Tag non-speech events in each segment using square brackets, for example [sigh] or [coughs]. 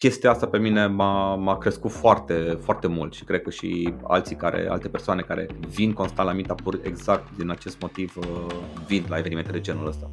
chestia asta pe mine m-a, m-a crescut foarte, foarte mult și cred că și alții care, alte persoane care vin constant la Meetup exact din acest motiv uh, vin la evenimente de genul ăsta.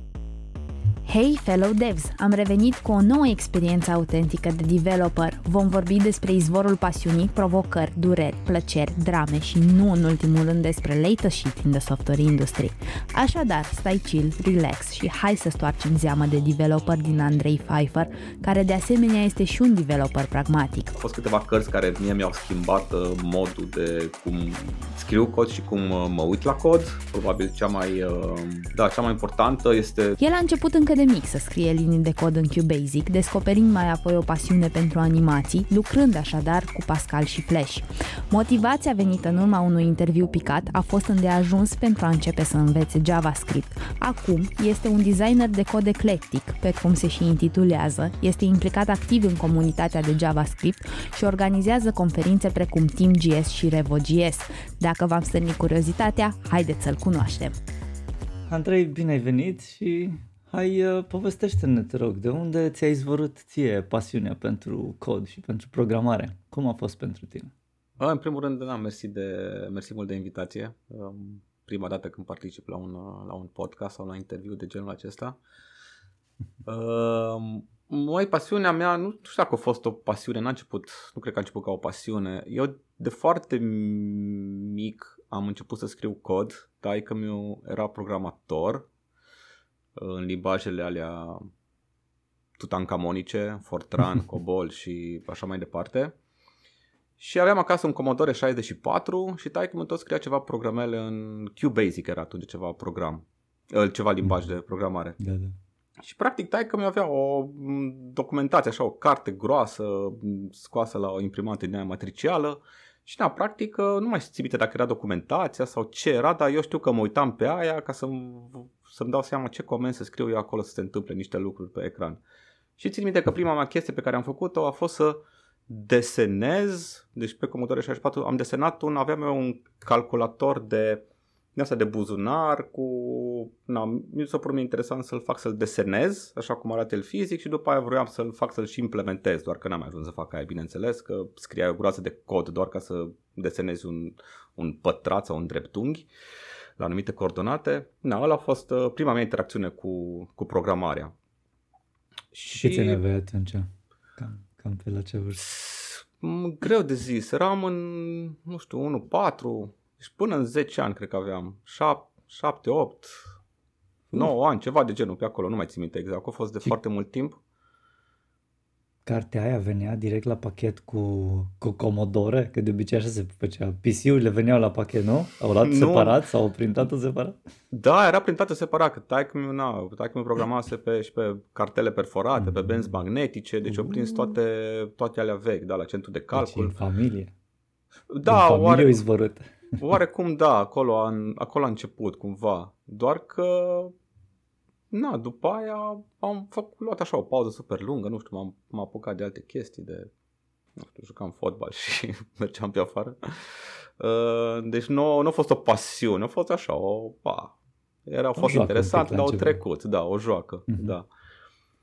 Hey fellow devs! Am revenit cu o nouă experiență autentică de developer. Vom vorbi despre izvorul pasiunii, provocări, dureri, plăceri, drame și nu în ultimul rând despre latest shit in the software industry. Așadar, stai chill, relax și hai să stoarcem zeamă de developer din Andrei Pfeiffer, care de asemenea este și un developer pragmatic. Au fost câteva cărți care mie mi-au schimbat uh, modul de cum scriu cod și cum uh, mă uit la cod. Probabil cea mai, uh, da, cea mai importantă este... El a început încă de mic să scrie linii de cod în QBasic, descoperind mai apoi o pasiune pentru animații, lucrând așadar cu Pascal și Flash. Motivația venită în urma unui interviu picat a fost îndeajuns pentru a începe să învețe JavaScript. Acum este un designer de cod eclectic, pe cum se și intitulează, este implicat activ în comunitatea de JavaScript și organizează conferințe precum TeamGS și RevoJS. Dacă v-am stârnit curiozitatea, haideți să-l cunoaștem! Andrei, bine ai venit și Hai, uh, povestește-ne, te rog, de unde ți-a izvorât ție pasiunea pentru cod și pentru programare? Cum a fost pentru tine? În primul rând, da, mersi, de, mersi mult de invitație. Um, prima dată când particip la un, la un podcast sau la interviu de genul acesta. Um, mai pasiunea mea, nu știu dacă a fost o pasiune, n-a început, nu cred că a început ca o pasiune. Eu de foarte mic am început să scriu cod, că meu era programator în limbajele alea tutankamonice, Fortran, [laughs] Cobol și așa mai departe. Și aveam acasă un Commodore 64 și taică tot scria ceva programele în QBasic era atunci ceva program, ceva limbaj de programare. Da, da. Și practic taică mi avea o documentație, așa, o carte groasă scoasă la o imprimantă din aia matricială și da, practic nu mai știu dacă era documentația sau ce era, dar eu știu că mă uitam pe aia ca să să-mi dau seama ce comenzi să scriu eu acolo să se întâmple niște lucruri pe ecran. Și țin minte că prima mea chestie pe care am făcut-o a fost să desenez, deci pe Commodore 64 am desenat un, aveam eu un calculator de din asta de buzunar cu, na, mi s-a părut interesant să-l fac să-l desenez, așa cum arată el fizic și după aia vroiam să-l fac să-l și implementez, doar că n-am ajuns să fac aia, bineînțeles, că scria o groază de cod doar ca să desenezi un, un pătrat sau un dreptunghi. Uh, la anumite coordonate. Na, ăla a fost uh, prima mea interacțiune cu, cu programarea. Și ce aveai atunci? Cam, cam pe la ce vârstă? Greu de zis. Eram în, nu știu, 1-4, deci până în 10 ani cred că aveam. 7, 8, 9 ani, ceva de genul pe acolo, nu mai țin minte exact. A fost de și foarte mult timp cartea aia venea direct la pachet cu, cu Commodore, că de obicei așa se făcea. PC-urile veneau la pachet, nu? Au luat nu. separat sau au printat separat? Da, era printată separat, că taică mi na, taică mi programase pe, și pe cartele perforate, mm-hmm. pe benzi magnetice, deci mm-hmm. au prins toate, toate alea vechi, da, la centru de calcul. Deci în familie. Da, în familie oare, izvorât. oarecum da, acolo a, acolo a început cumva, doar că na, după aia am făcut, luat așa o pauză super lungă, nu știu, m-am, m-am apucat de alte chestii, de, nu știu, jucam fotbal [laughs] și mergeam pe afară. Uh, deci nu, nu a fost o pasiune, a fost așa, o, pa, era, a fost interesant, dar au trecut, da, o joacă, mm-hmm. da.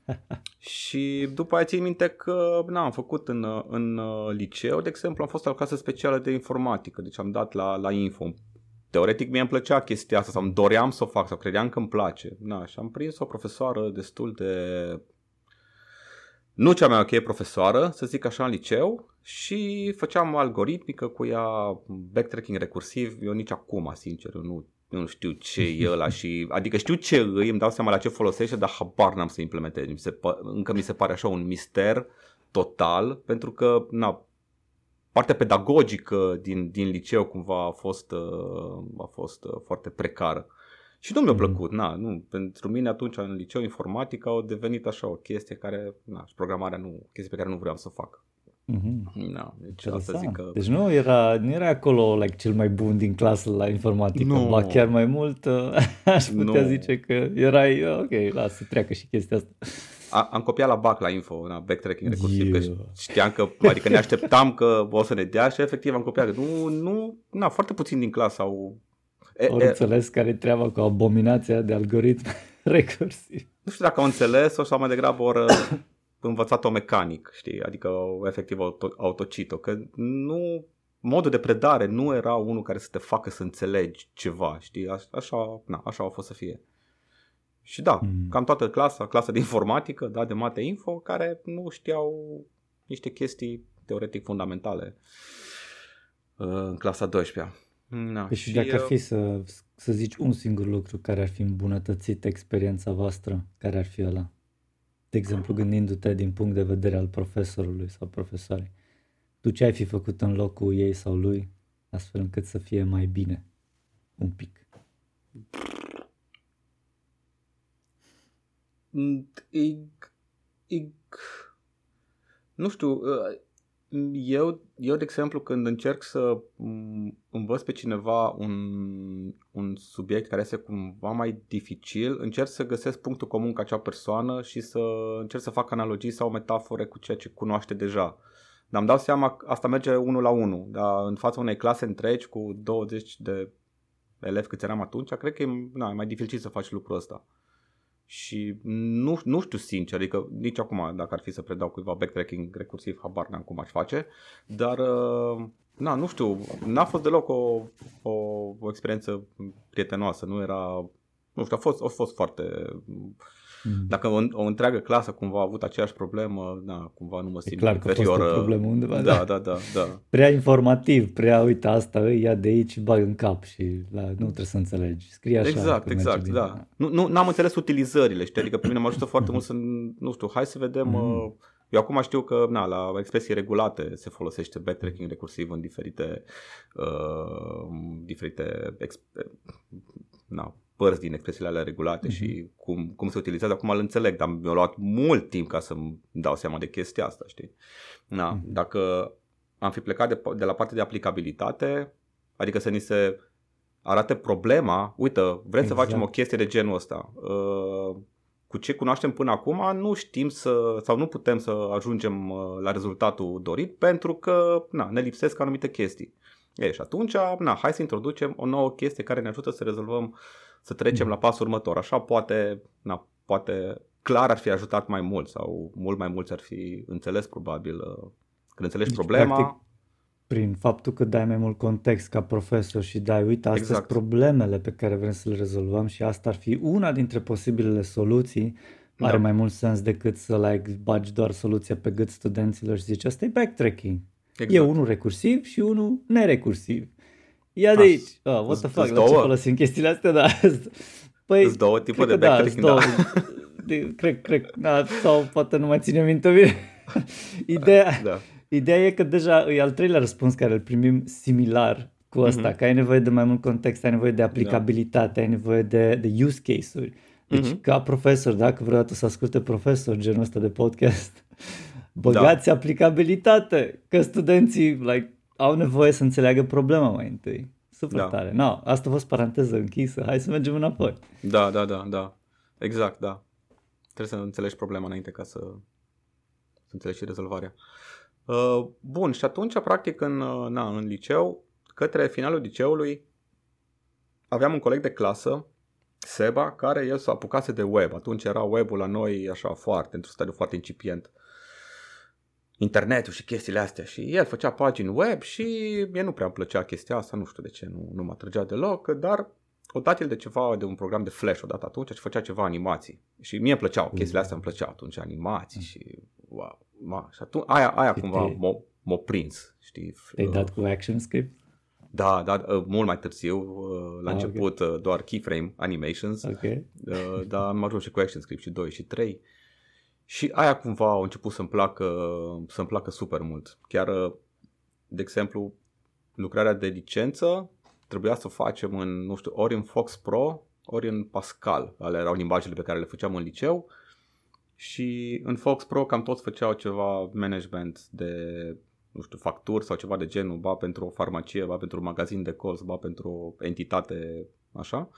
[laughs] și după aia țin minte că na, am făcut în, în uh, liceu, de exemplu, am fost la clasă specială de informatică, deci am dat la, la info teoretic mie îmi plăcea chestia asta sau îmi doream să o fac sau credeam că îmi place. Na, și am prins o profesoară destul de... Nu cea mai ok profesoară, să zic așa, în liceu și făceam algoritmică cu ea, backtracking recursiv, eu nici acum, sincer, nu, nu știu ce e [laughs] ăla și, adică știu ce îi, îmi dau seama la ce folosește, dar habar n-am să implementez. Mi se, încă mi se pare așa un mister total, pentru că, na, partea pedagogică din, din liceu cumva a fost, uh, a fost uh, foarte precară. Și nu mi-a mm. plăcut, na, nu, pentru mine atunci în liceu informatică au devenit așa o chestie care, na, și programarea nu, chestie pe care nu vreau să fac. Mm-hmm. Da, deci asta zic că... Deci nu era, nu era acolo like, cel mai bun din clasă la informatică, nu. ba chiar mai mult uh, [laughs] aș putea nu. zice că erai, ok, lasă, treacă și chestia asta a, am copiat la bac la info, la backtracking recursiv, că știam că, adică ne așteptam că o să ne dea și efectiv am copiat. Nu, nu, na, foarte puțin din clasă au... E, au înțeles care e treaba cu abominația de algoritm [laughs] recursiv. Nu știu dacă au înțeles sau mai degrabă ori învățat-o mecanic, știi, adică efectiv auto, autocito, că nu, modul de predare nu era unul care să te facă să înțelegi ceva, știi, A, așa, na, așa a fost să fie. Și da, mm. cam toată clasa, clasa de informatică, da, de mate info, care nu știau niște chestii teoretic fundamentale uh, în clasa 12-a. Da, păi și, și dacă ar fi să, să zici un singur lucru care ar fi îmbunătățit experiența voastră, care ar fi ăla? De exemplu, gândindu-te din punct de vedere al profesorului sau profesoarei. Tu ce ai fi făcut în locul ei sau lui, astfel încât să fie mai bine? Un pic. E, e, nu știu, uh, eu, eu, de exemplu, când încerc să învăț pe cineva un, un subiect care este cumva mai dificil, încerc să găsesc punctul comun cu acea persoană și să încerc să fac analogii sau metafore cu ceea ce cunoaște deja. Dar îmi dau seama că asta merge unul la unul, dar în fața unei clase întregi cu 20 de elevi câți eram atunci, cred că e, na, e mai dificil să faci lucrul ăsta. Și nu, nu știu sincer, adică nici acum dacă ar fi să predau cuiva backtracking recursiv, habar n-am cum aș face, dar uh, na, nu știu, n-a fost deloc o, o, o experiență prietenoasă, nu era, nu știu, a fost, a fost foarte Mm. Dacă o, o întreagă clasă cumva a avut aceeași problemă, da, cumva nu mă simt e clar inferior. Că a fost o problemă undeva, da, da, da, da. Prea informativ, prea, uite, asta îi ia de aici, bag în cap și la, nu trebuie să înțelegi. Scrie așa. Exact, exact, da. Nu, nu, n-am înțeles utilizările, știi, adică pe mine mă ajută foarte mult să, nu știu, hai să vedem... Mm. Uh, eu acum știu că na, la expresii regulate se folosește backtracking recursiv în diferite, uh, diferite exp- na, părți din expresiile alea regulate mm-hmm. și cum, cum se utilizează, acum îl înțeleg, dar mi-a luat mult timp ca să-mi dau seama de chestia asta, știi? Na, mm-hmm. Dacă am fi plecat de, de la partea de aplicabilitate, adică să ni se arate problema, uite, vrem exact. să facem o chestie de genul ăsta. Uh, cu ce cunoaștem până acum, nu știm să, sau nu putem să ajungem uh, la rezultatul dorit pentru că na, ne lipsesc anumite chestii. E, și atunci, na, hai să introducem o nouă chestie care ne ajută să rezolvăm uh, să trecem la pasul următor. Așa poate, na, poate clar ar fi ajutat mai mult sau mult mai mulți ar fi înțeles probabil uh, când înțelegi deci, problema. Practic, prin faptul că dai mai mult context ca profesor și dai, uite, astea exact. sunt problemele pe care vrem să le rezolvăm și asta ar fi una dintre posibilele soluții, da. are mai mult sens decât să like, bagi doar soluția pe gât studenților și zici, asta e backtracking. Exact. E unul recursiv și unul nerecursiv. Ia de aici. Oh, what the fuck, la ce folosim chestiile astea? Da. [laughs] Păi, Sunt două tipuri de backtracking, da. Două, [laughs] de, cred, cred, da, sau poate nu mai ține minte bine. [laughs] ideea, da. ideea e că deja e al treilea răspuns care îl primim similar cu asta, mm-hmm. că ai nevoie de mai mult context, ai nevoie de aplicabilitate, da. ai nevoie de, de use case-uri. Deci, mm-hmm. ca profesor, dacă vreodată să asculte profesor genul ăsta de podcast, băgați da. aplicabilitate, că studenții, like, au nevoie să înțeleagă problema mai întâi. Super da. tare. No, asta a fost paranteză închisă. Hai să mergem înapoi. Da, da, da, da. Exact, da. Trebuie să înțelegi problema înainte ca să, să înțelegi și rezolvarea. Uh, bun, și atunci, practic, în, uh, na, în liceu, către finalul liceului, aveam un coleg de clasă, Seba, care el s-a apucase de web. Atunci era webul la noi așa foarte, într-un stadiu foarte incipient. Uh, internetul și chestiile astea și el făcea pagini web și mie nu prea îmi plăcea chestia asta, nu știu de ce, nu, nu mă atrăgea deloc, dar o dat el de ceva, de un program de Flash odată atunci și făcea ceva animații. Și mie îmi plăceau, chestiile astea îmi plăceau atunci, animații mm. și wow, ma, și atunci aia, aia cumva m-a, m-a prins, știi. Te-ai dat cu ActionScript? Da, da, uh, mult mai târziu, uh, la ah, început okay. Uh, doar keyframe animations, okay. dar am ajuns și cu ActionScript și 2 și 3 și aia cumva au început să-mi placă, să-mi placă super mult. Chiar, de exemplu, lucrarea de licență trebuia să o facem în, nu știu, ori în Fox Pro, ori în Pascal. Ale erau limbajele pe care le făceam în liceu. Și în Fox Pro cam toți făceau ceva management de, nu știu, facturi sau ceva de genul, ba pentru o farmacie, ba pentru un magazin de colț, ba pentru o entitate, așa. Uh,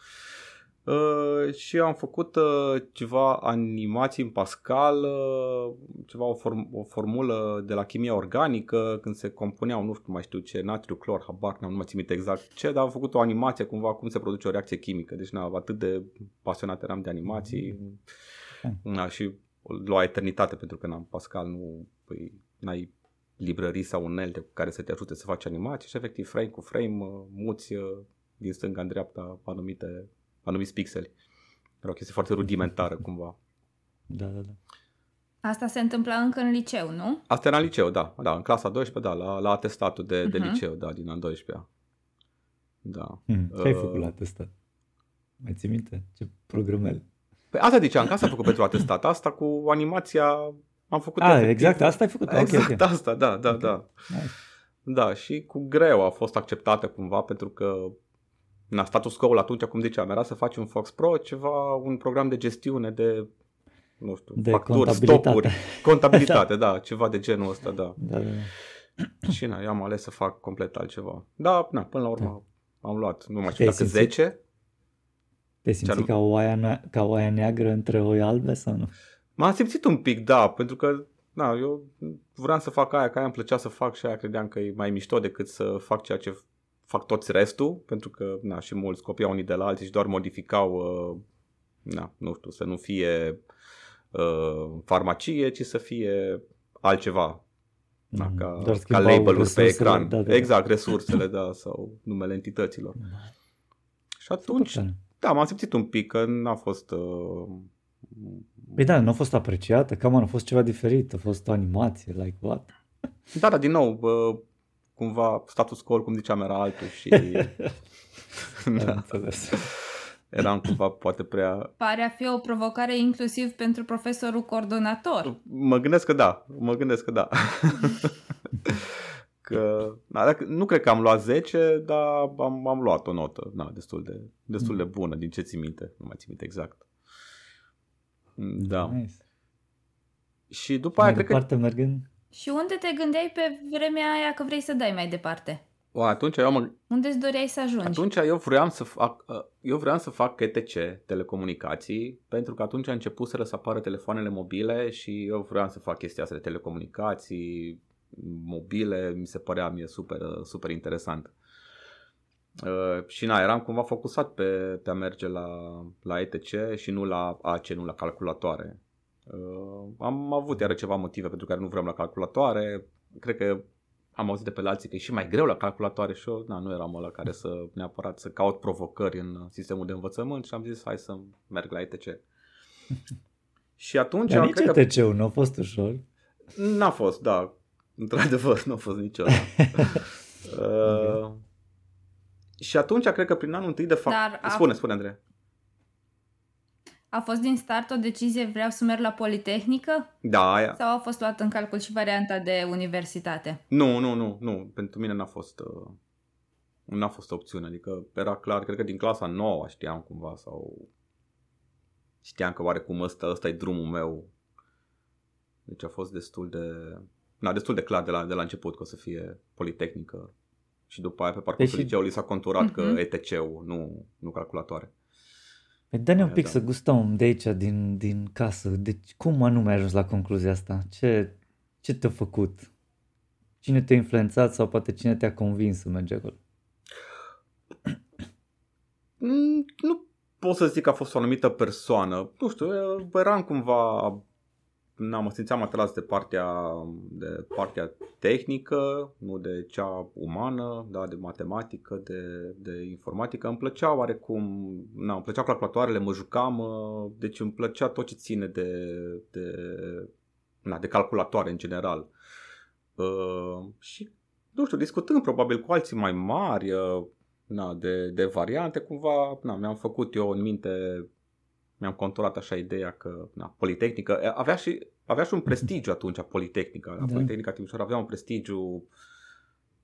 Uh, și am făcut uh, ceva animații în Pascal, uh, ceva o, form- o formulă de la chimia organică, când se compuneau, nu știu mai știu ce, natriu, clor, habar, nu mai țin minte exact ce, dar am făcut o animație cumva cum se produce o reacție chimică, deci na, atât de pasionat eram de animații mm. na, și lua eternitate pentru că n-am Pascal, nu, păi, n-ai librării sau unelte cu care să te ajute să faci animații și efectiv frame cu frame uh, muți uh, din stânga în dreapta anumite, anumiți pixeli. Era o chestie foarte rudimentară cumva. Da, da, da. Asta se întâmpla încă în liceu, nu? Asta era în liceu, da. da în clasa 12, da, la, la atestatul de, uh-huh. de mhm. liceu, da, din an 12 Da. Hmm, ce ai uh, făcut la atestat? Mai ții minte? Ce programel? Păi asta ziceam, că asta am făcut pentru atestat. Asta cu animația am făcut Ah, efectiv. exact, asta ai făcut. Exact okay, okay. asta, da, da, okay. da. Nice. Da, și cu greu a fost acceptată cumva pentru că na, status quo atunci, cum ziceam, era să faci un Fox Pro, ceva, un program de gestiune de nu știu, de facturi, stocuri, [laughs] contabilitate, da. da, ceva de genul ăsta, da. da, da. da. Și na, eu am ales să fac complet altceva. Da, na, până la urmă da. am luat, nu mai știu dacă 10. Te simți ca o, aia, ca o aia neagră între oi albe sau nu? M-am simțit un pic, da, pentru că na, eu vreau să fac aia, că aia îmi plăcea să fac și aia credeam că e mai mișto decât să fac ceea ce fac toți restul, pentru că na, și mulți copiau unii de la alții și doar modificau, uh, na, nu știu, să nu fie uh, farmacie, ci să fie altceva. Da, mm, ca, ca label-uri pe ecran. Da, da, da. Exact, resursele, da, sau numele entităților. Da. Și atunci, da, m-am simțit un pic că n-a fost... Uh, Păi da, nu a fost apreciată, cam a fost ceva diferit, a fost o animație, like what? Da, dar din nou, uh, cumva status quo, cum ziceam, era altul și... [laughs] da. Eram cumva poate prea... Pare a fi o provocare inclusiv pentru profesorul coordonator. Mă gândesc că da, mă gândesc că da. [laughs] că, da, nu cred că am luat 10, dar am, am luat o notă da, destul, de, destul de mm. bună, din ce ții minte, nu mai țin minte exact. Da. Nice. Și după aia, mai cred departe că... mergând? Și unde te gândeai pe vremea aia că vrei să dai mai departe? O, atunci eu mă... Unde îți doreai să ajungi? Atunci eu vreau să fac, eu vreau să fac ETC, telecomunicații, pentru că atunci a început să apară telefoanele mobile și eu vreau să fac chestia asta de telecomunicații mobile, mi se părea mie super, super interesant. Uh, și na, eram cumva focusat pe, pe a merge la, la ETC și nu la AC, nu la calculatoare. Uh, am avut iară ceva motive pentru care nu vreau la calculatoare. Cred că am auzit de pe la alții că e și mai greu la calculatoare și eu na, nu eram ăla care să neapărat să caut provocări în sistemul de învățământ și am zis hai să merg la ETC. [laughs] și atunci... Dar nici cred ETC-ul nu a fost ușor. N-a fost, da. Într-adevăr, nu a fost niciodată. [laughs] uh, și atunci cred că prin anul întâi de fapt... Dar a... Spune, spune Andrei. A fost din start o decizie vreau să merg la Politehnică? Da, aia. Sau a fost luat în calcul și varianta de universitate? Nu, nu, nu, nu. Pentru mine n-a fost uh, n-a fost opțiune. Adică era clar, cred că din clasa 9 știam cumva sau știam că oarecum ăsta, ăsta e drumul meu. Deci a fost destul de na, destul de clar de la, de la început că o să fie Politehnică și după aia pe parcursul deci... liceului s-a conturat uh-huh. că mhm. ETC-ul, nu, nu calculatoare. Păi dă-ne un pic da. să gustăm de aici, din, din casă. Deci cum anume ai ajuns la concluzia asta? Ce, ce te-a făcut? Cine te-a influențat sau poate cine te-a convins să mergi acolo? Mm, nu pot să zic că a fost o anumită persoană. Nu știu, eram cumva na, mă simțeam atras de partea, de partea tehnică, nu de cea umană, da, de matematică, de, de informatică. Îmi plăcea oarecum, na, îmi plăceau calculatoarele, mă jucam, deci îmi plăcea tot ce ține de, de, na, de calculatoare în general. Uh, și, nu știu, discutând probabil cu alții mai mari, uh, na, de, de variante, cumva na, mi-am făcut eu în minte mi-am conturat așa ideea că na, Politehnică avea și, avea și un prestigiu atunci Politehnica. Da. Politehnica Timișoara avea un prestigiu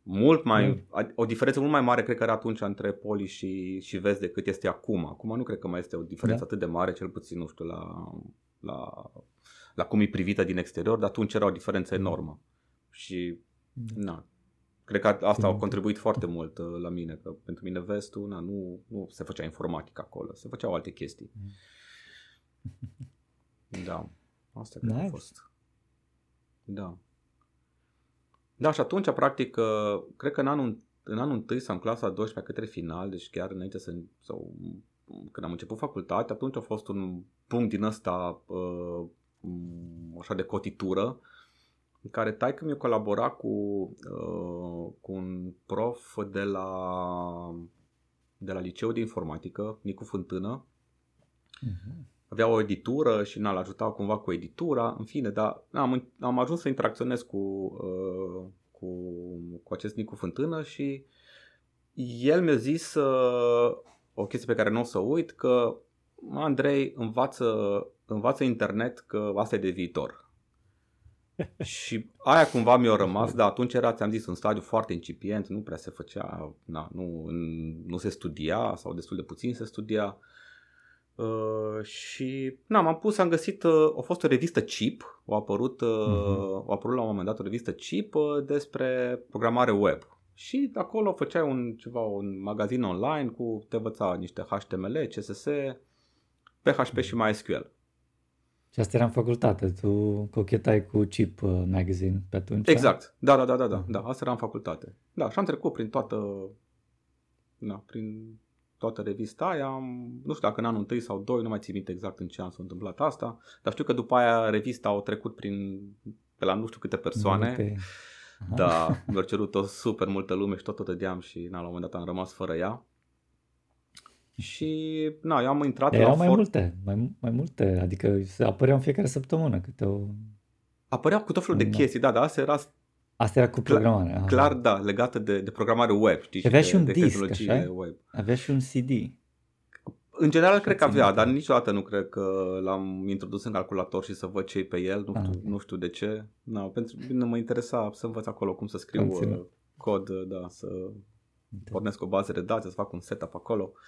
mult mai, da. o diferență mult mai mare cred că era atunci între Poli și, și Vest decât este acum. Acum nu cred că mai este o diferență da. atât de mare, cel puțin, nu știu, la, la, la cum e privită din exterior, dar atunci era o diferență enormă. Și, da. na, cred că asta a contribuit foarte mult uh, la mine, că pentru mine vestul, na, nu, nu se făcea informatică acolo, se făceau alte chestii. Mm. [laughs] Da, asta cred nice. a fost. Da. Da, și atunci, practic, uh, cred că în anul, în anul întâi sau în clasa 12 către final, deci chiar înainte să, sau când am început facultate, atunci a fost un punct din ăsta uh, mm, așa de cotitură în care taică mi colabora cu, uh, cu un prof de la, de la liceu de informatică, Nicu Fântână. Uh-huh. Avea o editură și n-l ajuta cumva cu editura, în fine, dar am, am ajuns să interacționez cu, uh, cu, cu acest Nicu Fântână și el mi-a zis uh, o chestie pe care nu o să uit, că Andrei învață, învață internet că asta e de viitor [laughs] și aia cumva mi-a rămas, dar atunci era, ți-am zis, un stadiu foarte incipient, nu prea se făcea, na, nu, nu se studia sau destul de puțin se studia. Uh, și na, m-am pus, am găsit, uh, a fost o revistă Chip, a apărut, uh, uh-huh. a apărut la un moment dat o revistă Chip uh, despre programare web. Și acolo făceai un, ceva, un magazin online cu te învăța niște HTML, CSS, PHP și MySQL. Și asta era în facultate, tu cochetai cu Chip uh, Magazine pe atunci? Exact, da, da, da, da, da, da, asta era în facultate. Da, și am trecut prin toată, da, prin toată revista aia, am, nu știu dacă în anul întâi sau doi, nu mai țin minte exact în ce an s-a întâmplat asta, dar știu că după aia revista au trecut prin, pe la nu știu câte persoane, okay. da, mi-au cerut o super multă lume și tot o dădeam și na, la un moment dat am rămas fără ea. Și na, eu am intrat Erau la mai for... multe, mai, mai multe, adică se apăreau în fiecare săptămână câte o... Apăreau cu tot felul de chestii, da, dar asta era... Asta era cu programarea. Clar, clar da, legată de, de programare web, știi? Avea și, și un de disc, așa? Web. Avea și un CD. În general cred că avea, dar niciodată nu cred că l-am introdus în calculator și să văd ce pe el, nu știu, ah. nu știu de ce. No, pentru mine mă interesa să învăț acolo cum să scriu Conținut. Uh, cod, da, să pornesc o bază de date, să fac un setup acolo. Uh,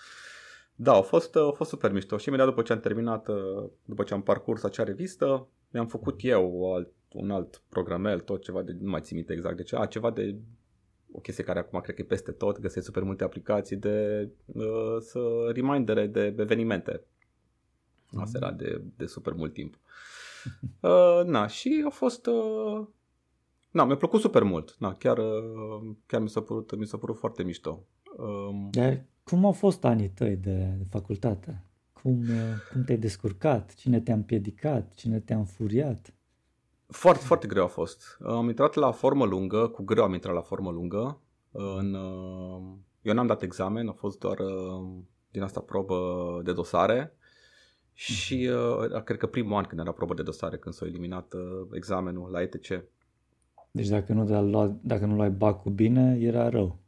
da, a fost, a fost super mișto și imediat după ce am terminat, uh, după ce am parcurs acea revistă, mi-am făcut eu alt, un alt programel, tot ceva de, nu mai țin minte exact de ce, a, ceva de o chestie care acum cred că e peste tot, găsesc super multe aplicații de uh, să remindere de evenimente. Asta era de, de super mult timp. [laughs] Uh, na, și a fost uh, Na, mi-a plăcut super mult. Na, chiar, uh, chiar mi s-a părut, mi s-a părut foarte mișto. Um, cum au fost anii tăi de, de facultate? Cum, uh, cum te-ai descurcat? Cine te-a împiedicat? Cine te-a înfuriat? Foarte, foarte greu a fost. Am intrat la formă lungă, cu greu am intrat la formă lungă. În, uh, eu n-am dat examen, a fost doar uh, din asta probă de dosare. Și uh, cred că primul an când era probă de dosare, când s-a eliminat uh, examenul la ETC. Deci dacă nu, lua, dacă nu luai bacul bine, era rău.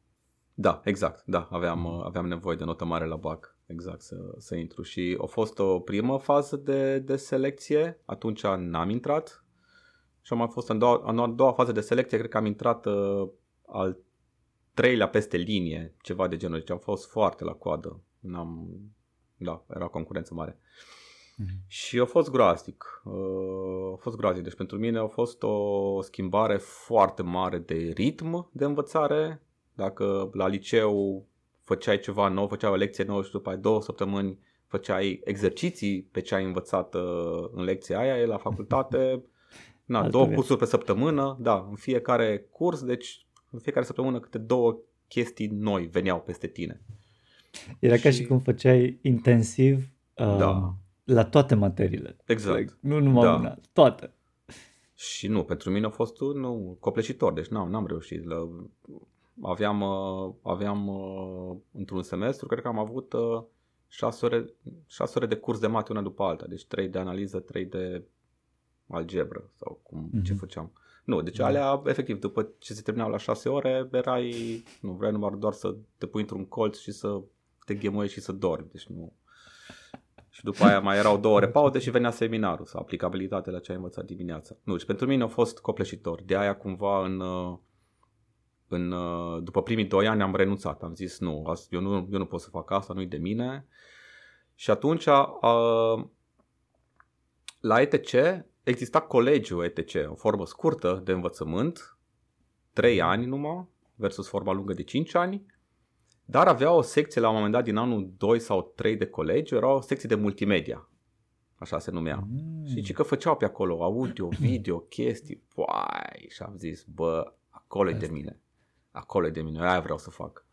Da, exact, da, aveam, mm. aveam nevoie de notă mare la BAC, exact, să, să intru și a fost o primă fază de, de selecție, atunci n-am intrat și am mai fost în doua, în a doua fază de selecție, cred că am intrat uh, al treilea peste linie, ceva de genul, deci am fost foarte la coadă, n-am, da, era concurență mare. Mm-hmm. Și a fost groaznic. Uh, a fost groaznic. Deci pentru mine a fost o schimbare foarte mare de ritm de învățare, dacă la liceu făceai ceva nou, făceai o lecție nouă și după aia două săptămâni făceai exerciții pe ce ai învățat uh, în lecția aia, e la facultate, [laughs] na, Altă două vieță. cursuri pe săptămână, da, în fiecare curs, deci în fiecare săptămână câte două chestii noi veneau peste tine. Era și... ca și cum făceai intensiv uh, da. la toate materiile. Exact. Like, nu numai da. una, toate. Și nu, pentru mine a fost un copleșitor, deci n-am, n-am reușit. La, aveam, uh, aveam uh, într-un semestru, cred că am avut 6 uh, ore, 6 ore de curs de mate una după alta, deci 3 de analiză, 3 de algebră sau cum, mm-hmm. ce făceam. Nu, deci alea, efectiv, după ce se terminau la 6 ore, erai, nu, vreau numai doar să te pui într-un colț și să te ghemuiești și să dormi, deci nu... Și după aia mai erau două ore pauze și venea seminarul sau aplicabilitatea la ce ai învățat dimineața. Nu, și pentru mine a fost copleșitor. De aia cumva în, în, uh, după primii doi ani am renunțat. Am zis nu, eu nu, eu nu pot să fac asta, nu-i de mine. Și atunci a, uh, la ETC exista colegiul ETC, o formă scurtă de învățământ, 3 ani numai, versus forma lungă de 5 ani, dar avea o secție la un moment dat din anul 2 sau 3 de colegi, era o secție de multimedia, așa se numea. Mm. Și ce că făceau pe acolo audio, [clears throat] video, chestii, poai, și am zis, bă, acolo e de mine acolo e de mine, aia vreau să fac.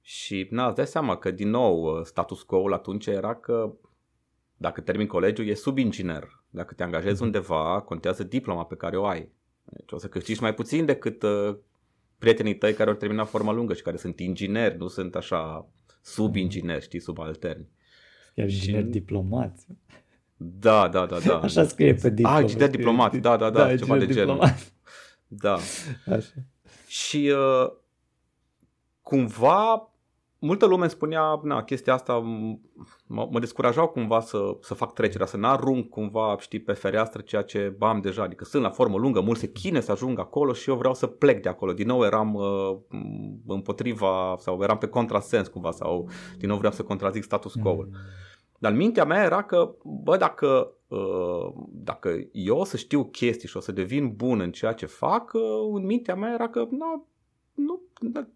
Și na, îți dai seama că din nou status quo-ul atunci era că dacă termin colegiul e sub inginer. Dacă te angajezi mm-hmm. undeva, contează diploma pe care o ai. Deci o să câștigi mai puțin decât uh, prietenii tăi care au terminat forma lungă și care sunt ingineri, nu sunt așa sub-ingineri, știi, subalterni. Chiar ingineri și... diplomați. Da, da, da, da. Așa scrie pe diplomă. Ah, inginer diplomat, da, da, da, da ceva de genul. Diplomat. Da. Așa. Și uh, cumva multă lume îmi spunea, na, chestia asta mă, mă descurajau cumva să, să fac trecerea, să n-arunc cumva, știi, pe fereastră ceea ce am deja, adică sunt la formă lungă, mulți se chine să ajung acolo și eu vreau să plec de acolo. Din nou eram uh, împotriva sau eram pe contrasens cumva sau din nou vreau să contrazic status quo-ul. Mm. Dar mintea mea era că, bă, dacă, uh, dacă eu o să știu chestii și o să devin bun în ceea ce fac, uh, în mintea mea era că, nu, nu,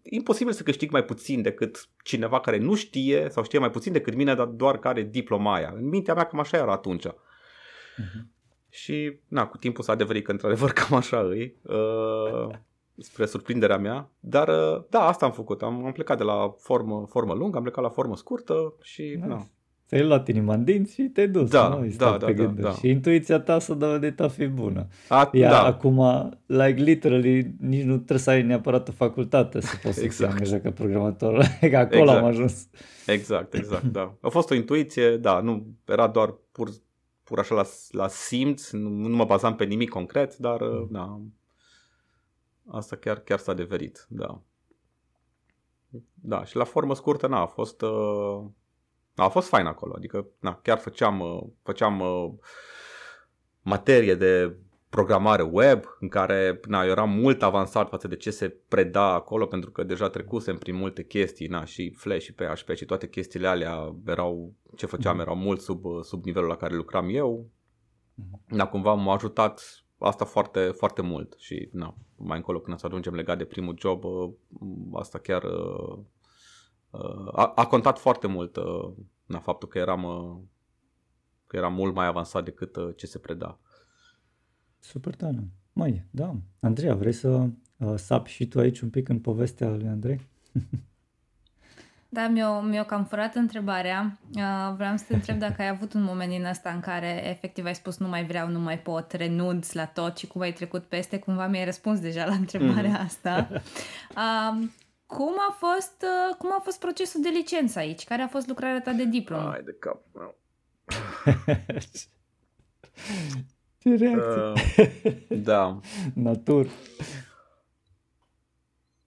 imposibil să câștig mai puțin decât cineva care nu știe sau știe mai puțin decât mine, dar doar care diploma aia. În mintea mea cam așa era atunci. Uh-huh. Și, na, cu timpul s-a adeverit că într-adevăr [laughs] cam așa îi, uh, spre surprinderea mea. Dar, uh, da, asta am făcut. Am, am plecat de la formă, formă lungă, am plecat la formă scurtă și, nice. na, Ți-ai luat inima în dinți și te-ai dus. Da, nu? da, da, da, da. Și intuiția ta s-a dovedit a fi bună. A, Ea da. acum, like literally, nici nu trebuie să ai neapărat o facultate să poți [laughs] exact. să fii ca programator. [laughs] Că acolo exact. am ajuns. Exact, exact, da. A fost o intuiție, da, nu era doar pur, pur așa la, la simț, nu, nu mă bazam pe nimic concret, dar mm. da, asta chiar, chiar s-a adeverit, da. Da, și la formă scurtă, na, a fost... Uh, a fost fain acolo, adică na, chiar făceam, uh, făceam uh, materie de programare web în care na, eu eram mult avansat față de ce se preda acolo pentru că deja trecusem prin multe chestii na, și Flash și PHP și toate chestiile alea erau, ce făceam erau mult sub, uh, sub nivelul la care lucram eu mhm. na, cumva m-a ajutat asta foarte, foarte mult și na, mai încolo când să ajungem legat de primul job asta chiar a, a contat foarte mult uh, na, faptul că eram, uh, că eram mult mai avansat decât uh, ce se preda. Super tare. Mai, da. Andreea, vrei să uh, sapi și tu aici un pic în povestea lui Andrei? [laughs] Da, mi-o, mi-o cam furat întrebarea. Uh, vreau să te întreb dacă ai avut un moment din ăsta în care efectiv ai spus nu mai vreau, nu mai pot, renunț la tot și cum ai trecut peste, cumva mi-ai răspuns deja la întrebarea mm. asta. Uh, [laughs] Cum a fost, uh, cum a fost procesul de licență aici? Care a fost lucrarea ta de diplomă? Ai de cap meu. [laughs] Ce reacție. Uh, da. Natur.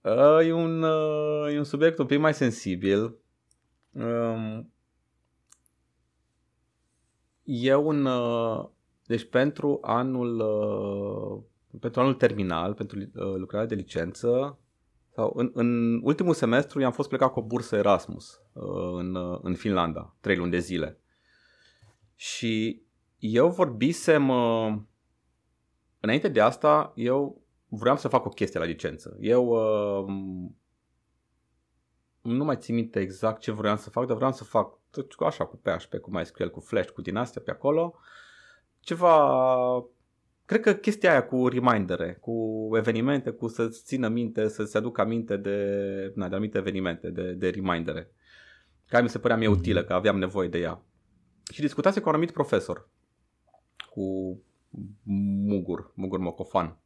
Uh, e, un, uh, e un subiect un pic mai sensibil. Um, e un... Uh, deci pentru anul, uh, pentru anul terminal, pentru uh, lucrarea de licență, sau în, în ultimul semestru i-am fost plecat cu o bursă Erasmus uh, în, uh, în Finlanda, trei luni de zile. Și eu vorbisem, uh, înainte de asta, eu vreau să fac o chestie la licență. Eu nu mai țin minte exact ce vreau să fac, dar vreau să fac așa cu PHP, cu MySQL, cu Flash, cu din astea pe acolo. Ceva Cred că chestia aia cu remindere, cu evenimente, cu să-ți țină minte, să-ți aducă aminte de, na, de anumite evenimente, de, de remindere. Care mi se părea mie mhm. utilă, că aveam nevoie de ea. Și discutase cu un anumit profesor, cu Mugur, Mugur Mocofan.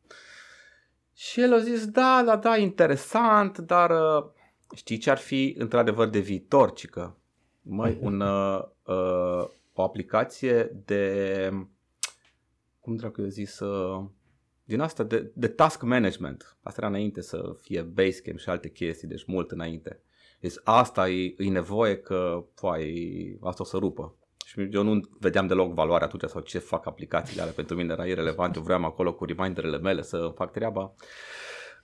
Și el a zis, da, da, da, interesant, dar uh, știi ce ar fi într-adevăr de viitor, cică? Măi, [laughs] un, uh, uh, o aplicație de cum dracu eu zis, uh, din asta de, de task management. Asta era înainte să fie Basecamp și alte chestii, deci mult înainte. Deci asta e, e nevoie că, poai, asta o să rupă. Și eu nu vedeam deloc valoarea atunci sau ce fac aplicațiile alea. Pentru mine era irrelevant, eu vreau acolo cu reminderele mele să fac treaba.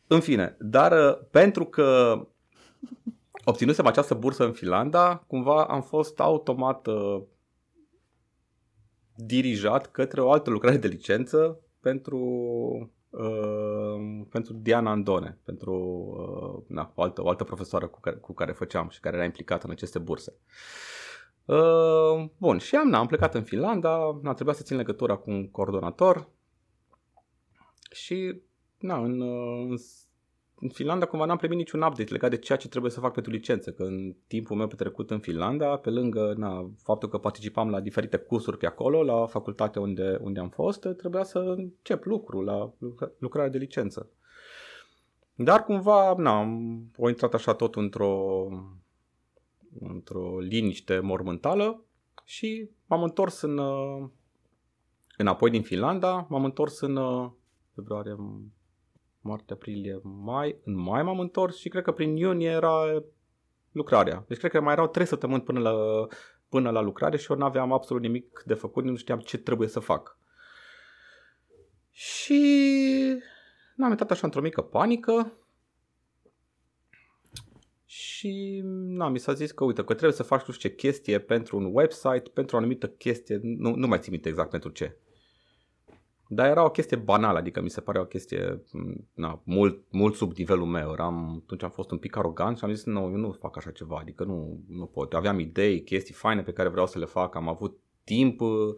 În fine, dar uh, pentru că obținusem această bursă în Finlanda, cumva am fost automat uh, dirijat către o altă lucrare de licență pentru, uh, pentru Diana Andone, pentru uh, na, o, altă, o altă profesoară cu care, cu care făceam și care era implicată în aceste burse. Uh, bun, și am, am plecat în Finlanda, a trebuit să țin legătura cu un coordonator și na, în, în, în Finlanda cumva n-am primit niciun update legat de ceea ce trebuie să fac pentru licență, că în timpul meu petrecut în Finlanda, pe lângă na, faptul că participam la diferite cursuri pe acolo, la facultatea unde, unde am fost, trebuia să încep lucru la lucrarea de licență. Dar cumva, na, am intrat așa tot într-o, într-o liniște mormântală și m-am întors în, înapoi din Finlanda, m-am întors în februarie, martie, aprilie, mai. În mai m-am întors și cred că prin iunie era lucrarea. Deci cred că mai erau trei săptămâni până la, până la lucrare și eu nu aveam absolut nimic de făcut, nu știam ce trebuie să fac. Și n-am intrat așa într-o mică panică și na, mi s-a zis că uite că trebuie să faci nu știu ce chestie pentru un website, pentru o anumită chestie, nu, nu mai țin minte exact pentru ce. Dar era o chestie banală, adică mi se pare o chestie na, mult, mult sub nivelul meu. Eram, atunci am fost un pic arogant și am zis, nu, eu nu fac așa ceva, adică nu, nu pot. Eu aveam idei, chestii faine pe care vreau să le fac, am avut timp, uh,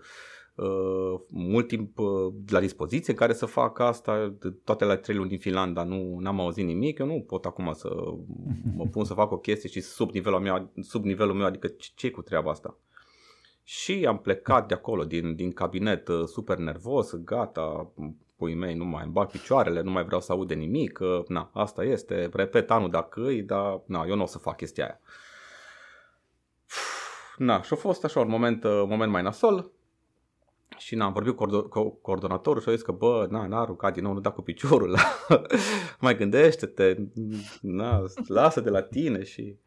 mult timp uh, la dispoziție în care să fac asta, toate la trei luni din Finlanda nu am auzit nimic, eu nu pot acum să mă pun să fac o chestie și sub nivelul meu, sub nivelul meu adică ce cu treaba asta? Și am plecat de acolo, din, din cabinet, uh, super nervos, gata, pui mei, nu mai îmi bag picioarele, nu mai vreau să aud de nimic, na, asta este, repet anul dacă îi, dar na, eu nu o să fac chestia aia. Na, și a fost așa un moment, uh, moment mai nasol, și n-am vorbit cu coordonatorul și a zis că bă, na, n-a aruncat din nou, nu da cu piciorul la... [laughs] mai gândește-te, na, lasă de la tine și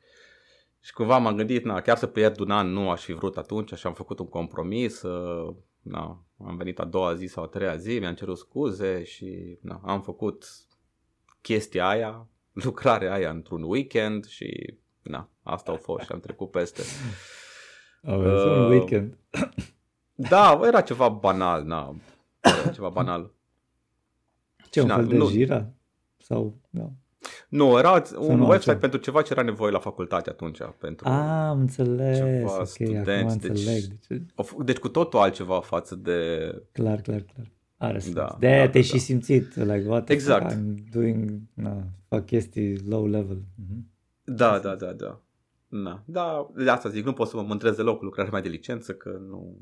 și cumva m-am gândit, na, chiar să pierd un an nu aș fi vrut atunci și am făcut un compromis, uh, na, am venit a doua zi sau a treia zi, mi-am cerut scuze și na, am făcut chestia aia, [laughs] lucrarea aia într-un weekend și na, asta a fost și am trecut peste. Oh, uh, un weekend. [coughs] Da, era ceva banal, na, era ceva banal. Ce, un fel de nu, gira? Sau, da. Nu, era un nu, website ce? pentru ceva ce era nevoie la facultate atunci. Pentru ah, am înțeles. Ceva okay, studenți. Deci, înțeleg. Deci, deci cu totul altceva față de... Clar, clar, clar. Are sens. Da, de da, te-ai da, și da. simțit, like, what exact. I'm doing, na, fac chestii low level. Mm-hmm. Da, da, da, da. Na. Da, de asta zic, nu pot să mă mântrez deloc cu lucrarea mea de licență, că nu,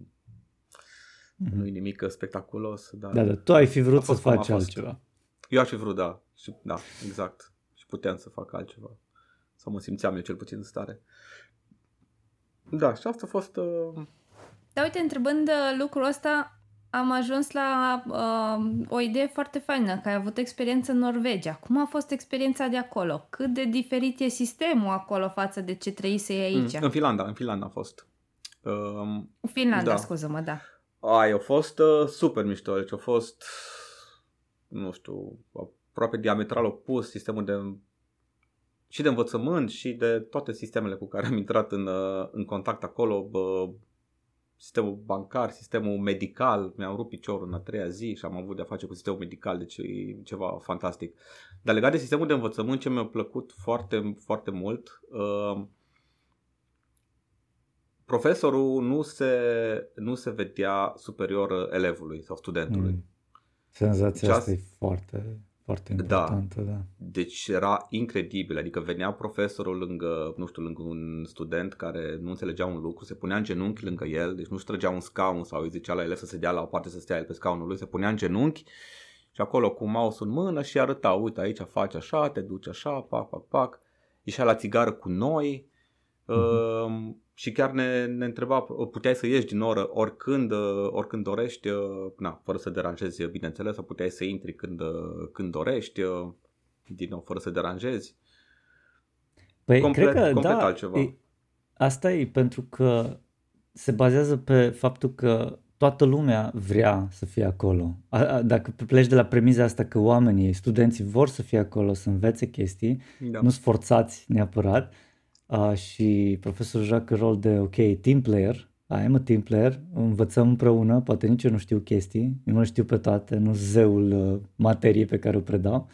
mm-hmm. nu e nimic spectaculos. Dar da, da, tu ai fi vrut să faci altceva. Eu aș fi vrut, da. Și, da, exact puteam să fac altceva. Sau mă simțeam eu cel puțin în stare. Da, și asta a fost... Uh... Da, uite, întrebând uh, lucrul ăsta, am ajuns la uh, o idee foarte faină, că ai avut experiență în Norvegia. Cum a fost experiența de acolo? Cât de diferit e sistemul acolo față de ce trăise aici? Mm, în Finlanda, în Finlanda a fost. Uh, Finlanda, da. scuză-mă, da. Ai, a fost uh, super mișto, deci a fost, nu știu, aproape diametral opus sistemul de și de învățământ și de toate sistemele cu care am intrat în, uh, în contact acolo, bă, sistemul bancar, sistemul medical, mi-am rupt piciorul în a treia zi și am avut de-a face cu sistemul medical, deci e ceva fantastic. Dar legat de sistemul de învățământ, ce mi-a plăcut foarte, foarte mult, uh, profesorul nu se, nu se vedea superior elevului sau studentului. Mm. Senzația asta e foarte foarte da. importantă, da. da. Deci era incredibil, adică venea profesorul lângă, nu știu, lângă un student care nu înțelegea un lucru, se punea în genunchi lângă el, deci nu-și trăgea un scaun sau îi zicea la el să se dea la o parte să stea el pe scaunul lui, se punea în genunchi și acolo cu mouse în mână și arăta, uite aici faci așa, te duci așa, pac, pac, pac, ieșea la țigară cu noi, uh-huh și chiar ne, ne întreba, puteai să ieși din oră oricând, oricând dorești, na, fără să deranjezi, bineînțeles, sau puteai să intri când, când dorești, din nou, fără să deranjezi. Păi, complet, cred că, complet da, altceva. E, asta e pentru că se bazează pe faptul că toată lumea vrea să fie acolo. A, a, dacă pleci de la premiza asta că oamenii, studenții vor să fie acolo, să învețe chestii, da. nu sunt forțați neapărat, uh, și profesorul joacă rol de, ok, team player, I am a team player, învățăm împreună, poate nici eu nu știu chestii, eu nu știu pe toate, nu zeul uh, materiei pe care o predau.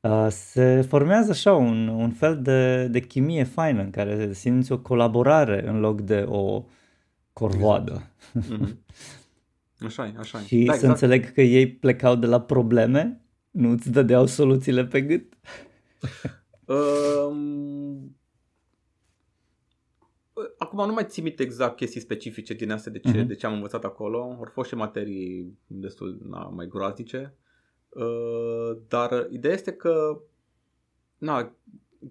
Uh, se formează așa un, un fel de, de chimie faină în care simți o colaborare în loc de o corvoadă. Mm-hmm. Așa e, așa e. Și da, să exact. înțeleg că ei plecau de la probleme, nu îți dădeau soluțiile pe gât. um, acum nu mai țin minte exact chestii specifice din astea de ce, uh-huh. de ce am învățat acolo. Au fost și materii destul na, mai groaznice. Uh, dar ideea este că na,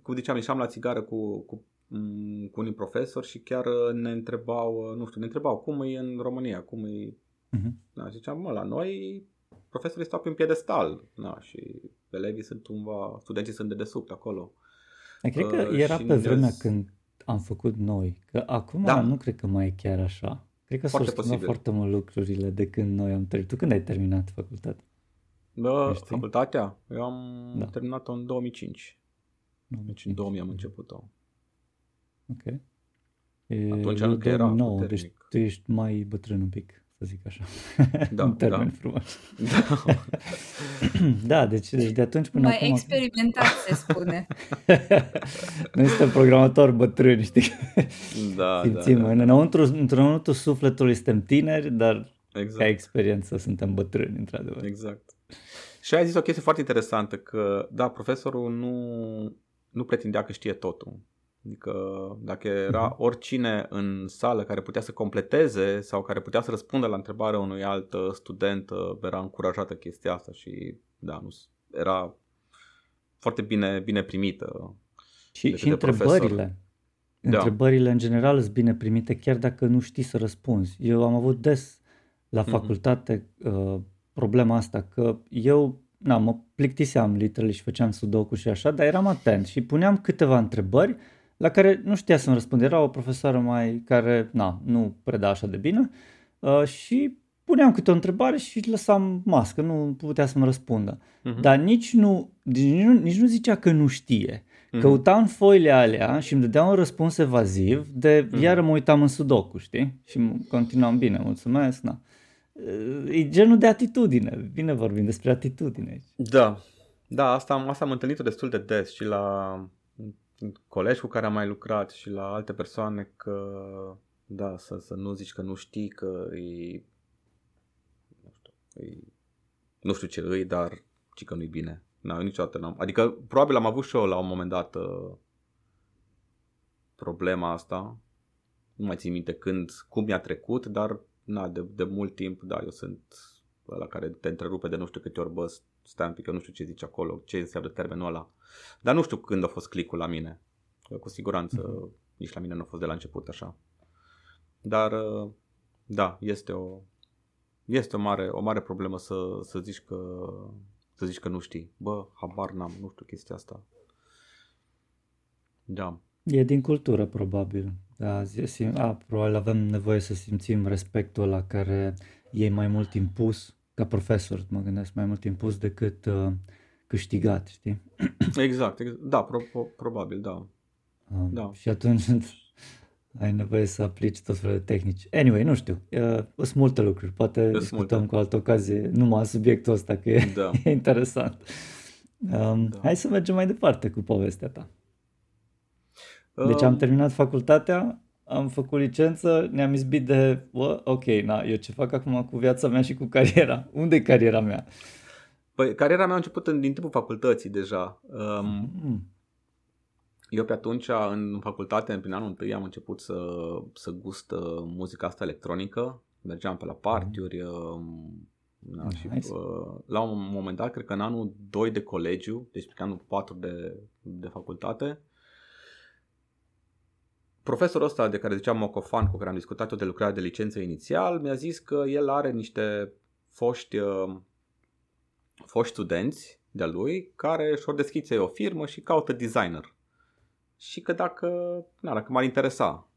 cum ziceam, ieșeam la țigară cu, cu, mm, cu unii profesori și chiar ne întrebau, nu știu, ne întrebau cum e în România, cum e... Uh-huh. Na, ziceam, mă, la noi profesorii stau pe un piedestal na, și elevii sunt cumva, studenții sunt de desubt acolo. Cred că uh, era pe vremea când am făcut noi, că acum da. nu cred că mai e chiar așa. Cred că s-au schimbat foarte mult lucrurile de când noi am terminat. Tu când ai terminat facultatea? Da, facultatea? Eu am da. terminat-o în 2005. 2005. Deci în 2000 am început-o. Ok. E, Atunci încă era 2009, deci tu ești mai bătrân un pic să zic așa. Da, în termen da. frumos. Da. da, deci, deci de atunci până Mai acum... Mai experimentat se spune. [laughs] Noi suntem programatori bătrâni, știi? Da, Simțim, da, da. Înăuntru, înăuntru sufletului suntem tineri, dar exact. ca experiență suntem bătrâni, într-adevăr. Exact. Și ai zis o chestie foarte interesantă, că da, profesorul nu, nu pretindea că știe totul. Adică dacă era mhm. oricine în sală care putea să completeze sau care putea să răspundă la întrebarea unui alt uh, student, uh, era încurajată chestia asta și da, nu, era foarte bine, bine primită. Și, și întrebările. Profesor. Da. Întrebările în general sunt bine primite chiar dacă nu știi să răspunzi. Eu am avut des la mhm. facultate mm-hmm. uh, problema asta că eu na, mă plictiseam literele și făceam sudoku și așa, dar eram atent și puneam câteva întrebări la care nu știa să-mi răspund. Era o profesoară mai care na, nu preda așa de bine uh, și puneam câte o întrebare și lăsam mască, nu putea să-mi răspundă. Uh-huh. Dar nici nu, nici nu, nici nu zicea că nu știe. Uh-huh. Căuta în foile alea și îmi dădea un răspuns evaziv de uh-huh. iară mă uitam în sudoku, știi? Și continuam bine, mulțumesc, na. E genul de atitudine, bine vorbim despre atitudine. Da, da, asta, asta am întâlnit-o destul de des și la colegi cu care am mai lucrat și la alte persoane că da, să, să nu zici că nu știi că e nu știu, e, nu știu ce îi, dar ci că nu-i bine. Na, niciodată n-am. Adică probabil am avut și eu la un moment dat uh, problema asta. Nu mai țin minte când, cum mi-a trecut, dar na, de, de mult timp, da, eu sunt la care te întrerupe de nu știu câte ori, bă, stai un pic, eu nu știu ce zici acolo, ce înseamnă termenul ăla. Dar nu știu când a fost clicul la mine. Cu siguranță uh-huh. nici la mine nu a fost de la început așa. Dar uh, da, este o este o mare, o mare problemă să, să zici că să zici că nu știi. Bă, habar n-am, nu știu chestia asta. Da. E din cultură, probabil. Da, zi, a, probabil avem nevoie să simțim respectul la care e mai mult impus ca profesor, mă gândesc, mai mult impus decât uh, câștigat, știi? [clears throat] Exact, exact. da, pro, pro, probabil, da. Uh, da. Și atunci [laughs] ai nevoie să aplici tot felul de tehnici. Anyway, nu știu, uh, sunt multe lucruri, poate sunt discutăm multe. cu altă ocazie numai subiectul ăsta, că e, da. [laughs] e interesant. Um, da. Hai să mergem mai departe cu povestea ta. Deci am um, terminat facultatea, am făcut licență, ne-am izbit de, bă, ok, na, eu ce fac acum cu viața mea și cu cariera? Unde e cariera mea? Păi, cariera mea a început în, din timpul facultății deja. Um, mm. Eu pe atunci, în facultate, în prin anul întâi, am început să, să gust uh, muzica asta electronică. Mergeam pe la partiuri. Mm. Da, nice. și, uh, la un moment dat, cred că în anul 2 de colegiu, deci pe anul 4 de, de facultate, profesorul ăsta de care ziceam Mocofan, cu care am discutat-o de lucrare de licență inițial, mi-a zis că el are niște foști, uh, foști studenți de-a lui care și-or deschițe o firmă și caută designer. Și că dacă, na, dacă m-ar interesa.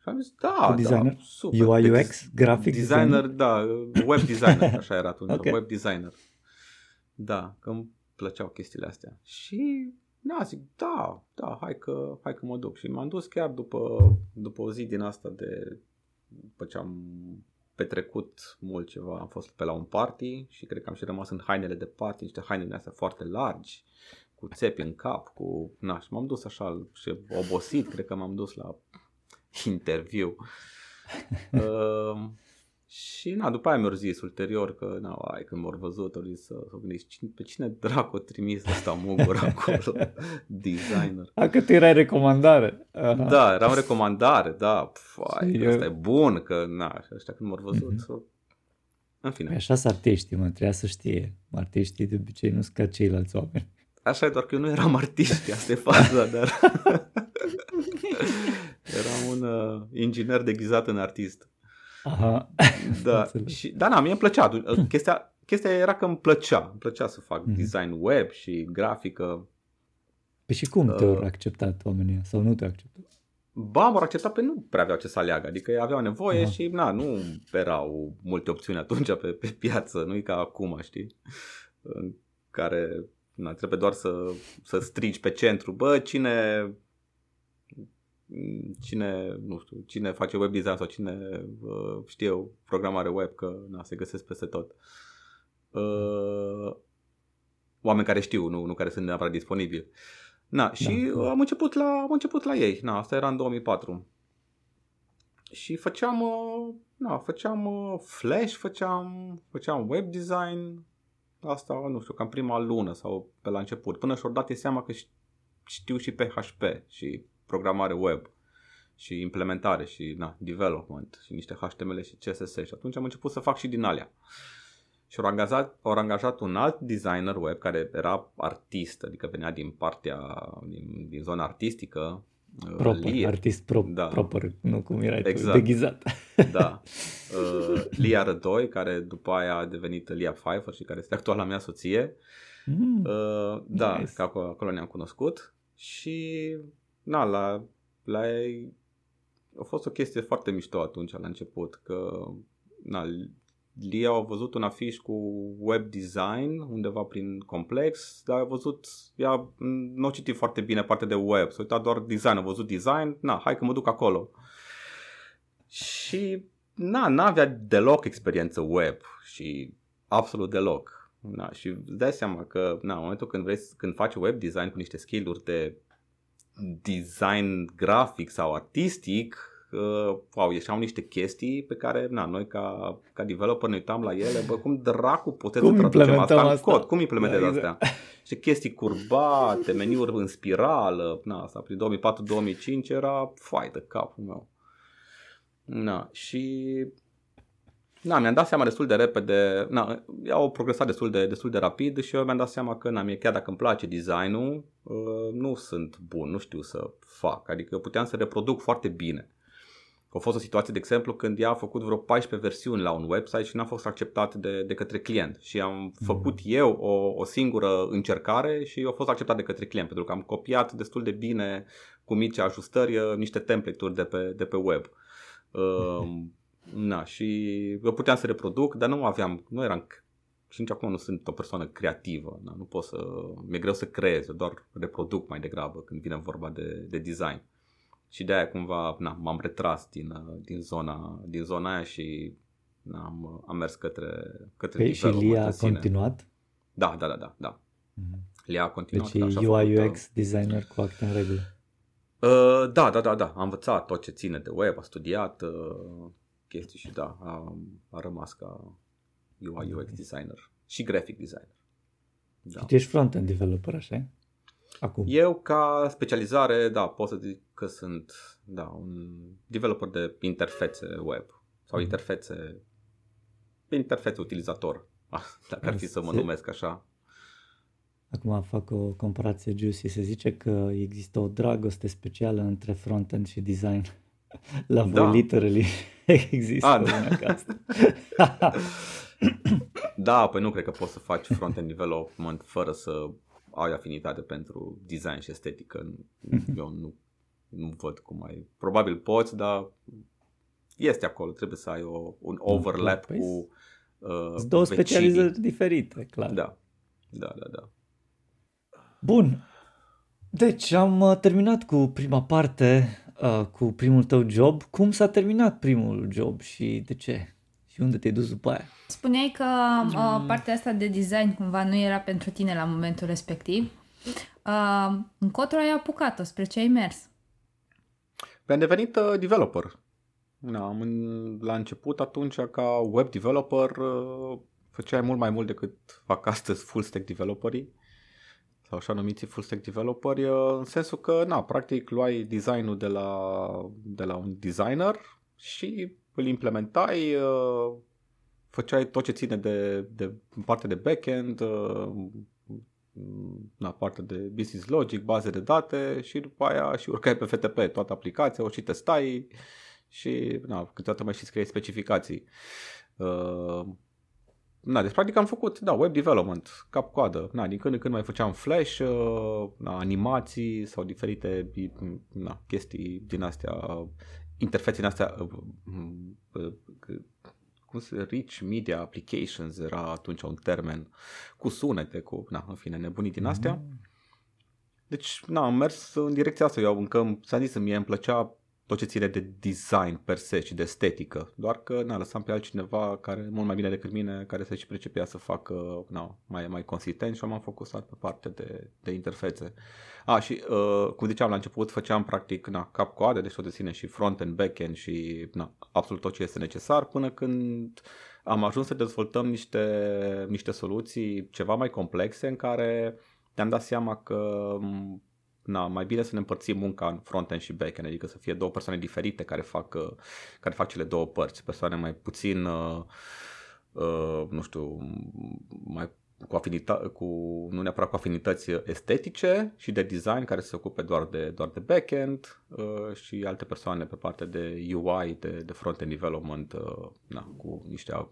Și am zis, da, Cu designer? da, super. UI, UX, graphic designer? Designer, da, web designer, [laughs] așa era atunci, okay. web designer. Da, că îmi plăceau chestiile astea. Și da, zic, da, da, hai că, hai că mă duc. Și m-am dus chiar după, după o zi din asta de, după ce am petrecut mult ceva, am fost pe la un party și cred că am și rămas în hainele de party, niște haine din astea foarte largi, cu țepi în cap, cu, na, și m-am dus așa și obosit, cred că m-am dus la interviu. uh, [laughs] Și na, după aia mi-au zis ulterior că, na, ai, când m-au văzut, au zis să, să gândesc, cine, pe cine dracu a trimis ăsta Mugur [laughs] acolo, designer. A, că tu erai recomandare. Aha. Da, eram recomandare, da, fai, eu... ăsta e bun, că, na, ăștia când m-au văzut, mm-hmm. în fine. Păi așa sunt artiștii, mă, trebuia să știe. Artiștii de obicei nu sunt ca ceilalți oameni. Așa e, doar că eu nu eram artist, asta e faza, dar... [laughs] eram un uh, inginer deghizat în artist. Aha. Da, [laughs] și, da, na, mie îmi plăcea. [clears throat] Chestia, chestia era că îmi plăcea. Îmi plăcea să fac mm-hmm. design web și grafică. Păi și cum te-au uh, acceptat oamenii sau nu te-au acceptat? Ba, m-au acceptat pe nu prea aveau ce să aleagă. Adică aveau nevoie Aha. și na, nu erau multe opțiuni atunci pe, pe piață. Nu e ca acum, știi? În care na, trebuie doar să, să strigi pe centru. Bă, cine cine, nu știu, cine face web design sau cine uh, știe o programare web, că na, se găsesc peste tot. Uh, oameni care știu, nu, nu care sunt neapărat disponibili. Na, și da. am, început la, am început la ei. Na, asta era în 2004. Și făceam, uh, na, făceam uh, Flash, făceam, făceam web design, asta, nu știu, cam prima lună sau pe la început. Până și-au dat seama că știu și PHP și programare web și implementare și na, development și niște HTML și CSS și atunci am început să fac și din alea. Și au angajat, au angajat un alt designer web care era artist, adică venea din partea, din, din zona artistică. Uh, proper, Lia. artist pro, da. proper, nu cum era exact. tu, deghizat. Da. Uh, Lia Rădoi, care după aia a devenit Lia Pfeiffer și care este actuala mea soție. Mm, uh, da, nice. că acolo, acolo ne-am cunoscut. Și na, la, la ei a fost o chestie foarte mișto atunci la început, că na, Lia a văzut un afiș cu web design undeva prin complex, dar a văzut, ea nu a citit foarte bine partea de web, s-a uitat doar design, a văzut design, na, hai că mă duc acolo. Și na, n-avea deloc experiență web și absolut deloc. Na, și îți dai seama că na, în momentul când, vrei, când faci web design cu niște skill-uri de design grafic sau artistic, uh, wow, ieșeau niște chestii pe care na, noi ca, ca developer ne uitam la ele, bă, cum dracu puteți cum să traducem asta, asta în cod, cum implementezi da, exact. astea? Și chestii curbate, meniuri în spirală, na, asta prin 2004-2005 era fai de capul meu. Na, și Na, mi-am dat seama destul de repede, na, au progresat destul de, destul de rapid și eu mi-am dat seama că, na, mie chiar dacă îmi place designul, uh, nu sunt bun, nu știu să fac, adică puteam să reproduc foarte bine. A fost o situație, de exemplu, când ea a făcut vreo 14 versiuni la un website și n-a fost acceptat de, de către client și am mm. făcut eu o, o singură încercare și a fost acceptat de către client pentru că am copiat destul de bine cu mici ajustări uh, niște template-uri de pe, de pe web. Uh, [laughs] Na, și eu puteam să reproduc, dar nu aveam, nu eram și nici acum nu sunt o persoană creativă, na, nu pot să, mi-e greu să creez, eu doar reproduc mai degrabă când vine vorba de, de design. Și de aia cumva na, m-am retras din, din, zona, din zona aia și na, am, am mers către, către păi și Lia a continuat? Da, da, da, da. da. Mm-hmm. Lia a continuat. Deci da, UI UX designer cu acte în regulă. Uh, da, da, da, da. Am învățat tot ce ține de web, a studiat, uh, chestii și da, a, a rămas ca UI UX designer și graphic designer. Da. Și tu ești front-end developer, așa Acum. Eu ca specializare, da, pot să zic că sunt da, un developer de interfețe web sau mm. interfețe interfețe utilizator, [laughs] dacă ar fi să mă numesc așa. Acum fac o comparație juicy. Se zice că există o dragoste specială între front-end și design. [laughs] La voi, da. literally, [laughs] există A, da. una ca [laughs] asta. [laughs] da, păi nu cred că poți să faci front-end development fără să ai afinitate pentru design și estetică. Mhm. Eu nu, nu văd cum ai... Probabil poți, dar este acolo. Trebuie să ai o, un overlap păi cu uh, două vecinii. specializări diferite, clar. Da, da, da, da. Bun. Deci am uh, terminat cu prima parte uh, cu primul tău job. Cum s-a terminat primul job și de ce? Și unde te-ai dus după aia? Spuneai că uh, partea asta de design cumva nu era pentru tine la momentul respectiv. Uh, încotro ai apucat-o? Spre ce ai mers? Păi am devenit uh, developer. na, am, la început atunci ca web developer uh, făceai mult mai mult decât fac astăzi full stack developerii sau așa numiți full stack developeri, uh, în sensul că, na, practic luai designul de la, de la un designer și îl implementai, uh, făceai tot ce ține de, de parte de backend, na, parte de business logic, baze de date și după aia și urcai pe FTP toată aplicația, o și testai și na, câteodată mai și scriei specificații. Uh, na, deci practic am făcut, da, web development, cap-coadă. Na, din când în când mai făceam flash, uh, na, animații sau diferite na, chestii din astea, interfețe din astea uh, uh, cum se, rich media applications era atunci un termen, cu sunete, cu, na, în fine, nebunii din astea. Mm. Deci, na, am mers în direcția asta. Eu încă, s-a zis, mie îmi plăcea tot ce ține de design per se și de estetică. Doar că na, lăsam pe altcineva care mult mai bine decât mine, care să și pricepea să facă na, mai, mai consistent și am focusat pe partea de, de interfețe. A, și uh, cum ziceam la început, făceam practic na, cap-coadă, deci tot de sine și front-end, back-end și na, absolut tot ce este necesar până când am ajuns să dezvoltăm niște, niște soluții ceva mai complexe în care ne-am dat seama că na, mai bine să ne împărțim munca în front-end și back-end, adică să fie două persoane diferite care fac, uh, care fac cele două părți, persoane mai puțin, uh, uh, nu știu, mai cu, afinita- cu, nu neapărat cu afinități estetice și de design care se ocupe doar de, doar de back-end uh, și alte persoane pe partea de UI, de, de front-end development, uh, na, cu niște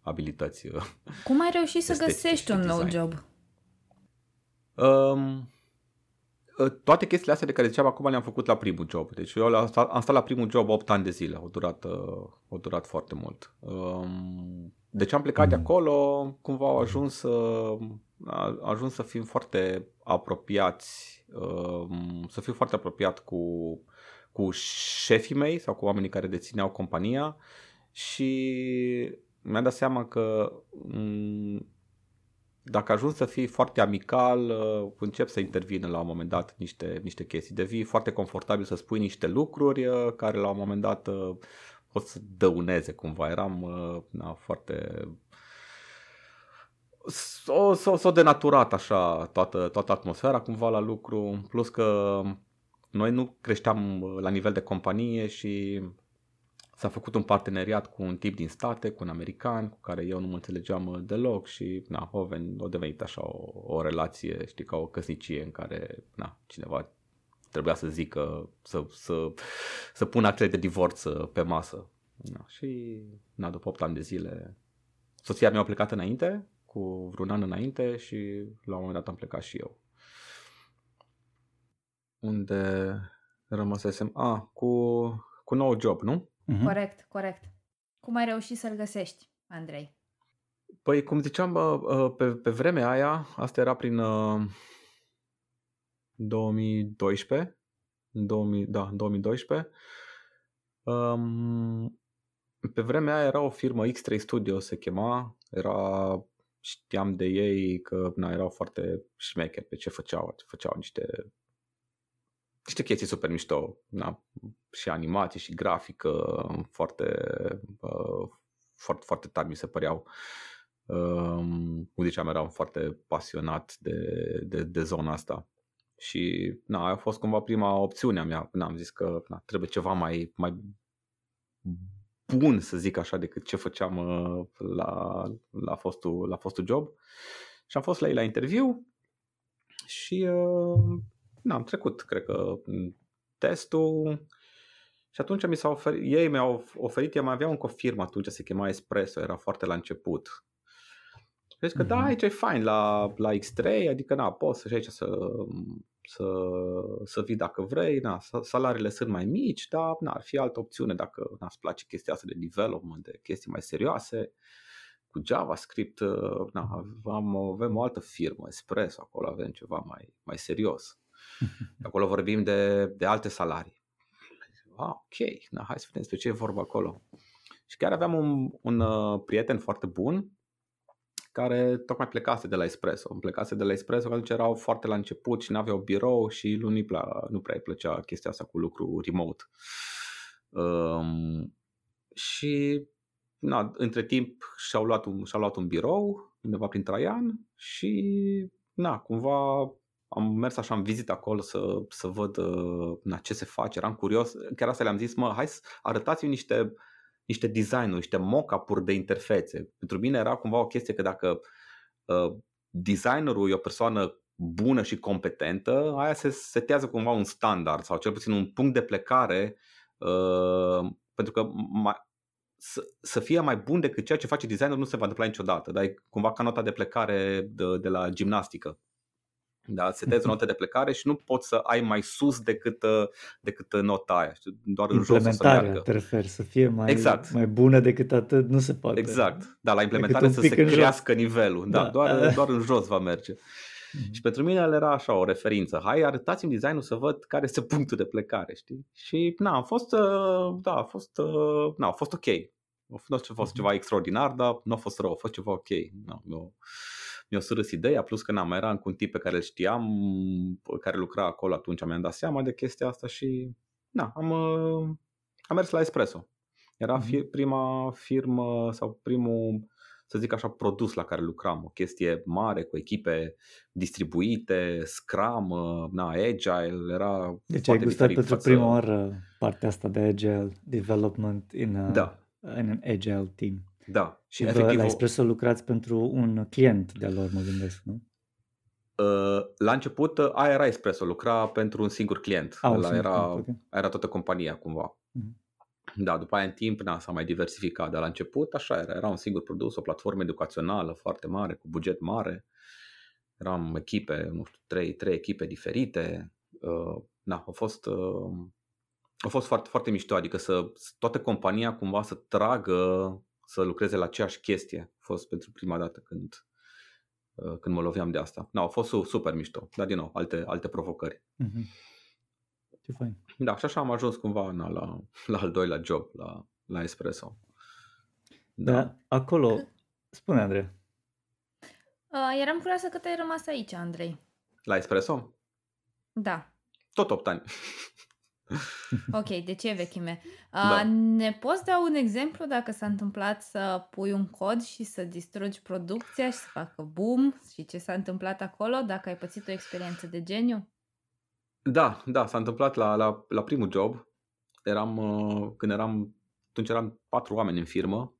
abilități. Uh, Cum ai reușit să găsești un nou job? Um, Ă, toate chestiile astea de care ziceam acum le-am făcut la primul job. Deci eu am stat, am stat la primul job 8 ani de zile. Au durat, ă, au durat foarte mult. Deci am plecat de acolo, cumva au ajuns, a ajuns să fim foarte apropiați, să fiu foarte apropiat cu, cu șefii mei sau cu oamenii care dețineau compania și mi-am dat seama că dacă ajungi să fii foarte amical, uh, încep să intervină la un moment dat niște, niște chestii. Devii foarte confortabil să spui niște lucruri uh, care la un moment dat uh, pot să dăuneze cumva. Eram na, foarte... S-o, s-o, s-o denaturat așa toată, toată atmosfera cumva la lucru, plus că noi nu creșteam la nivel de companie și S-a făcut un parteneriat cu un tip din state, cu un american, cu care eu nu mă înțelegeam uh, deloc și na, o, ven, o devenit așa o, o relație, știi, ca o căsnicie în care na, cineva trebuia să zică, să, să, să pună actele de divorț uh, pe masă. Na, și na, după 8 ani de zile, soția mea a plecat înainte, cu vreun an înainte și la un moment dat am plecat și eu. Unde rămăsesem? A, ah, cu, cu nou job, nu? Uh-huh. Corect, corect. Cum ai reușit să-l găsești, Andrei? Păi, cum ziceam, pe, pe vremea aia, asta era prin 2012, 2000, da, 2012, um, pe vremea aia era o firmă X3 Studio se chema, era, știam de ei că na, erau foarte șmecheri pe ce făceau, făceau niște niște chestii super mișto, na, și animații și grafică foarte, uh, foarte, foarte tari mi se păreau. Um, cum ziceam, eram foarte pasionat de, de, de zona asta. Și na, a fost cumva prima opțiune a mea. Na, am zis că na, trebuie ceva mai, mai bun, să zic așa, decât ce făceam uh, la, la, fostul, la fostul job. Și am fost la ei la interviu și uh, na, am trecut, cred că, testul și atunci mi s-a oferit, ei mi-au oferit, eu mai aveam încă o firmă atunci, se chema Espresso, era foarte la început. Deci că mm-hmm. da, mhm. aici e fain la, la X3, adică na, poți să aici să, să, să vii dacă vrei, na, salariile sunt mai mici, dar na, ar fi altă opțiune dacă na, îți place chestia asta de development, de chestii mai serioase. Cu JavaScript, na, am, avem o altă firmă, Espresso, acolo avem ceva mai, mai serios. [laughs] Acolo vorbim de, de alte salarii. Ah, ok, na, hai să vedem despre ce e vorba acolo. Și chiar aveam un, un uh, prieten foarte bun care tocmai plecase de la Espresso. Îmi plecase de la Espresso, că atunci erau foarte la început și nu aveau birou și lui nu, nu prea îi plăcea chestia asta cu lucru remote. Um, și na, între timp și-au luat un, și-au luat un birou undeva prin Traian și na, cumva am mers așa în vizită acolo să, să văd uh, na, ce se face, eram curios, chiar asta le-am zis, mă, hai să arătați-mi niște, niște design-uri, niște mock-up-uri de interfețe. Pentru mine era cumva o chestie că dacă uh, designerul e o persoană bună și competentă, aia se setează cumva un standard sau cel puțin un punct de plecare uh, pentru că mai, să, să fie mai bun decât ceea ce face designerul nu se va întâmpla niciodată, dar e cumva ca nota de plecare de, de la gimnastică. Da, setezi o notă de plecare și nu poți să ai mai sus decât, uh, decât nota aia. Doar în jos o să meargă. te referi, să fie mai, exact. mai bună decât atât, nu se poate. Exact. Da, la implementare să se crească jos. nivelul. Da, da. Doar, [laughs] doar în jos va merge. Mm-hmm. Și pentru mine era așa o referință. Hai, arătați-mi designul să văd care este [laughs] punctul de plecare, știi? Și na, a fost, uh, da, a fost, uh, na, a fost ok. Nu a fost, a fost ceva extraordinar, dar nu a fost rău, a fost ceva ok. Na, eu, mi-a surâs ideea, plus că n-am, eram cu un tip pe care îl știam, care lucra acolo atunci, mi-am dat seama de chestia asta și na, am, uh, am mers la Espresso. Era fi, prima firmă sau primul, să zic așa, produs la care lucram. O chestie mare, cu echipe distribuite, Scrum, uh, na, Agile, era Deci ai gustat pentru prima oară partea asta de Agile Development in, a, da. in an Agile team. Da. Și Vă, efectiv, la Espresso lucrați pentru un client de-al lor, mă gândesc, nu? Uh, la început uh, aia era Espresso, lucra pentru un singur client. Ah, Ăla era, okay. era toată compania cumva. Mm-hmm. Da, după aia în timp na, s-a mai diversificat, dar la început așa era, era un singur produs, o platformă educațională foarte mare, cu buget mare. Eram echipe, nu știu, trei, trei echipe diferite. Uh, na, a fost, uh, a fost foarte, foarte mișto, adică să toată compania cumva să tragă să lucreze la aceeași chestie. A fost pentru prima dată când, uh, când mă loveam de asta. No, a fost super mișto, dar din nou, alte, alte provocări. Mm-hmm. Ce fain. Da, și așa am ajuns cumva na, la, la al doilea job, la, la Espresso. Da. da acolo, spune Andrei. Uh, eram curioasă că ai rămas aici, Andrei. La Espresso? Da. Tot 8 ani. [laughs] Ok, de ce vechime? [laughs] Da. Ne poți da un exemplu dacă s-a întâmplat să pui un cod și să distrugi producția și să facă boom și ce s-a întâmplat acolo, dacă ai pățit o experiență de geniu? Da, da, s-a întâmplat la, la, la primul job. Eram, uh, când eram, atunci eram patru oameni în firmă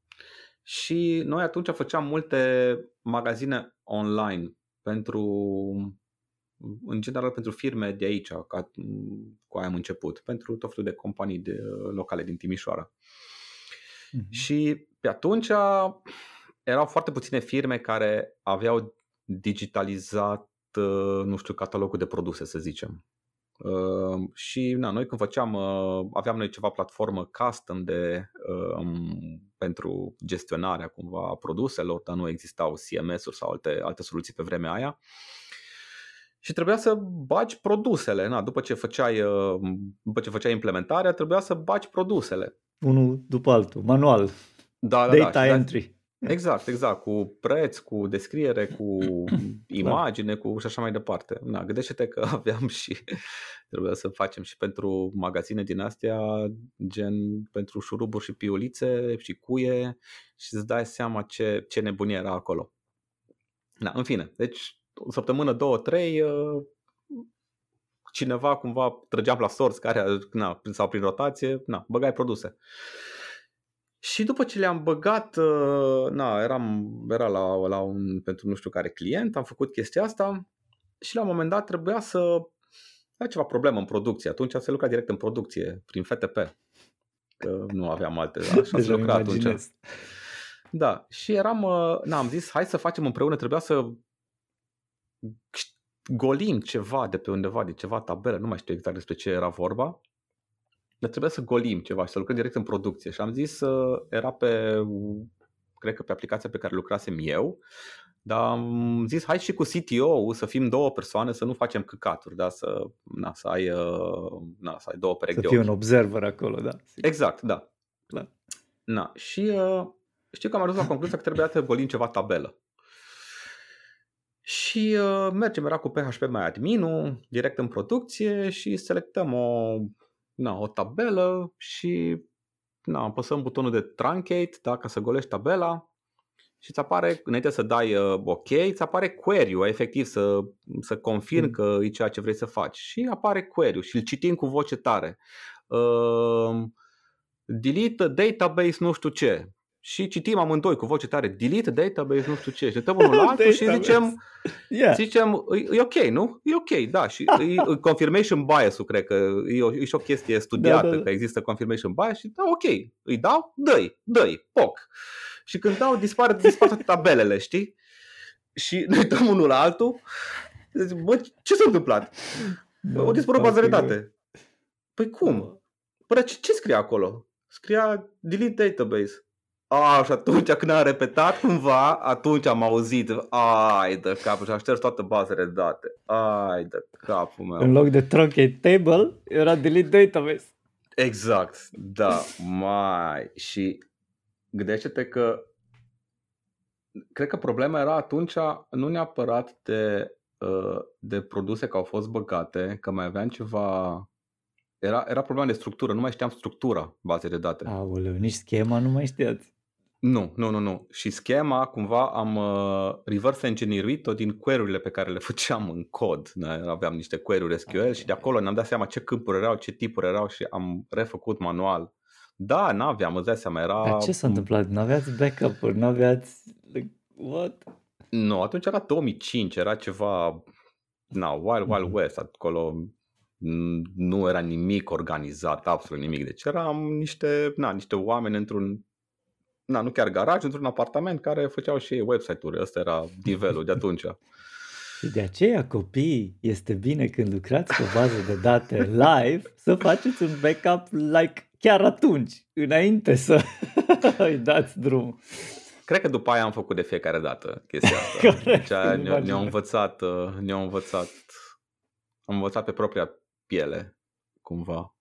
și noi atunci făceam multe magazine online pentru în general pentru firme de aici, ca, cu aia am început, pentru tot felul de companii de, locale din Timișoara. Mm-hmm. Și pe atunci erau foarte puține firme care aveau digitalizat, nu știu, catalogul de produse, să zicem. Uh, și na, noi când făceam, uh, aveam noi ceva platformă custom de, uh, pentru gestionarea cumva a produselor, dar nu existau CMS-uri sau alte, alte soluții pe vremea aia. Uh, și trebuia să bagi produsele. Na, după, ce făceai, uh, după ce făceai implementarea, trebuia să bagi produsele. Unul după altul, manual. Da, da, Data da. entry. Exact, exact, cu preț, cu descriere, cu [clears throat] imagine, cu și așa mai departe. Na, gândește-te că [laughs] aveam și [laughs] trebuia să facem și pentru magazine din astea, gen pentru șuruburi și piulițe și cuie și îți dai seama ce, ce nebunie era acolo. Na, în fine, deci o săptămână, două, trei, uh, cineva cumva trăgeam la sorți care na, sau prin rotație, na, băgai produse. Și după ce le-am băgat, uh, na, eram, era la, la un, pentru nu știu care client, am făcut chestia asta și la un moment dat trebuia să ai ceva problemă în producție. Atunci se lucra direct în producție, prin FTP. Că nu aveam alte, așa [laughs] se lucra atunci. Da, și eram, uh, na, am zis, hai să facem împreună, trebuia să golim ceva de pe undeva, de ceva tabelă, nu mai știu exact despre ce era vorba, dar trebuia să golim ceva și să lucrăm direct în producție. Și am zis, era pe, cred că pe aplicația pe care lucrasem eu, dar am zis, hai și cu CTO să fim două persoane, să nu facem căcaturi, da? să, na, să, ai, na, să ai două perechi să de Să fii un observer acolo, da. Exact, da. Clar. Na, și uh, știu că am ajuns la concluzia că trebuia să golim ceva tabelă. Și uh, mergem, era cu PHP mai admin direct în producție și selectăm o, na, o tabelă și na, apăsăm butonul de truncate, da, ca să golești tabela și îți apare, înainte să dai uh, OK, îți apare query-ul, efectiv să, să confirm mm. că e ceea ce vrei să faci. Și apare query-ul și îl citim cu voce tare. Uh, delete database nu știu ce și citim amândoi cu voce tare delete database, nu știu ce, și ne unul la altul și zicem, yeah. zicem e, e ok, nu? E ok, da, și [laughs] e, confirmation bias-ul, cred că e o, e și o chestie studiată, da, da, da. că există confirmation bias și da, ok, îi dau, dă-i, dă-i, poc. Și când dau, dispar, dispar toate tabelele, știi? Și [laughs] ne uităm unul la altul, zic, bă, ce s-a întâmplat? Da, o dispărut baza de date. Păi cum? Păi ce, ce scrie acolo? Scria delete database. A, și atunci când am repetat cumva, atunci am auzit, ai de capul și am șters toate bazele de date. Ai de capul meu. În loc de truncate table, era delete database. Exact, da, mai. Și gândește-te că cred că problema era atunci nu neapărat de, uh, de produse care au fost băgate, că mai aveam ceva era, era problema de structură, nu mai știam structura bazei de date. Aoleu, nici schema nu mai știați. Nu, nu, nu, nu. Și schema, cumva, am uh, reverse engineerit-o din query-urile pe care le făceam în cod. Ne aveam niște query-uri SQL și de acolo ne-am dat seama ce câmpuri erau, ce tipuri erau și am refăcut manual. Da, n-aveam, îți dai seama, era... Dar ce s-a întâmplat? Nu aveați backup-uri, nu aveați... Like, what? Nu, atunci era 2005, era ceva... Na, Wild Wild mm-hmm. West, acolo nu era nimic organizat, absolut nimic. Deci eram niște, na, niște oameni într-un na, nu chiar garaj, într-un apartament care făceau și ei website-uri. Ăsta era nivelul de atunci. Și de aceea, copii, este bine când lucrați cu o bază de date live să faceți un backup like chiar atunci, înainte să [laughs] îi dați drum. Cred că după aia am făcut de fiecare dată chestia asta. [laughs] Corect, deci ne-au, ne-au învățat, uh, ne-au învățat, am învățat pe propria piele, cumva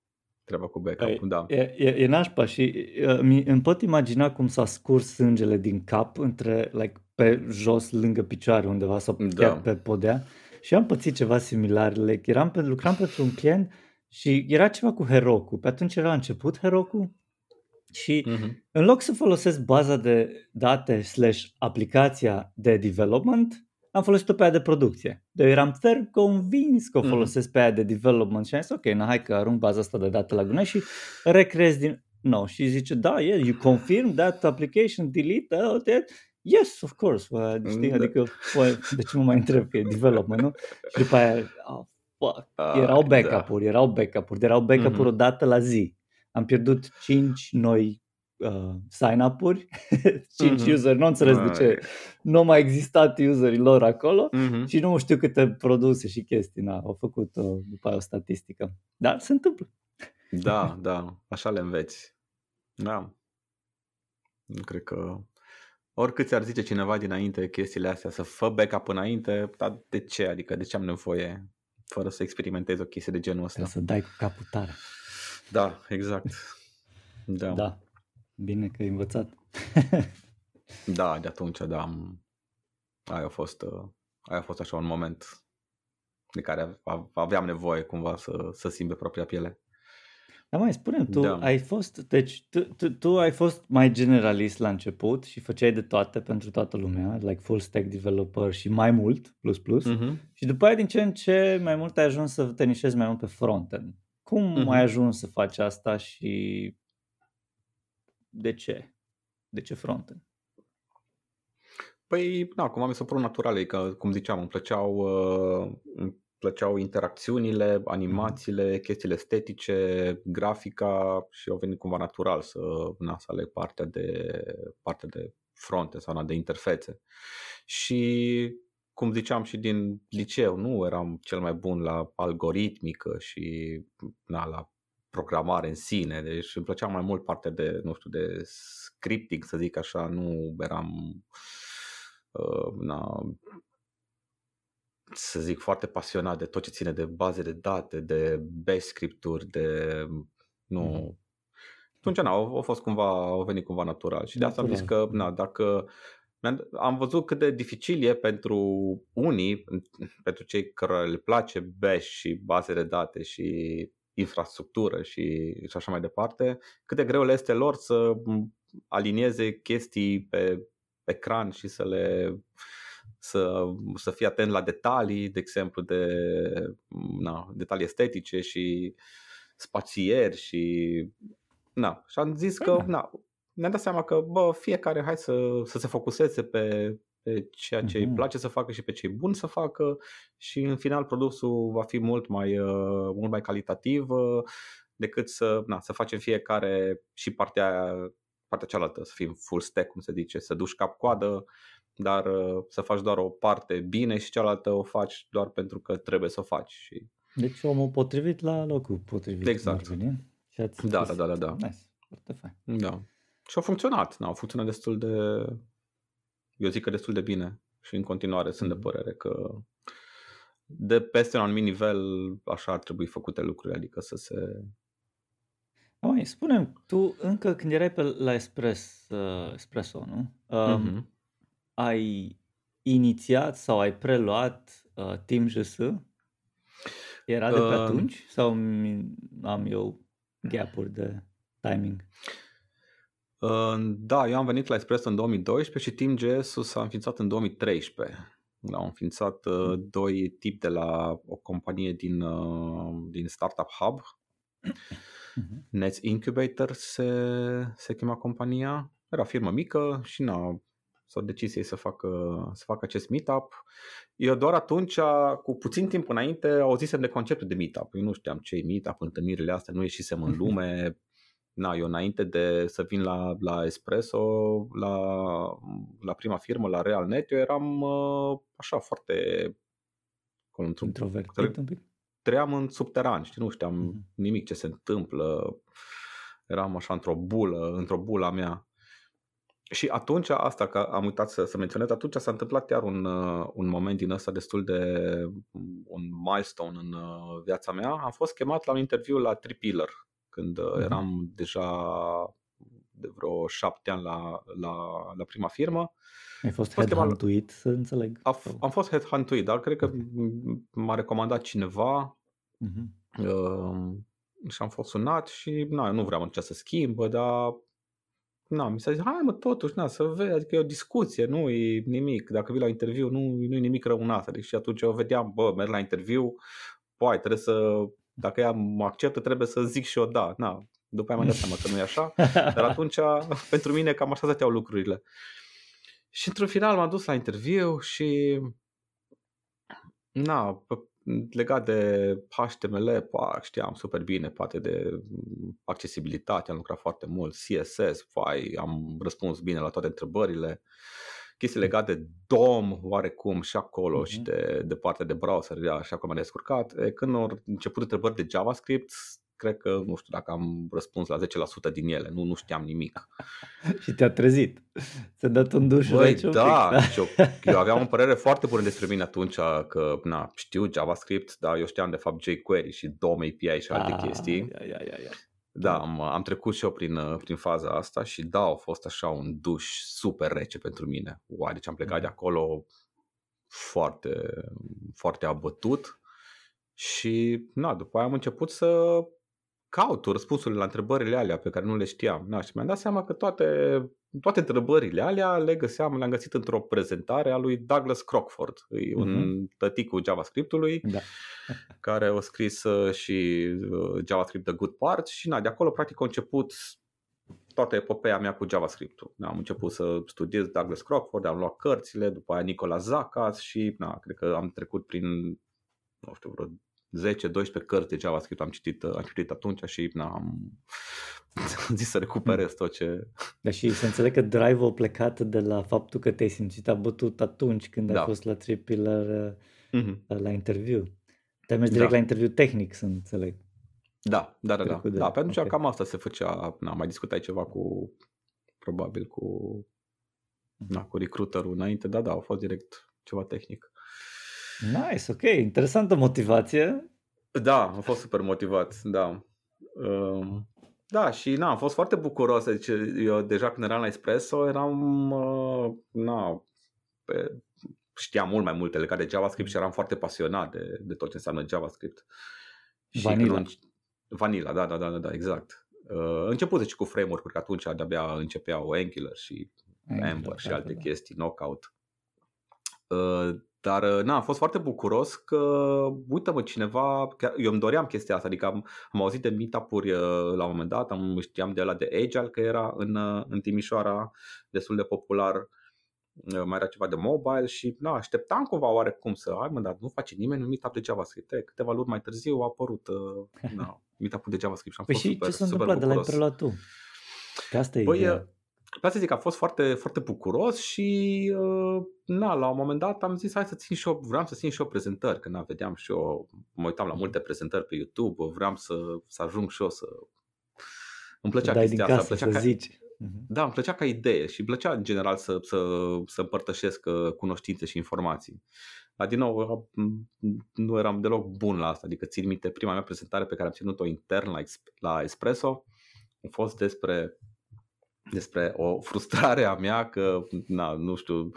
treaba cu backup păi, da. E, e, e nașpa și uh, mi, îmi pot imagina cum s-a scurs sângele din cap între, like, pe jos, lângă picioare undeva sau da. chiar pe podea și am pățit ceva similar. Like, eram pe, lucram pentru un client și era ceva cu Heroku. Pe atunci era început Heroku și uh-huh. în loc să folosesc baza de date slash aplicația de development, am folosit-o pe aia de producție. Eu eram ferm convins că o mhm. folosesc mm. pe aia de development și am zis, ok, na, hai că arunc baza asta de date la gunoi și recreez din nou. Și zice, da, yeah, you confirm that application delete uh, that? Yes, of course. Uh, știi? Da. Adică, păi, de ce mă mai întreb că e development, nu? Și după aia, oh, fuck, ah, erau da. backup-uri, da. erau backup-uri, erau backup-uri mm-hmm. o dată la zi. Am pierdut 5 noi uh, sign-up-uri, 5 [laughs] mm-hmm. user, nu înțeles de ce nu mai existat userii lor acolo mm-hmm. și nu știu câte produse și chestii na, au făcut uh, după aia o statistică. Dar se întâmplă. Da, da, așa le înveți. Da. Nu cred că oricât ți-ar zice cineva dinainte chestiile astea, să fă backup înainte, dar de ce? Adică de ce am nevoie fără să experimentez o chestie de genul ăsta? Să dai cu capul tare. Da, exact. Da. da. Bine că ai învățat. [laughs] da, de atunci, da. Am... Aia a fost, uh, aia a fost așa un moment de care aveam nevoie cumva să, să simt pe propria piele. Dar mai spune tu da. ai fost, deci tu, tu, tu ai fost mai generalist la început și făceai de toate pentru toată lumea, like full stack developer și mai mult, plus plus, uh-huh. și după aia din ce în ce mai mult ai ajuns să te nișezi mai mult pe frontend. Cum uh-huh. ai ajuns să faci asta și de ce? De ce frontend? Păi, da, cum am zis, pro naturale, că, cum ziceam, îmi plăceau, uh, îmi plăceau interacțiunile, animațiile, chestiile estetice, grafica și au venit cumva natural să, na, să aleg partea de, partea de fronte sau na, de interfețe. Și cum ziceam și din liceu, nu eram cel mai bun la algoritmică și na, la programare în sine, deci îmi plăcea mai mult partea de, nu știu, de scripting, să zic așa, nu eram uh, na, să zic, foarte pasionat de tot ce ține de baze de date, de bash scripturi, de nu, mm. atunci na, au, au fost cumva, au venit cumva natural și de asta am zis că, na, dacă am văzut cât de dificil e pentru unii, pentru cei care le place bash și baze de date și infrastructură și, și așa mai departe, cât de greu le este lor să alinieze chestii pe ecran și să le să, să fie atent la detalii, de exemplu, de na, detalii estetice și spațieri și na. Și am zis că păi da. na, ne-am dat seama că bă, fiecare hai să, să se focuseze pe, pe ceea ce uh-huh. îi mhm. place să facă și pe ce e bun să facă și în final produsul va fi mult mai, uh, mult mai calitativ uh, decât să, na, să facem fiecare și partea, partea cealaltă, să fim full stack, cum se zice, să duci cap-coadă, dar uh, să faci doar o parte bine și cealaltă o faci doar pentru că trebuie să o faci. Și... Deci omul potrivit la locul potrivit. Exact. Și ați da, da, da, da, da. Nice. Foarte fain. Da. Și a funcționat. Da, a funcționat destul de, eu zic că destul de bine și în continuare sunt de mm. părere că de peste un anumit nivel așa ar trebui făcute lucrurile, adică să se... Mai spune tu încă când erai pe la Espres, uh, Espresso, nu? Um, mm-hmm. Ai inițiat sau ai preluat uh, Team JS? Era de pe uh, atunci sau am eu gap-uri de timing? Da, eu am venit la Espresso în 2012 și Team GS s-a înființat în 2013. Au înființat uh, mm. doi tipi de la o companie din, uh, din Startup Hub. Mm-hmm. Nets Incubator se, se chema compania. Era o firmă mică și na, s-au decis ei să facă, să facă acest meetup. Eu doar atunci, cu puțin timp înainte, auzisem de conceptul de meetup. Eu nu știam ce e meetup, întâlnirile astea, nu ieșisem în [laughs] lume, na, eu înainte de să vin la, la Espresso, la, la prima firmă, la RealNet, eu eram uh, așa foarte într-un, introvertit un pic. Trăiam în subteran, știi, nu știam mm-hmm. nimic ce se întâmplă. Eram așa într-o bulă, într-o bulă mea. Și atunci, asta că am uitat să, să menționez, atunci s-a întâmplat chiar un, uh, un moment din ăsta destul de un milestone în uh, viața mea. Am fost chemat la un interviu la Tripiller, când uh-huh. eram deja de vreo șapte ani la, la, la prima firmă. Ai fost, fost headhuntuit, să înțeleg? A, am fost headhuntuit, dar cred că m-a recomandat cineva uh-huh. uh, și am fost sunat și na, nu vreau nici să schimbă, dar na, mi s-a zis, hai mă, totuși, na, să vezi, adică e o discuție, nu e nimic. Dacă vii la interviu, nu, nu e nimic rău în asta. Deci și atunci eu vedeam, bă, merg la interviu, poate trebuie să dacă ea mă acceptă, trebuie să zic și eu da. Na, după aia m-am dat seama că nu e așa, [laughs] dar atunci, pentru mine, cam așa stăteau lucrurile. Și într-un final m-am dus la interviu și na, legat de HTML, pa, știam super bine, poate de accesibilitate, am lucrat foarte mult, CSS, pai, am răspuns bine la toate întrebările chestii legate de DOM oarecum și acolo uh-huh. și de, de partea de browser, și acolo m-am descurcat. E, când au început întrebări de JavaScript, cred că, nu știu dacă am răspuns la 10% din ele, nu, nu știam nimic. [laughs] și te-a trezit. Ți-a dat un duș Băi, aici da, da. Deci eu, eu aveam o părere foarte bună despre mine atunci că na, știu JavaScript, dar eu știam de fapt jQuery și DOM API și alte ah, chestii. Ia, ia, ia, ia. Da, am, am trecut și eu prin, uh, prin faza asta și da, a fost așa un duș super rece pentru mine. Wow, deci am plecat de mm. acolo foarte, foarte abătut și na, după aia am început să caut răspunsurile la întrebările alea pe care nu le știam. Na, și mi-am dat seama că toate, toate întrebările alea le găseam, le-am găsit într-o prezentare a lui Douglas Crockford, e un uh-huh. tăticul JavaScript-ului. Da [laughs] care au scris uh, și uh, JavaScript The Good Part și na, de acolo practic a început toată epopeea mea cu JavaScript-ul. Am început să studiez Douglas Crockford, am luat cărțile, după aia Nicola Zacas și na, cred că am trecut prin, nu știu, vreo 10-12 cărți de JavaScript am citit, am citit atunci și na, am [laughs] zis să recuperez tot ce... Da, și să înțeleg că drive-ul plecat de la faptul că te-ai simțit abătut atunci când da. ai fost la Tripiller mm-hmm. la interviu. Te-ai mers direct da. la interviu tehnic, să înțeleg. Da, da, da, da. De... da pentru okay. cam asta se făcea, na, mai discutai ceva cu, probabil cu, mhm. na, cu recruiterul înainte, da, da, a fost direct ceva tehnic. Nice, ok, interesantă motivație. Da, am fost super motivat, da. Um, da, și na, am fost foarte bucuros, deci eu deja când eram la Espresso eram, uh, na, pe, știam mult mai multe legate de JavaScript și eram foarte pasionat de, de tot ce înseamnă JavaScript. Vanilla. Și Vanilla, da, da, da, da, exact. Uh, început deci cu framework-uri, că atunci de-abia începeau Angular și Angular, Ember și da, alte da, da. chestii, Knockout. Uh, dar uh, na, am fost foarte bucuros că, uite-mă, cineva, chiar, eu îmi doream chestia asta, adică am, am auzit de meetup-uri uh, la un moment dat, am, știam de la de Agile că era în, uh, în Timișoara destul de popular, mai era ceva de mobile și na, așteptam cumva oarecum să ai, mă, dar nu face nimeni un meetup de JavaScript. E, câteva luni mai târziu a apărut [laughs] na, meetup-ul de JavaScript și am păi fost și super, ce s-a întâmplat de la preluat tu? Că asta e Băi, ideea. Vreau să zic, a fost foarte, foarte bucuros și uh, na, la un moment dat am zis hai să țin și eu, vreau să țin și eu prezentări, că na, vedeam și eu, mă uitam la multe prezentări pe YouTube, vreau să, să ajung și eu să... Îmi plăcea să chestia asta, plăcea să ca... zici. Mhm. Da, îmi plăcea ca idee și îmi plăcea în general să, să, să împărtășesc uh, cunoștințe și informații. Dar din nou, nu eram deloc bun la asta, adică țin minte prima mea prezentare pe care am ținut-o intern la, la Espresso, a fost despre despre o frustrare a mea că, na, nu știu,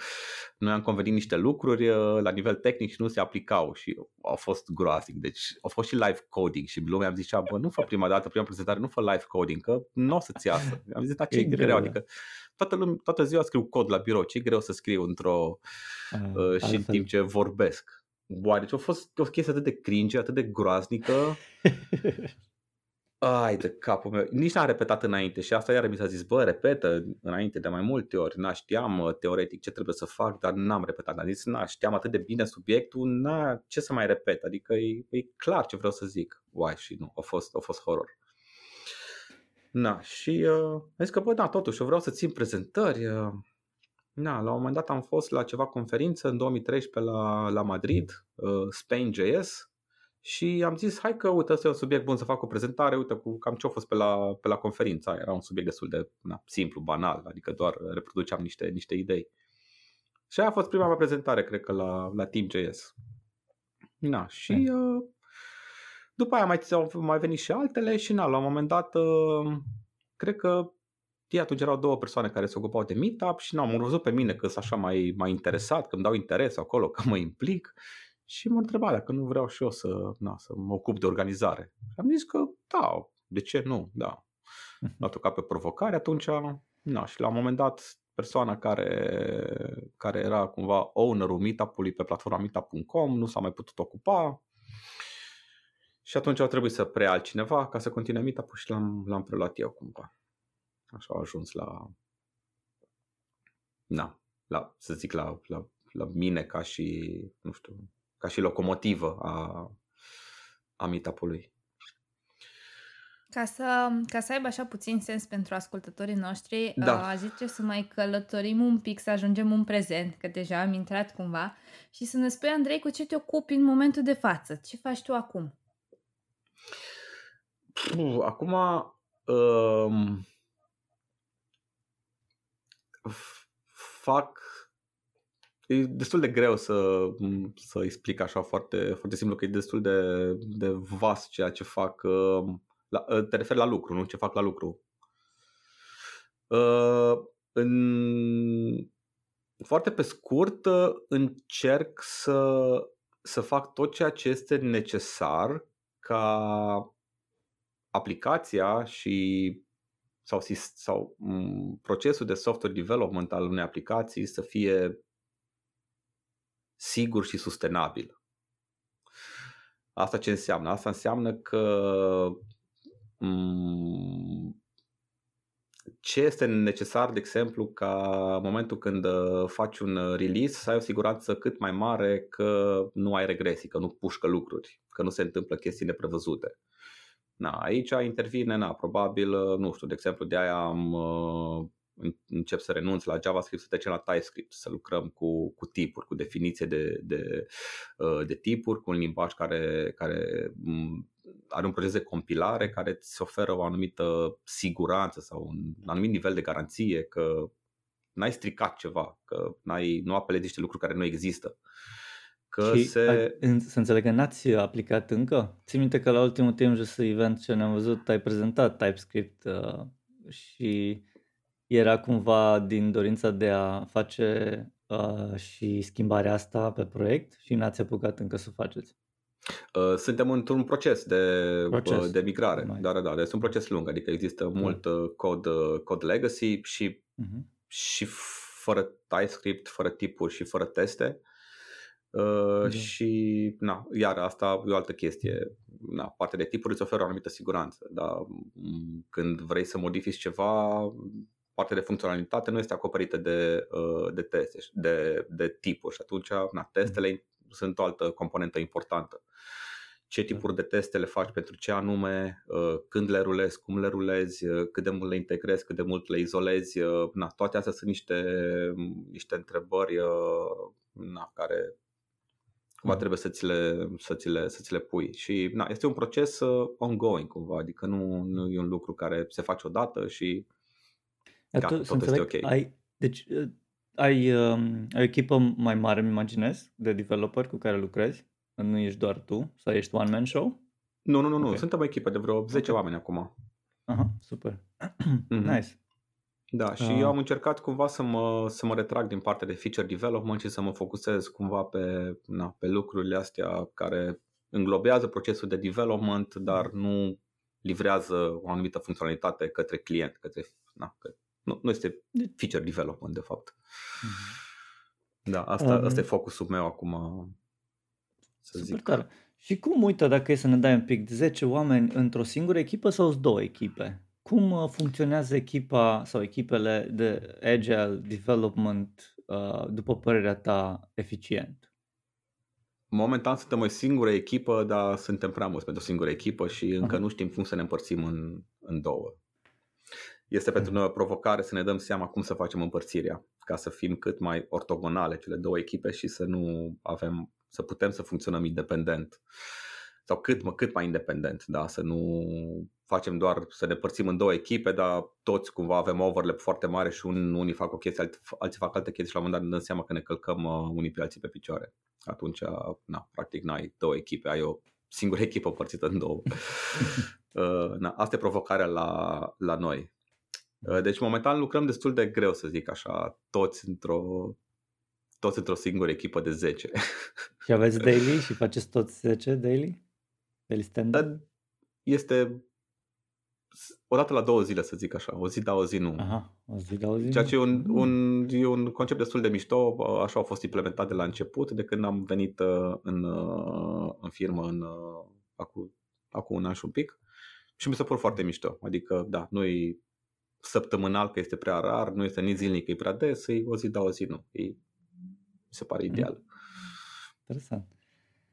noi am convenit niște lucruri uh, la nivel tehnic și nu se aplicau și au fost groaznic. Deci au fost și live coding și lumea am zicea, bă, nu fă prima dată, prima prezentare, nu fă live coding, că nu o să-ți iasă. Am zis, dar ce e greu, greu da. adică toată, lume, toată ziua scriu cod la birou, ce e greu să scriu într-o a, ah, uh, și în timp ce vorbesc. Boare, deci a fost o chestie atât de cringe, atât de groaznică [laughs] Ai de capul meu, nici n-am repetat înainte și asta iar mi s-a zis, bă, repetă înainte de mai multe ori, na, știam uh, teoretic ce trebuie să fac, dar n-am repetat, am zis, na, știam atât de bine subiectul, na, ce să mai repet, adică e, e clar ce vreau să zic, uai, și nu, a fost, a fost horror. Na, și uh, am zis că, bă, da, totuși, eu vreau să țin prezentări, uh, na, la un moment dat am fost la ceva conferință în 2013 la, la Madrid, uh, Spain.js, și am zis, hai că uite, ăsta e un subiect bun să fac o prezentare, uite cu cam ce a fost pe la, pe la conferința Era un subiect destul de na, simplu, banal, adică doar reproduceam niște, niște idei. Și aia a fost prima mea prezentare, cred că la, la Team.js. Na, și uh, după aia mai, au mai venit și altele și na, la un moment dat, uh, cred că ei atunci erau două persoane care se ocupau de meetup și n-am văzut pe mine că sunt așa mai, mai interesat, că îmi dau interes acolo, [laughs] că mă implic și mă întreba dacă nu vreau și eu să, na, să mă ocup de organizare. Și am zis că da, de ce nu, da. Mhm. M-a tocat pe provocare atunci, na, și la un moment dat persoana care, care era cumva ownerul meetup-ului pe platforma meetup.com nu s-a mai putut ocupa și atunci au trebuit să preia altcineva ca să continue meetup-ul și l-am, l-am preluat eu cumva. Așa au ajuns la, na, la, să zic, la, la, la mine ca și, nu știu, ca și locomotivă a, a meetup-ului. Ca să, ca să aibă așa puțin sens pentru ascultătorii noștri, da. a zice să mai călătorim un pic, să ajungem în prezent, că deja am intrat cumva, și să ne spui, Andrei, cu ce te ocupi în momentul de față? Ce faci tu acum? Puh, acum um, fac e destul de greu să, să explic așa foarte, foarte simplu, că e destul de, de vast ceea ce fac. Uh, la, uh, te refer la lucru, nu ce fac la lucru. Uh, în, foarte pe scurt, încerc să, să fac tot ceea ce este necesar ca aplicația și sau, sau procesul de software development al unei aplicații să fie sigur și sustenabil. Asta ce înseamnă? Asta înseamnă că mm, ce este necesar, de exemplu, ca în momentul când uh, faci un release să ai o siguranță cât mai mare că nu ai regresii, că nu pușcă lucruri, că nu se întâmplă chestii neprevăzute. Na, aici intervine, na, probabil, uh, nu știu, de exemplu, de aia am uh, încep să renunț la JavaScript, să trecem la TypeScript, să lucrăm cu, cu tipuri, cu definiție de, de, uh, de tipuri, cu un limbaj care, care mm, are un proces de compilare care îți oferă o anumită siguranță sau un anumit nivel de garanție că n-ai stricat ceva, că n-ai, nu apelezi niște lucruri care nu există. Că și se... Ai, să înțeleg că n-ați aplicat încă? Țin minte că la ultimul timp just event ce ne-am văzut ai prezentat TypeScript uh, și era cumva din dorința de a face uh, și schimbarea asta pe proiect și n-ați apucat încă să o faceți? Uh, suntem într-un proces de, proces. Uh, de migrare, Mai. da, da, da, este un proces lung, adică există da. mult uh, cod, cod legacy și, uh-huh. și fără TypeScript, fără tipuri și fără teste. Uh, da. Și, na, iar asta e o altă chestie. Na, partea de tipuri îți oferă o anumită siguranță, dar când vrei să modifici ceva, partea de funcționalitate nu este acoperită de, de teste, de, de tipuri și atunci na, testele uh-huh sunt o altă componentă importantă. Ce tipuri de teste le faci pentru ce anume, uh, când le rulezi, cum le rulezi, uh, cât de mult le integrezi, cât de mult le izolezi. Uh, na, toate astea sunt niște, niște întrebări na, care cumva mm. trebuie să ți le, să ți le, să ți le pui. Și na, este un proces ongoing cumva, adică nu, nu e un lucru care se face odată și gata, tot este ok. Ai, deci ai, um, ai o echipă mai mare, îmi imaginez, de developer cu care lucrezi? Nu ești doar tu? Sau ești one-man show? Nu, nu, nu, nu. Okay. Suntem o echipă de vreo 10 okay. oameni acum. Aha, super. Mm-hmm. [clears throat] Nice. Da, și uh. eu am încercat cumva să mă, să mă retrag din partea de feature development și să mă focusez cumva pe, na, pe lucrurile astea care înglobează procesul de development, dar nu livrează o anumită funcționalitate către client, către, na, nu, nu este feature development, de fapt. Mm-hmm. Da, asta, um, asta e focusul meu acum, să zic. Tare. Și cum, uită dacă e să ne dai un pic, 10 oameni într-o singură echipă sau două echipe? Cum uh, funcționează echipa sau echipele de agile development, uh, după părerea ta, eficient? Momentan suntem o singură echipă, dar suntem prea mulți pentru o singură echipă și încă Aha. nu știm cum să ne împărțim în, în două este pentru noi o provocare să ne dăm seama cum să facem împărțirea, ca să fim cât mai ortogonale cele două echipe și să nu avem, să putem să funcționăm independent sau cât, mă, cât mai independent, da, să nu facem doar să ne părțim în două echipe, dar toți cumva avem overlap foarte mare și un, unii fac o chestie, alții, alții fac alte chestii și la un moment dat ne dăm seama că ne călcăm uh, unii pe alții pe picioare. Atunci, na, practic n-ai două echipe, ai o singură [laughs] echipă părțită în două. [laughs] uh, na, asta e provocarea la, la noi. Uh, deci momentan lucrăm destul de greu să zic așa, toți într-o toți într-o singură echipă de 10. [laughs] Și aveți daily și faceți toți 10 daily? Daily stand Dar este o dată la două zile, să zic așa. O zi da, o zi nu. Aha, o zi da, o zi Ceea ce e un, mm. un, e un concept destul de mișto. Așa a fost implementat de la început, de când am venit uh, în, uh, în firmă în, acum, acum un an și un pic. Și mi se pare foarte mișto. Adică, da, noi săptămânal că este prea rar, nu este nici zilnic că e prea des, e o zi da, o zi nu. E, mi se pare mm. ideal. Interesant.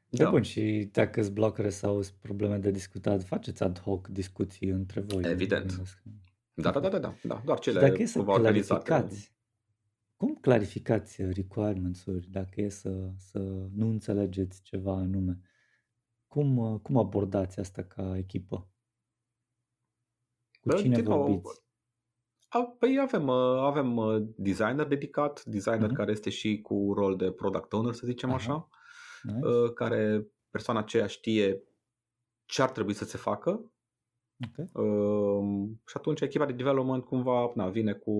Da. bun, și dacă îți blocare sau probleme de discutat, faceți ad hoc discuții între voi. Evident. Da, da, da, da, da, da. doar cele dacă e să clarificați, cum clarificați requirements-uri dacă e să, să nu înțelegeți ceva anume? Cum, cum abordați asta ca echipă? Cu cine vorbiți? Păi avem, uh, avem uh, designer dedicat, designer uh-huh. care este și cu rol de product owner, să zicem uh-huh. așa, nice. Uh, care persoana aceea știe ce ar trebui să se facă okay. uh, și atunci echipa de development cumva na, vine cu,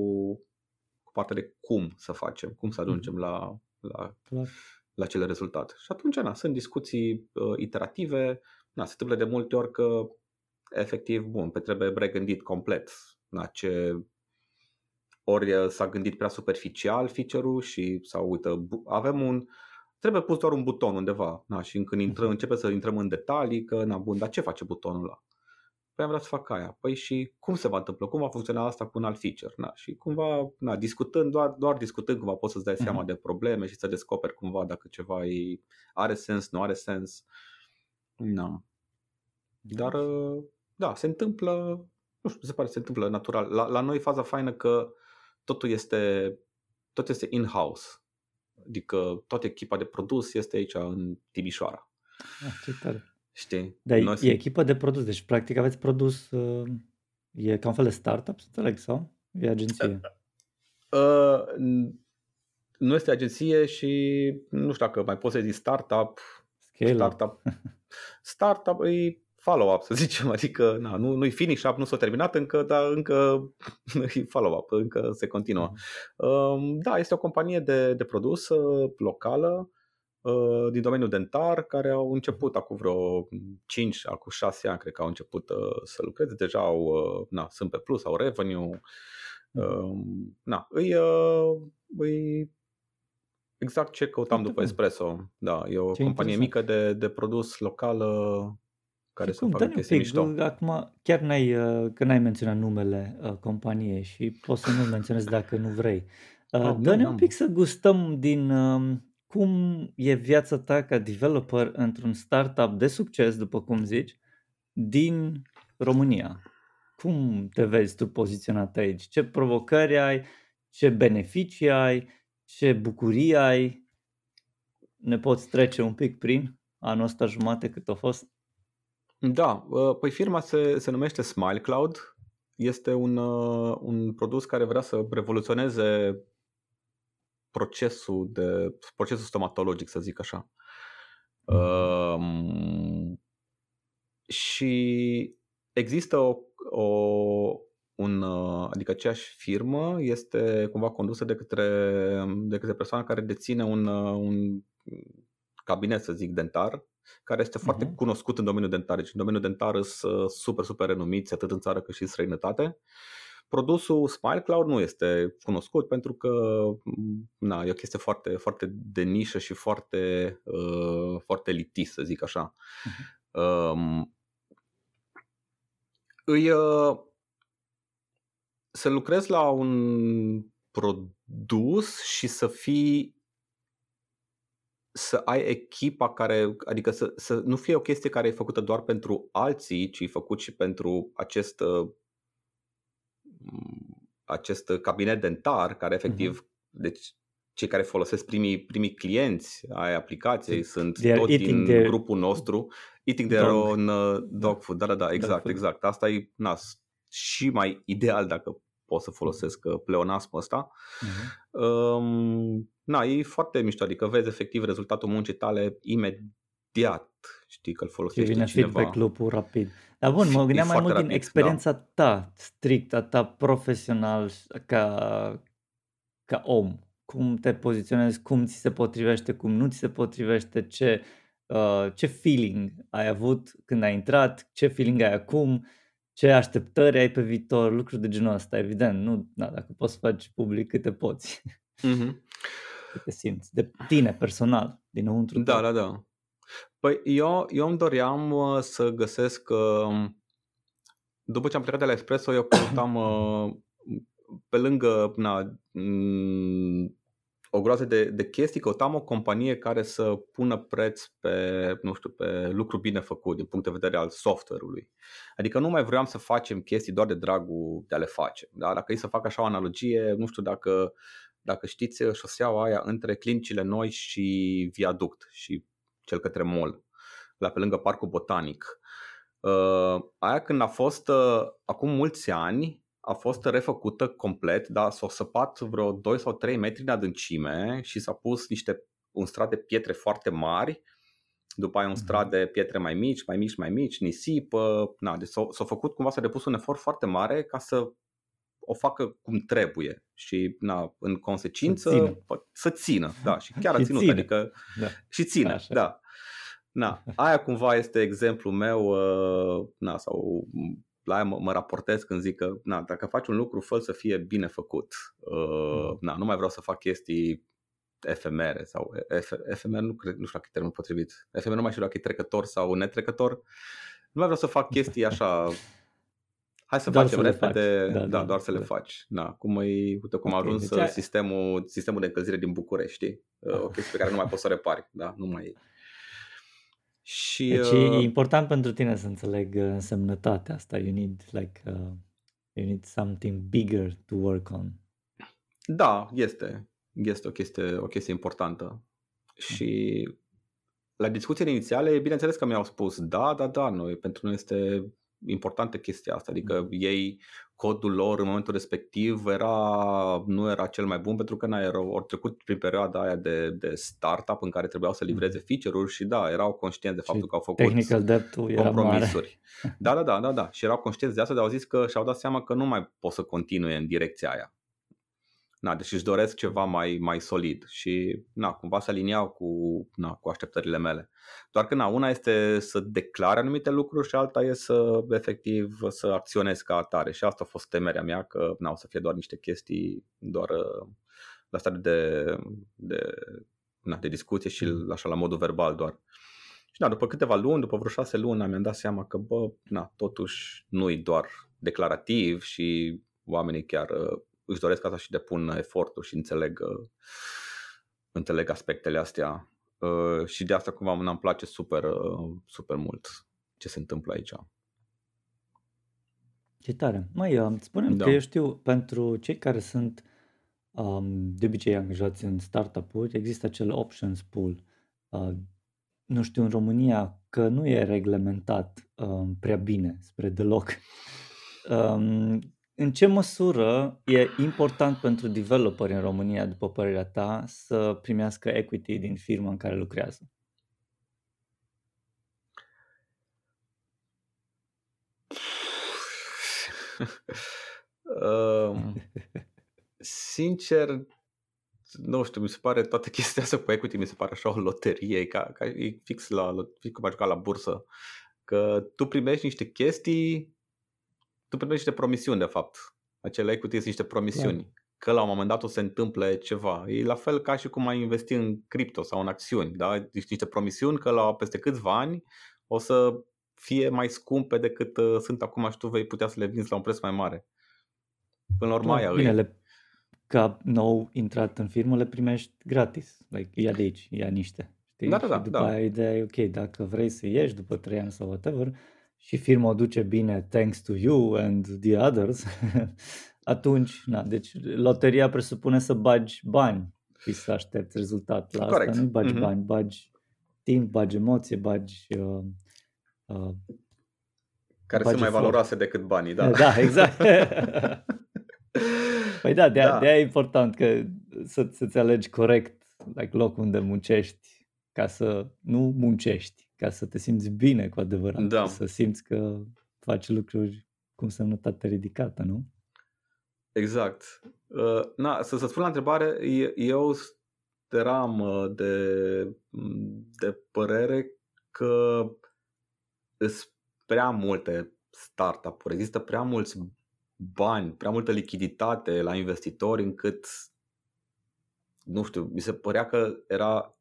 cu partea de cum să facem, cum să ajungem uh-huh. la, la, Clar. la cele rezultate. Și atunci na, sunt discuții uh, iterative, na, se întâmplă de multe ori că efectiv, bun, pe trebuie regândit complet na, ce ori s-a gândit prea superficial feature-ul și sau uită, avem un trebuie pus doar un buton undeva na, și când intrăm, mhm. începe să intrăm în detalii că, na, bun, dar ce face butonul ăla? Păi am vrea să fac aia. Păi și cum se va întâmpla? Cum va funcționa asta cu un alt feature? Na, și cumva, na, discutând, doar, doar discutând cumva poți să-ți dai seama uh-huh. de probleme și să descoperi cumva dacă ceva e, are sens, nu are sens. Na. Dar, da, se întâmplă, nu știu, se pare se întâmplă natural. La, la noi faza faină că totul este, tot este in-house. Adică toată echipa de produs este aici în Timișoara. Ah, ce tare. Știi? Dar Noi e sunt... echipă de produs, deci practic aveți produs, uh, e ca un fel de startup, să înțeleg, sau? E agenție? Uh, uh, nu este agenție și nu știu dacă mai poți să zici startup. Scale startup. [laughs] startup e follow-up, să zicem, adică na, nu, nu-i finish up, nu s-a terminat încă, dar încă [laughs] e follow-up, încă se continuă. Mm. Da, este o companie de, de produs uh, locală, uh, din domeniul dentar care au început acum vreo 5, acum 6 ani cred că au început uh, să lucreze, deja au, uh, na, sunt pe plus, au revenue, uh, na, îi, uh, îi exact ce căutam după Espresso. Da, e o ce companie interesant. mică de, de produs local care să facă chestii mișto. Acum, chiar n-ai, uh, că n-ai menționat numele uh, companiei și poți să nu menționezi dacă nu vrei. Uh, oh, dă-ne da, un pic să gustăm din uh, cum e viața ta ca developer într-un startup de succes, după cum zici, din România. Cum te vezi tu poziționat aici? Ce provocări ai? Ce beneficii ai? Ce bucurii ai? Ne poți trece un pic prin anul ăsta jumate cât a fost? Da, uh, păi firma se, se numește Smile Cloud. Este un, uh, un produs care vrea să revoluționeze procesul de procesul stomatologic, să zic așa. Um, și există o, o un, uh, adică aceeași firmă este cumva condusă de către, de către persoana care deține un, un cabinet, să zic, dentar care este foarte uh-huh. cunoscut în domeniul dentar. Deci în domeniul dentar sunt super, super renumiți atât în țară cât și în străinătate. Produsul Smile Cloud nu este cunoscut pentru că na, e o chestie foarte, foarte de nișă și foarte, uh, foarte elitist, să zic așa. Uh-huh. Um, îi, uh, să lucrezi la un produs și să fii să ai echipa care, adică să, să nu fie o chestie care e făcută doar pentru alții, ci e făcut și pentru acest, uh, acest cabinet dentar care efectiv, uh-huh. deci cei care folosesc primii, primii clienți ai aplicației sunt tot din their... grupul nostru, eating their dog. own uh, dog food. Da, da, da, exact, exact. Asta e nas, și mai ideal dacă pot să folosesc uh, pleonasmul ăsta. Uh-huh. Um, na, e foarte mișto, adică vezi efectiv rezultatul muncii tale imediat, știi că îl folosește vine cineva. feedback loop rapid. Dar bun, mă gândeam mai mult rapid, din experiența da. ta, strictă, ta profesional, ca, ca om. Cum te poziționezi, cum ți se potrivește, cum nu ți se potrivește, ce, uh, ce feeling ai avut când ai intrat, ce feeling ai acum, ce așteptări ai pe viitor, lucruri de genul ăsta, evident. Nu, da, dacă poți să faci public câte poți. Mm-hmm. Cât te simți, de tine personal, dinăuntru. Da, da, da. Păi eu, eu îmi doream uh, să găsesc, uh, după ce am plecat de la Espresso, eu căutam [coughs] uh, pe lângă na, o groază de, de chestii, căutam o companie care să pună preț pe, nu știu, pe lucru bine făcut din punct de vedere al software-ului. Adică nu mai vreau să facem chestii doar de dragul de a le face. Da? Dacă e să fac așa o analogie, nu știu dacă, dacă știți șoseaua aia între clinicile noi și viaduct și cel către mall, la pe lângă Parcul Botanic. Uh, aia când a fost uh, acum mulți ani, a fost refăcută complet, dar s-au săpat vreo 2 sau 3 metri de adâncime și s-a pus niște, un strat de pietre foarte mari, după aia un strat mhm. de pietre mai mici, mai mici, mai mici, nisipă, na, deci s-a, s-a făcut cumva, s-a depus un efort foarte mare ca să o facă cum trebuie și na, în consecință să țină, să țină da, și chiar a ținut, ține. adică da. și ține, Așa. da. Na, aia cumva este exemplul meu, uh, na, sau la aia mă, mă raportez când zic că na, dacă faci un lucru, fă să fie bine făcut. Uh, mm. na, nu mai vreau să fac chestii efemere sau efemer, nu, cred, nu știu dacă e termenul potrivit. Efemer nu mai știu dacă e trecător sau netrecător. Nu mai vreau să fac [laughs] chestii așa Hai să doar facem să repede, da, da, da, doar să da. le faci. Da, cum, e, uite, cum okay, a ajuns deci sistemul, sistemul de încălzire din București, știi? Uh, o chestie pe care nu mai poți să repari, da? Nu mai și, deci uh, e important pentru tine să înțeleg uh, însemnătatea asta. You need like uh, you need something bigger to work on. Da, este. Este o chestie, o chestie importantă. Și la discuțiile inițiale, bineînțeles că mi-au spus da, da, da, noi, pentru noi este importantă chestia asta, adică mm. ei codul lor în momentul respectiv era, nu era cel mai bun pentru că na, erau, au trecut prin perioada aia de, de startup în care trebuiau să mm. livreze feature-uri și da, erau conștienți de faptul și că au făcut technical debt-ul era compromisuri. Mare. [laughs] Da, da, da, da, da. Și erau conștienți de asta, dar au zis că și-au dat seama că nu mai pot să continue în direcția aia. Na, deci își doresc ceva mai, mai solid și na, cumva să aliniau cu, na, cu așteptările mele. Doar că na, una este să declare anumite lucruri și alta e să efectiv să acționezi ca atare și asta a fost temerea mea că na, o să fie doar niște chestii doar uh, la stadiu de, de, na, de discuție și mm. așa la modul verbal doar. Și da, după câteva luni, după vreo șase luni, mi-am dat seama că, bă, na, totuși nu-i doar declarativ și oamenii chiar uh, își doresc asta și depun eforturi și înțeleg, uh, înțeleg aspectele astea. Uh, și de asta cumva îmi place super, uh, super mult ce se întâmplă aici. Ce tare. Mai uh, spunem da. că eu știu, pentru cei care sunt um, de obicei angajați în startup-uri, există acel options pool. Uh, nu știu, în România, că nu e reglementat um, prea bine, spre deloc. [laughs] Um, în ce măsură e important pentru developeri în România, după părerea ta, să primească equity din firma în care lucrează? um, sincer, nu știu, mi se pare toată chestia asta cu equity, mi se pare așa o loterie, ca, ca e fix, la, fix cum aș la bursă, că tu primești niște chestii tu primești niște promisiuni, de fapt. Acele equity sunt niște promisiuni. Da. Că la un moment dat o se întâmple ceva. E la fel ca și cum ai investi în cripto sau în acțiuni. Da? Deci niște promisiuni că la peste câțiva ani o să fie mai scumpe decât uh, sunt acum și tu vei putea să le vinzi la un preț mai mare. Până la urmă da, aia bine, le, ca nou intrat în firmă le primești gratis. Like, ia de aici, ia niște. Știi? Da, da, da. Și după da. aia ideea e ok, dacă vrei să ieși după 3 ani sau whatever, și firma o duce bine thanks to you and the others, [laughs] atunci, na, deci loteria presupune să bagi bani și să aștepți rezultat. La Correct. asta nu bagi mm-hmm. bani, bagi timp, bagi emoție, bagi... Uh, uh, care bagi sunt mai valoroase decât banii, da. [laughs] Da, exact. [laughs] păi da, de-aia, da. de-aia e important că să, să-ți alegi corect like, locul unde muncești ca să nu muncești ca să te simți bine cu adevărat, da. să simți că faci lucruri cu semnătate ridicată, nu? Exact. Uh, na, să, să spun la întrebare, eu eram uh, de, de părere că sunt prea multe startup-uri, există prea mulți bani, prea multă lichiditate la investitori încât nu știu, mi se părea că era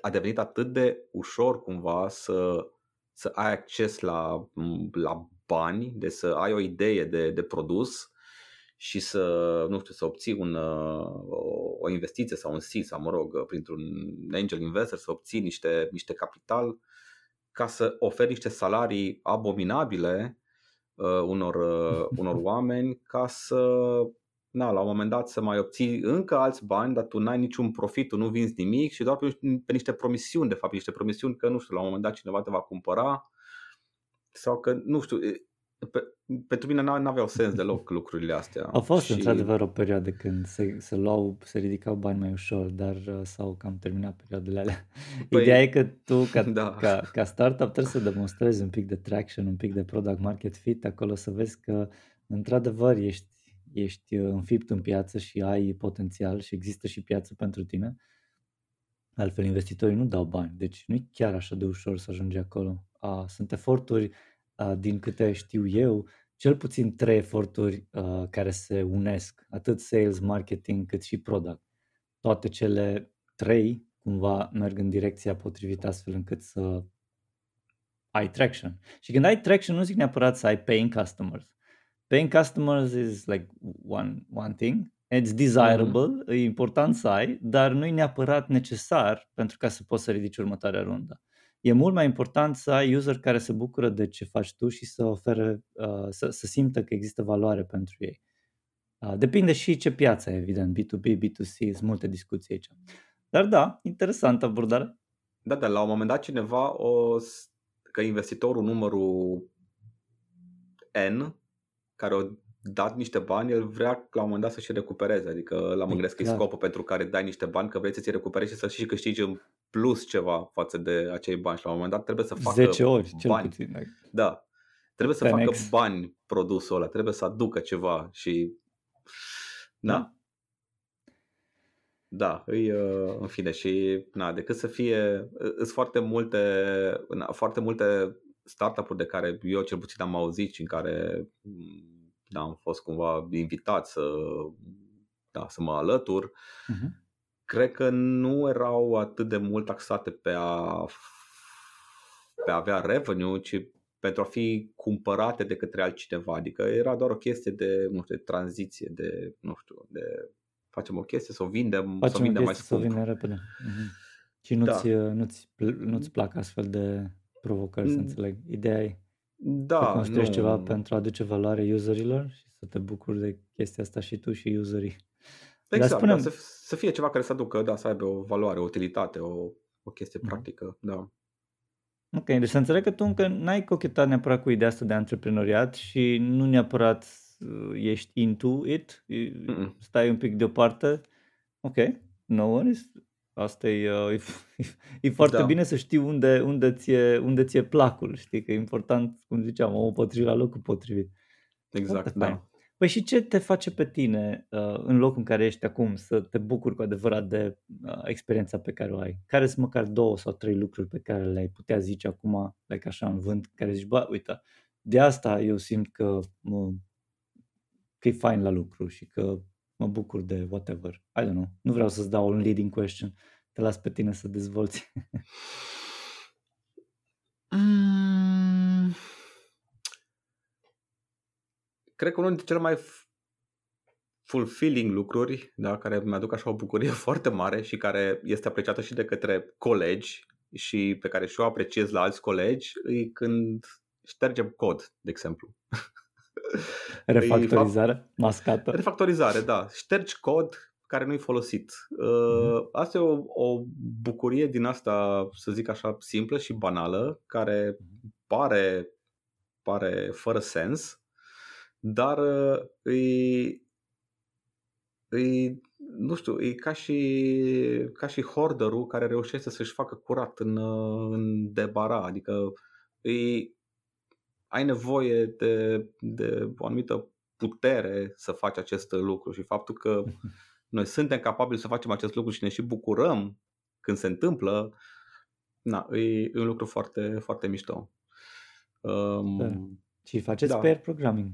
a devenit atât de ușor cumva să, să ai acces la, la bani, de să ai o idee de, de produs și să, nu știu, să obții un, o, o investiție sau un seed sau, mă rog, printr-un angel investor, să obții niște, niște capital ca să oferi niște salarii abominabile uh, unor, uh, unor [laughs] oameni ca să na, la un moment dat să mai obții încă alți bani, dar tu n-ai niciun profit, tu nu vinzi nimic și doar pe, pe niște promisiuni, de fapt, niște promisiuni că, nu știu, la un moment dat cineva te va cumpăra sau că, nu știu, pe, pentru mine n-aveau sens deloc [laughs] lucrurile astea. A fost și... într-adevăr o perioadă când se, se luau, se ridicau bani mai ușor, dar uh, s-au cam terminat perioadele alea. [laughs] Păi, Ideea e că tu, ca, [laughs] da. ca, ca startup, trebuie să demonstrezi un pic de traction, un pic de product market fit acolo, să vezi că într-adevăr ești ești uh, înfipt în piață și ai potențial și există și piață pentru tine, altfel investitorii nu dau bani, deci nu e chiar așa de ușor să ajungi acolo. Sunt eforturi, din câte știu eu, cel puțin trei eforturi care se unesc, atât sales, marketing, cât și product. Toate cele trei cumva merg în direcția potrivită astfel încât să ai traction. Și când ai traction nu zic neapărat să ai paying customers, paying customers is like one, one thing. It's desirable, mm-hmm. e important să ai, dar nu e neapărat necesar pentru ca să poți să ridici următoarea rundă. E mult mai important să ai user care se bucură de ce faci tu și să ofere, uh, să, să simtă că există valoare pentru ei. Uh, depinde și ce piață, evident, B2B, B2C, sunt multe discuții aici. Dar da, interesant abordare. Da, dar la un moment dat cineva o, că investitorul numărul N care au dat niște bani, el vrea la un moment dat să-și recupereze. Adică la mă gândesc că e scopul pentru care dai niște bani, că vrei să-ți recuperezi și să și câștigi în plus ceva față de acei bani. Și la un moment dat trebuie să facă 10 ori, cel bani. puțin. Da. Trebuie să 10X. facă bani produsul ăla, trebuie să aducă ceva și... Da? da, îi, uh, în fine și na, decât să fie, sunt foarte multe, na, foarte multe startup-uri de care eu cel puțin am auzit și în care da, am fost cumva invitat să, da, să mă alătur. Uh-huh. Cred că nu erau atât de mult taxate pe a, pe a avea revenue, ci pentru a fi cumpărate de către altcineva. Adică era doar o chestie de, nu știu, de tranziție, de, nu știu, de facem o chestie, să o vindem, facem să o vindem mai scump. Să o vindem repede. Uh-huh. Și nu-ți, da. nu-ți, nu-ți plac astfel de provocări, să înțeleg. Ideea e da, să construiești nu... ceva pentru a aduce valoare userilor și să te bucuri de chestia asta și tu și userii. Exact, Dar spunem... da, să, să fie ceva care să aducă, da, să aibă o valoare, o utilitate, o, o chestie mm. practică, da. Ok, deci să înțeleg că tu încă n-ai cochetat neapărat cu ideea asta de antreprenoriat și nu neapărat uh, ești into it, Mm-mm. stai un pic deoparte. Ok, no worries. Asta e, uh, e, [laughs] e foarte da. bine să știi unde, unde, ți-e, unde ți-e placul, știi, că e important, cum ziceam, omul potrivit la locul potrivit. Exact, foarte da. Fain. Păi și ce te face pe tine uh, în locul în care ești acum să te bucuri cu adevărat de uh, experiența pe care o ai? Care sunt măcar două sau trei lucruri pe care le-ai putea zice acum, like așa în vânt, care zici, bă, uite, de asta eu simt că, mă, că e fain la lucru și că mă bucur de whatever. I don't know. Nu vreau să-ți dau un leading question. Te las pe tine să dezvolți. mm. Cred că unul dintre cele mai fulfilling lucruri, da, care mi-aduc așa o bucurie [laughs] foarte mare și care este apreciată și de către colegi și pe care și eu apreciez la alți colegi, e când ștergem cod, de exemplu. [laughs] Refactorizare mascată. Refactorizare, da. Ștergi cod care nu-i folosit. Mm-hmm. Asta e o, o bucurie din asta, să zic așa, simplă și banală, care pare, pare fără sens, dar e, e nu știu, e ca și, ca și horderul care reușește să-și facă curat în, în debara, adică e, ai nevoie de, de o anumită putere să faci acest lucru și faptul că [laughs] noi suntem capabili să facem acest lucru și ne și bucurăm când se întâmplă, na, e, e un lucru foarte, foarte mișto. Um, da. Și faceți da. pair programming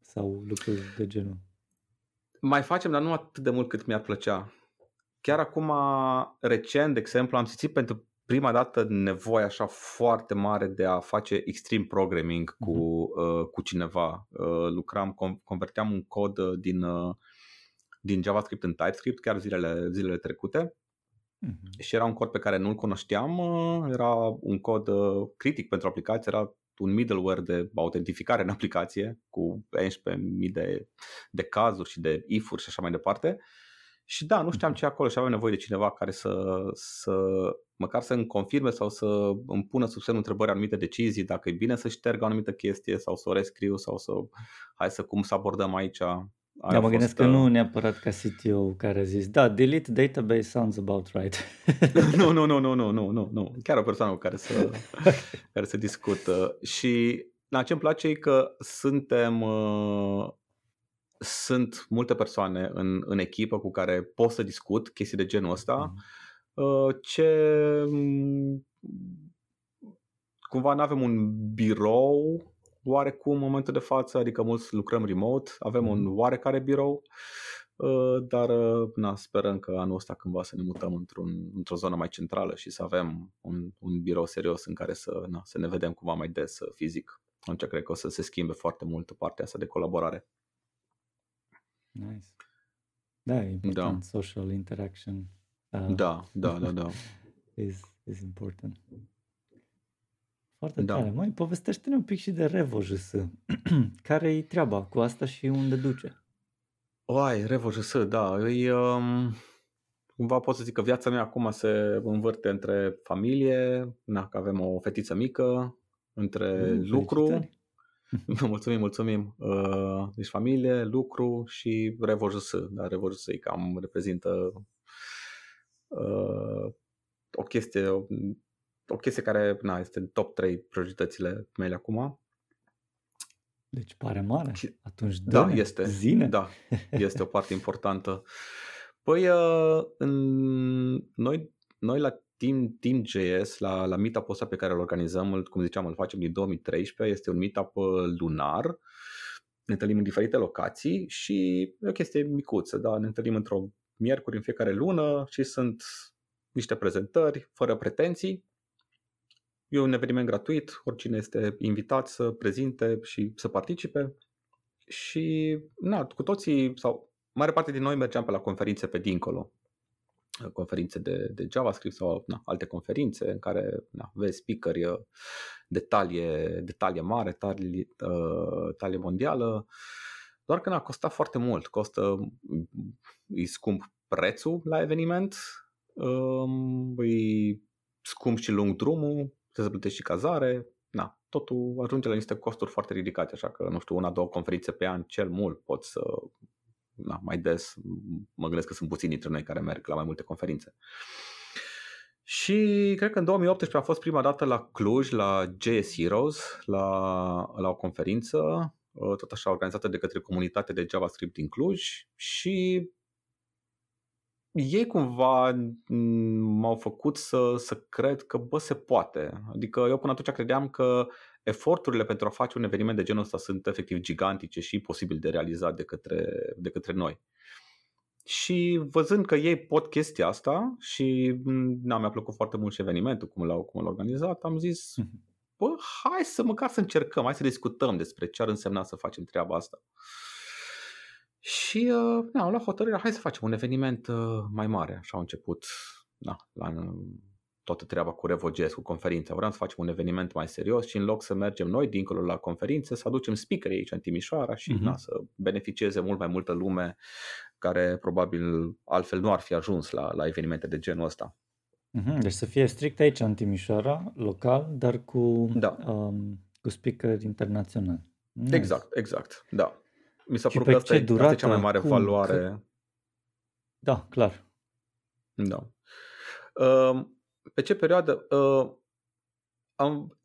sau lucruri de genul? Mai facem, dar nu atât de mult cât mi-ar plăcea. Chiar acum, recent, de exemplu, am simțit pentru prima dată nevoia așa foarte mare de a face extreme programming cu, uh-huh. uh, cu cineva. Uh, lucram, converteam un cod uh, din, uh, din JavaScript în TypeScript chiar zilele, zilele trecute. Uh-huh. Și era un cod pe care nu-l cunoșteam, uh, era un cod uh, critic pentru aplicație, era un middleware de autentificare în aplicație cu 11.000 de, de cazuri și de if-uri și așa mai departe. Și da, nu știam ce acolo și aveam nevoie de cineva care să, să măcar să îmi confirme sau să îmi pună sub semnul întrebări anumite decizii, dacă e bine să șterg o anumită chestie sau să o rescriu sau să hai să cum să abordăm aici. Aia da, mă gândesc că nu neapărat ca CTO care a zis, da, delete database sounds about right. [laughs] nu, nu, nu, nu, nu, nu, nu, nu. Chiar o persoană cu care să, [laughs] care să discută. Și la ce îmi place e că suntem, uh, sunt multe persoane în, în echipă cu care pot să discut chestii de genul ăsta, uh, ce cumva nu avem un birou oarecum în momentul de față, adică mulți lucrăm remote, avem un mhm. oarecare birou, uh, dar uh, na, sperăm că anul ăsta cândva să ne mutăm într-un, într-o zonă mai centrală și să avem un, un birou serios în care să, na, să ne vedem cumva mai des uh, fizic. Atunci cred că o să se schimbe foarte mult partea asta de colaborare. Nice. Da, e important. Da. Social interaction. Uh, da, da, da, da. [laughs] is, is important. Foarte da. tare. Mai povestește-ne un pic și de RevoJS. [clears throat] Care e treaba cu asta și unde duce? Oai, RevoJS, da. E, um, cumva pot să zic că viața mea acum se învârte între familie, na, că avem o fetiță mică, între mm, lucru. [laughs] [laughs] mulțumim, mulțumim. Uh, deci familie, lucru și RevoJS. Da, RevoJS cam reprezintă uh, o chestie o chestie care na, este în top 3 prioritățile mele acum. Deci pare mare. Atunci da, este. Zine. Da, este o parte importantă. Păi, uh, în, noi, noi la Team, Team.js, la, la meetup ăsta pe care îl organizăm, cum ziceam, îl facem din 2013, este un meetup uh, lunar, ne întâlnim în diferite locații și e o chestie micuță, da? ne întâlnim într-o miercuri în fiecare lună și sunt niște prezentări fără pretenții. E un eveniment gratuit, oricine este invitat să prezinte și să participe. Și na, cu toții, sau mare parte din noi mergeam pe la conferințe pe dincolo, conferințe de, de JavaScript sau na, alte conferințe în care na, vezi speakeri uh, de talie, de talie mare, talie, uh, talie mondială, doar că n-a costat foarte mult, costă, e scump prețul la eveniment, um, e scump și lung drumul, trebuie să plătești și cazare, na, totul ajunge la niște costuri foarte ridicate, așa că, nu știu, una, două conferințe pe an, cel mult, poți să na, mai des, mă gândesc că sunt puțini dintre noi care merg la mai multe conferințe. Și cred că în 2018 a fost prima dată la Cluj, la JS Heroes, la, la o conferință, uh, tot așa organizată de către comunitatea de JavaScript din Cluj și ei cumva m-au făcut să, să cred că bă, se poate. Adică eu până atunci credeam că eforturile pentru a face un eveniment de genul ăsta sunt efectiv gigantice și posibil de realizat de către, de către noi. Și văzând că ei pot chestia asta și na, mi-a plăcut foarte mult și evenimentul, cum l-au, cum l-au organizat, am zis, mhm. Bă, hai să măcar să încercăm, hai să discutăm despre ce ar însemna să facem treaba asta. Și uh, na, am luat hotărârea, hai să facem un eveniment uh, mai mare. Așa au început na, la toată treaba cu Revoges, cu conferința. Vreau să facem un eveniment mai serios și în loc să mergem noi dincolo la conferințe, să aducem speakeri aici în Timișoara și uh-huh. na, să beneficieze mult mai multă lume care probabil altfel nu ar fi ajuns la, la evenimente de genul ăsta. Uh-huh. Deci să fie strict aici în Timișoara, local, dar cu, da. um, cu speakeri internaționali. Nice. Exact, exact, da. Mi s-a părut că asta, e, asta e cea mai mare cum? valoare. Că... Da, clar. Da. Uh, pe ce perioadă? Uh, am,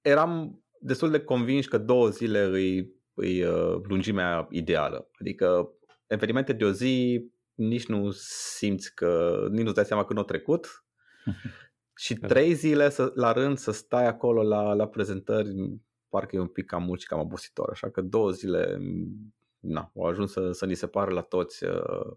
eram destul de convins că două zile îi, îi uh, lungimea ideală. Adică evenimente de o zi nici nu simți că, nici nu-ți dai seama că nu a trecut [laughs] și trei zile să, la rând să stai acolo la, la prezentări parcă e un pic cam mult și cam obositor, așa că două zile na, au ajuns să, să ni se pară la toți uh,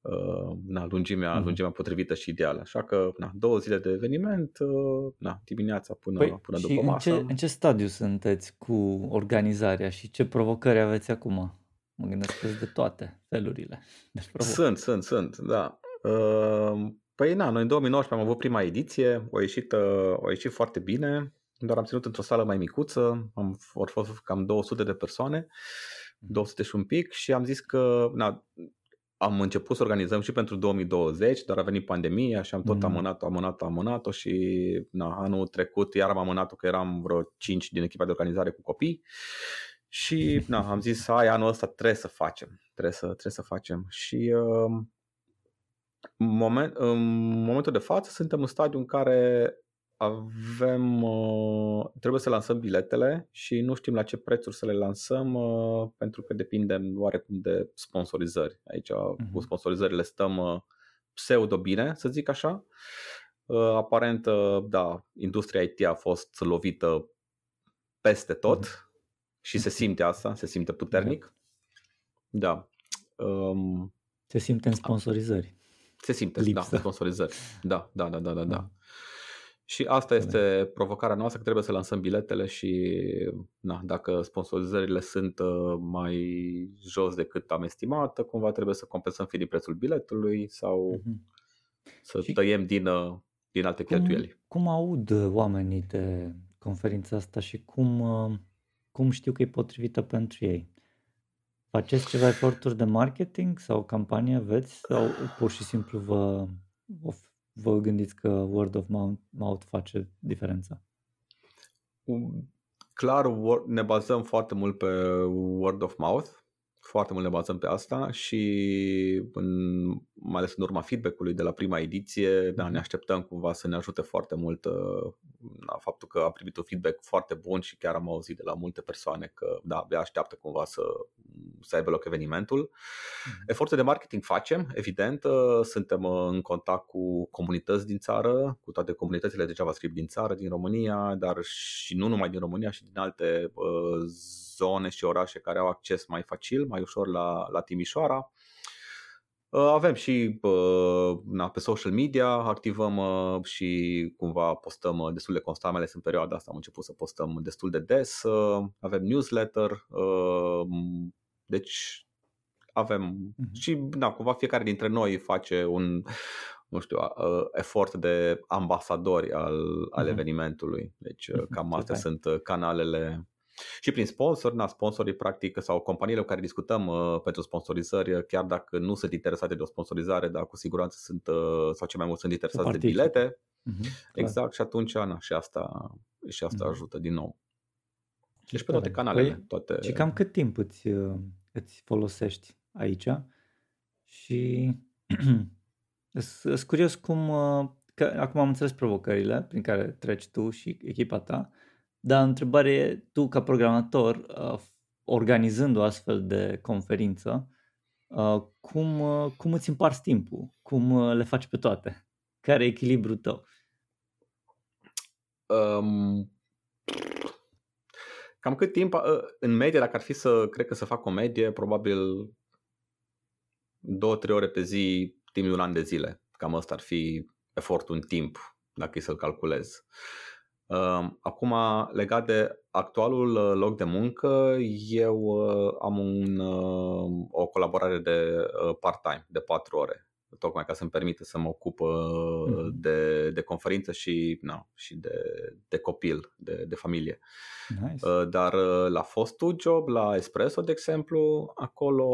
uh, na, lungimea, mm-hmm. lungimea potrivită și ideală. Așa că na, două zile de eveniment, uh, na, dimineața până, păi, până după masă. În ce, în ce stadiu sunteți cu organizarea și ce provocări aveți acum? Mă gândesc că de toate felurile. De sunt, sunt, sunt, da. Uh, păi na, noi în 2019 am avut prima ediție, a ieșit, uh, a ieșit foarte bine, doar am ținut într-o sală mai micuță, am fost cam 200 de persoane, 200 și un pic și am zis că na, am început să organizăm și pentru 2020, dar a venit pandemia și am tot mm. amânat amânat amânat-o și na, anul trecut iar am amânat-o că eram vreo 5 din echipa de organizare cu copii și na, am zis, hai, anul ăsta trebuie să facem, trebuie să, trebuie să facem și uh, moment, în momentul de față suntem în stadiu în care avem, uh, trebuie să lansăm biletele și nu știm la ce prețuri să le lansăm uh, pentru că depindem oarecum de sponsorizări. Aici uh-huh. cu sponsorizările stăm uh, pseudo bine, să zic așa. Aparent, da, industria IT a fost lovită peste tot uh-huh. Și se simte asta, se simte puternic. Da. Um, se simte în sponsorizări. Se simte, da, Lipsă. da, sponsorizări. Da, da, da, da, da. da. Și asta este provocarea noastră, că trebuie să lansăm biletele și na, dacă sponsorizările sunt uh, mai jos decât am estimat, cumva trebuie să compensăm fie din prețul biletului sau uh-huh. să și tăiem din, uh, din alte cum, cheltuieli. Cum aud oamenii de conferința asta și cum, uh, cum știu că e potrivită pentru ei? Faceți ceva eforturi de marketing sau campanie aveți sau pur și simplu vă vă gândiți că word of mouth face diferența? Clar, ne bazăm foarte mult pe word of mouth, foarte mult ne bazăm pe asta și în, mai ales în urma feedback-ului de la prima ediție, da, ne mhm. așteptăm cumva să ne ajute foarte mult uh, da, faptul că am primit un feedback foarte bun și chiar am auzit de la multe persoane că da, abia așteaptă cumva să să aibă loc evenimentul. Mm. Efortul de marketing facem, evident, suntem în contact cu comunități din țară, cu toate comunitățile de JavaScript din țară, din România, dar și nu numai din România, și din alte zone și orașe care au acces mai facil, mai ușor la, la Timișoara. Uh, avem și uh, na, pe social media, activăm uh, și cumva postăm destul de constant, mai ales în perioada asta am început să postăm destul de des. Avem newsletter, deci avem uh-huh. și na, cumva fiecare dintre noi face un nu știu, efort de ambasadori al, al uh-huh. evenimentului. Deci uh-huh. cam astea sunt canalele și prin sponsor, na, sponsorii practic sau companiile cu care discutăm uh, pentru sponsorizări, chiar dacă nu sunt interesate de o sponsorizare, dar cu siguranță sunt, uh, sau ce mai mult sunt interesați de bilete. Uh-huh, exact, și atunci, na, și asta, și asta uh-huh. ajută din nou. Deci pe toate canalele. Păi, toate... Și cam cât timp îți, uh, îți folosești aici? Și [clears throat] sunt curios cum, uh, că acum am înțeles provocările prin care treci tu și echipa ta, dar întrebarea e, tu ca programator, uh, organizând o astfel de conferință, uh, cum, uh, cum îți împarți timpul? Cum le faci pe toate? Care e echilibrul tău? Um, cam cât timp, în medie, dacă ar fi să, cred că să fac o medie, probabil două, trei ore pe zi, timp de un an de zile. Cam ăsta ar fi efortul în timp, dacă e să-l calculez. Uh, Acum, legat de actualul uh, loc de muncă, eu uh, am un, uh, o colaborare de part-time, de 4 ore, tocmai ca să-mi permite să mă ocup mm. de, de conferință și, na, și de, de copil, de, de familie. Nice. Dar la fostul job, la Espresso, de exemplu, acolo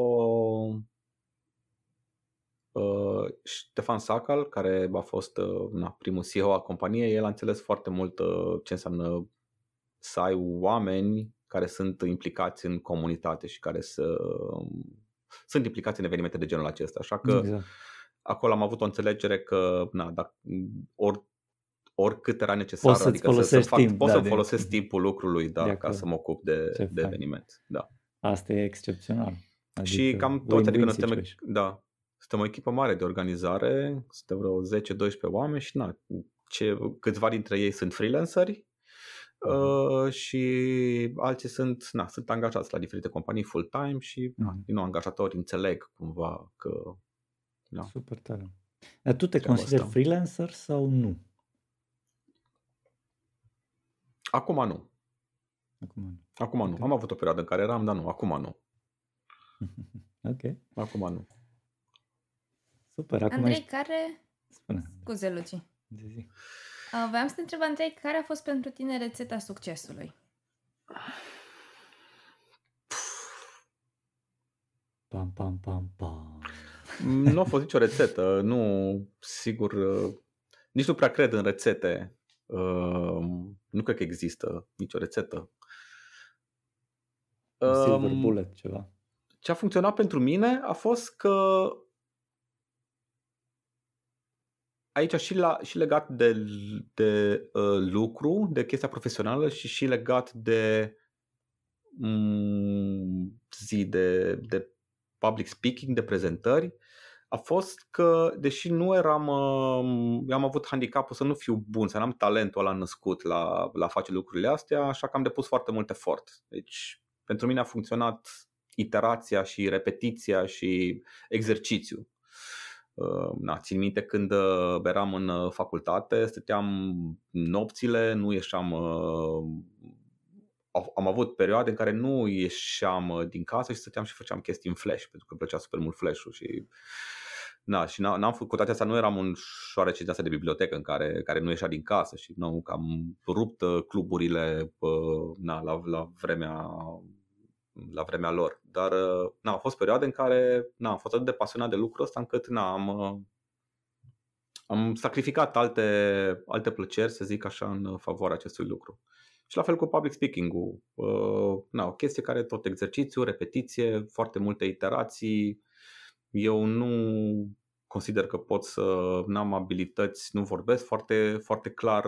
Uh, Ștefan Sacal, care a fost uh, na, primul CEO al companiei, el a înțeles foarte mult uh, ce înseamnă să ai oameni care sunt implicați în comunitate și care să, sunt implicați în evenimente de genul acesta. Așa că exact. acolo am avut o înțelegere că na, dacă, or, oricât era necesar, poți adică să, să fac, timp, pot da, să de, folosesc timpul lucrului da, ca să mă ocup de, de eveniment. Da. Asta e excepțional. Adică și cam toți, adică noi suntem, da, suntem o echipă mare de organizare, suntem vreo 10-12 oameni și na, ce, câțiva dintre ei sunt freelanceri uh, și alții sunt, na, sunt angajați la diferite companii full-time și na, din nou angajatori înțeleg cumva că... Da. Super tare. Dar tu te consideri freelancer sau nu? Acum nu. Acum nu. Acum nu. Okay. Am avut o perioadă în care eram, dar nu, acum nu. [laughs] ok. Acum nu. Super, acum Andrei, ești... care... Spune. Scuze, Luci. Zi. Uh, voiam să te întreb, Andrei, care a fost pentru tine rețeta succesului? Pam, pam, pam, pam. Nu a fost nicio rețetă, nu, sigur, nici nu prea cred în rețete. Uh, nu cred că există nicio rețetă. Silver um, bullet, ceva. Ce a funcționat pentru mine a fost că aici și, la, și legat de, de uh, lucru, de chestia profesională și și legat de mm, zi de, de public speaking, de prezentări, a fost că, deși nu eram, uh, eu am avut handicapul să nu fiu bun, să n-am talentul ăla născut la, la face lucrurile astea, așa că am depus foarte mult efort. Deci, pentru mine a funcționat iterația și repetiția și exercițiu. Uh, na, țin minte când uh, eram în uh, facultate, stăteam nopțile, nu ieșeam am avut perioade în care nu ieșeam din casă și stăteam și făceam chestii în flash, pentru că îmi plăcea super mult flash-ul și Na, și n-am făcut cu toate astea, nu eram un șoarece de de bibliotecă în care, care nu ieșea din casă și nu, că am rupt cluburile na, la, la vremea la vremea lor. Dar uh, na, au fost perioade în care na, am fost atât de pasionat de lucrul ăsta încât na, am, uh, am sacrificat alte, alte plăceri, să zic așa, în favoarea acestui lucru. Și la fel cu public speaking-ul. Uh, na, o chestie care tot exercițiu, repetiție, foarte multe iterații. Eu nu consider că pot să n-am abilități, nu vorbesc foarte, foarte clar.